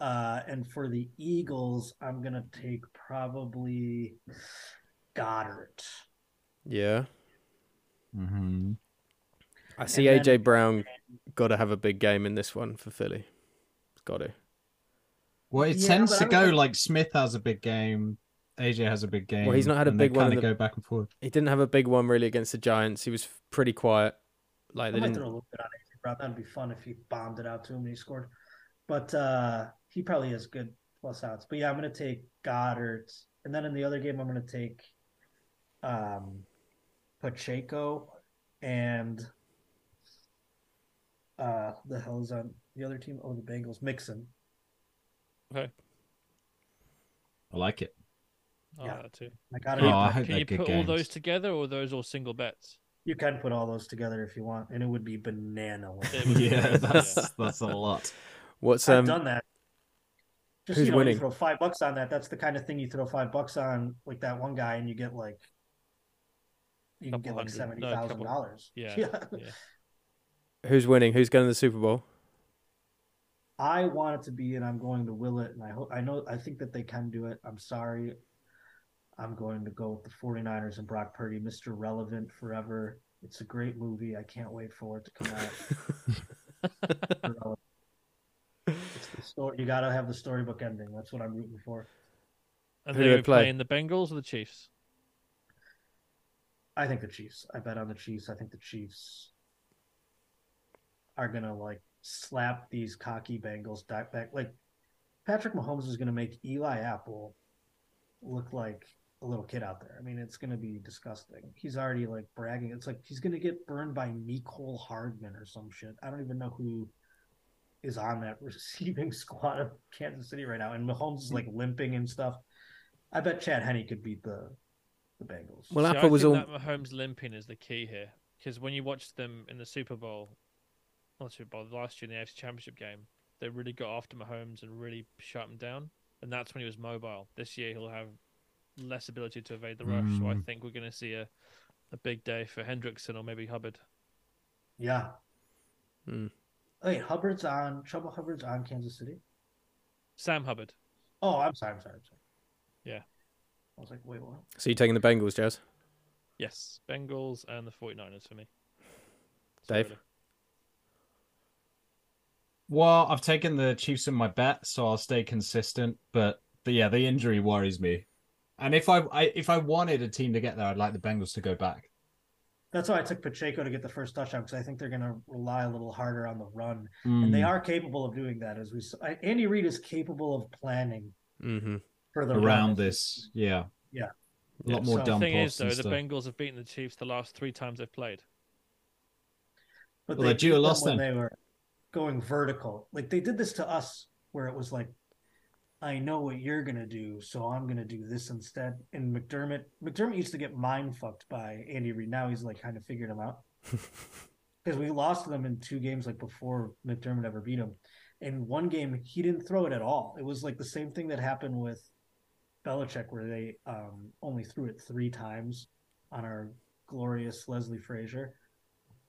Uh, and for the Eagles, I'm going to take probably Goedert.
Yeah,
Mm-hmm.
I see
And
AJ
then-
Brown got to have a big game in this one for Philly. Got to.
Well, it
Yeah,
tends to go
think-
like Smith has a big game, AJ has a big game.
Well, he's not had a big one in
kinda
the-
go back and forth.
He didn't have a big one really against the Giants. He was pretty quiet. Like
I
they
might
didn't.
throw a little bit on AJ Brown. That'd be fun if he bombed it out to him and he scored. But uh, he probably has good plus outs. But yeah, I'm going to take Goedert. And then in the other game, I'm going to take um, Pacheco and uh, the hell is on the other team? Oh, the Bengals. Mixon. Okay.
I like it.
I
yeah.
like that too.
I got
Oh,
it.
I hope
Can you
good
put all those together, or are those all single bets?
You can put all those together if you want, and it would be banana. win.
It would
yeah,
amazing,
that's
yeah.
that's a lot.
What's
I've
um?
done that. Just
who's
you know,
winning?
you throw five bucks on that. That's the kind of thing you throw five bucks on, like that one guy, and you get like you can
Couple
get like
hundred-
seventy
no,
thousand
couple-
dollars.
Yeah,
yeah.
yeah.
Who's winning? Who's going to the Super Bowl?
I want it to be, and I'm going to will it. And I hope I know. I think that they can do it. I'm sorry. I'm going to go with the 49ers and Brock Purdy, Mr. Relevant forever. It's a great movie. I can't wait for it to come out. It's the story. You got to have the storybook ending. That's what I'm rooting for.
And
Who
they
do they
were
play?
playing the Bengals or the Chiefs.
I think the Chiefs. I bet on the Chiefs. I think the Chiefs are gonna like slap these cocky Bengals back back. Like Patrick Mahomes is gonna make Eli Apple look like a little kid out there. I mean, it's gonna be disgusting. He's already like bragging. It's like he's gonna get burned by Mecole Hardman or some shit. I don't even know who is on that receiving squad of Kansas City right now. And Mahomes is like limping and stuff. I bet Chad Henne could beat the the Bengals.
Well,
See,
Apple
I
was
think
all.
that Mahomes limping is the key here because when you watch them in the Super Bowl, not Super Bowl last year in the AFC Championship game, they really got after Mahomes and really shut him down, and that's when he was mobile. This year he'll have less ability to evade the rush, so I
Mm.
think we're going to see a a big day for Hendrickson or maybe Hubbard.
Yeah.
Hmm.
Wait, Hubbard's on Trouble Hubbard's on Kansas City.
Sam Hubbard.
Oh, I'm sorry, I'm sorry, I'm sorry.
Yeah.
I was like, wait, what?
So you're taking the Bengals, Jazz?
Yes, Bengals and the 49ers for me.
Dave?
Sorry.
Well, I've taken the Chiefs in my bet, so I'll stay consistent. But, but yeah, the injury worries me. And if I, I if I wanted a team to get there, I'd like the Bengals to go back.
That's why I took Pacheco to get the first touchdown because I think they're going to rely a little harder on the run,
Mm.
and they are capable of doing that. As we, s- I- Andy Reid is capable of planning
Mm-hmm.
for the
around
run.
this. Yeah,
Yeah.
a lot
Yeah,
more
so-
The thing is, though, the
stuff.
Bengals have beaten the Chiefs the last three times they've played.
But
Well,
they
they drew
beat
a
them
loss then.
they were going vertical. Like they did this to us, where it was like, I know what you're gonna do, so I'm gonna do this instead. And McDermott, McDermott used to get mind fucked by Andy Reid. Now he's like kind of figured him out because we lost them in two games like before McDermott ever beat him. In one game, he didn't throw it at all. It was like the same thing that happened with Belichick, where they um, only threw it three times on our glorious Leslie Frazier.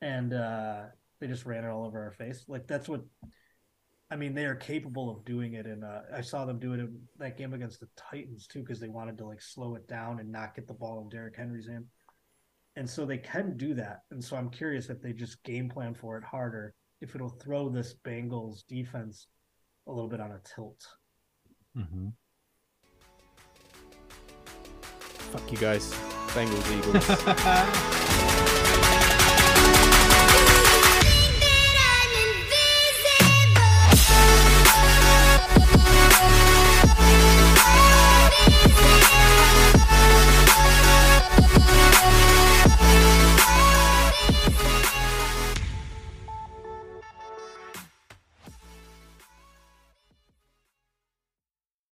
and uh, they just ran it all over our face. Like that's what I mean. They are capable of doing it, and uh, I saw them do it in that game against the Titans too, because they wanted to like slow it down and not get the ball in Derrick Henry's hand. And so they can do that. And so I'm curious if they just game plan for it harder, if it'll throw this Bengals defense a little bit on a tilt.
Mhm.
Fuck you guys. Bengals, Eagles.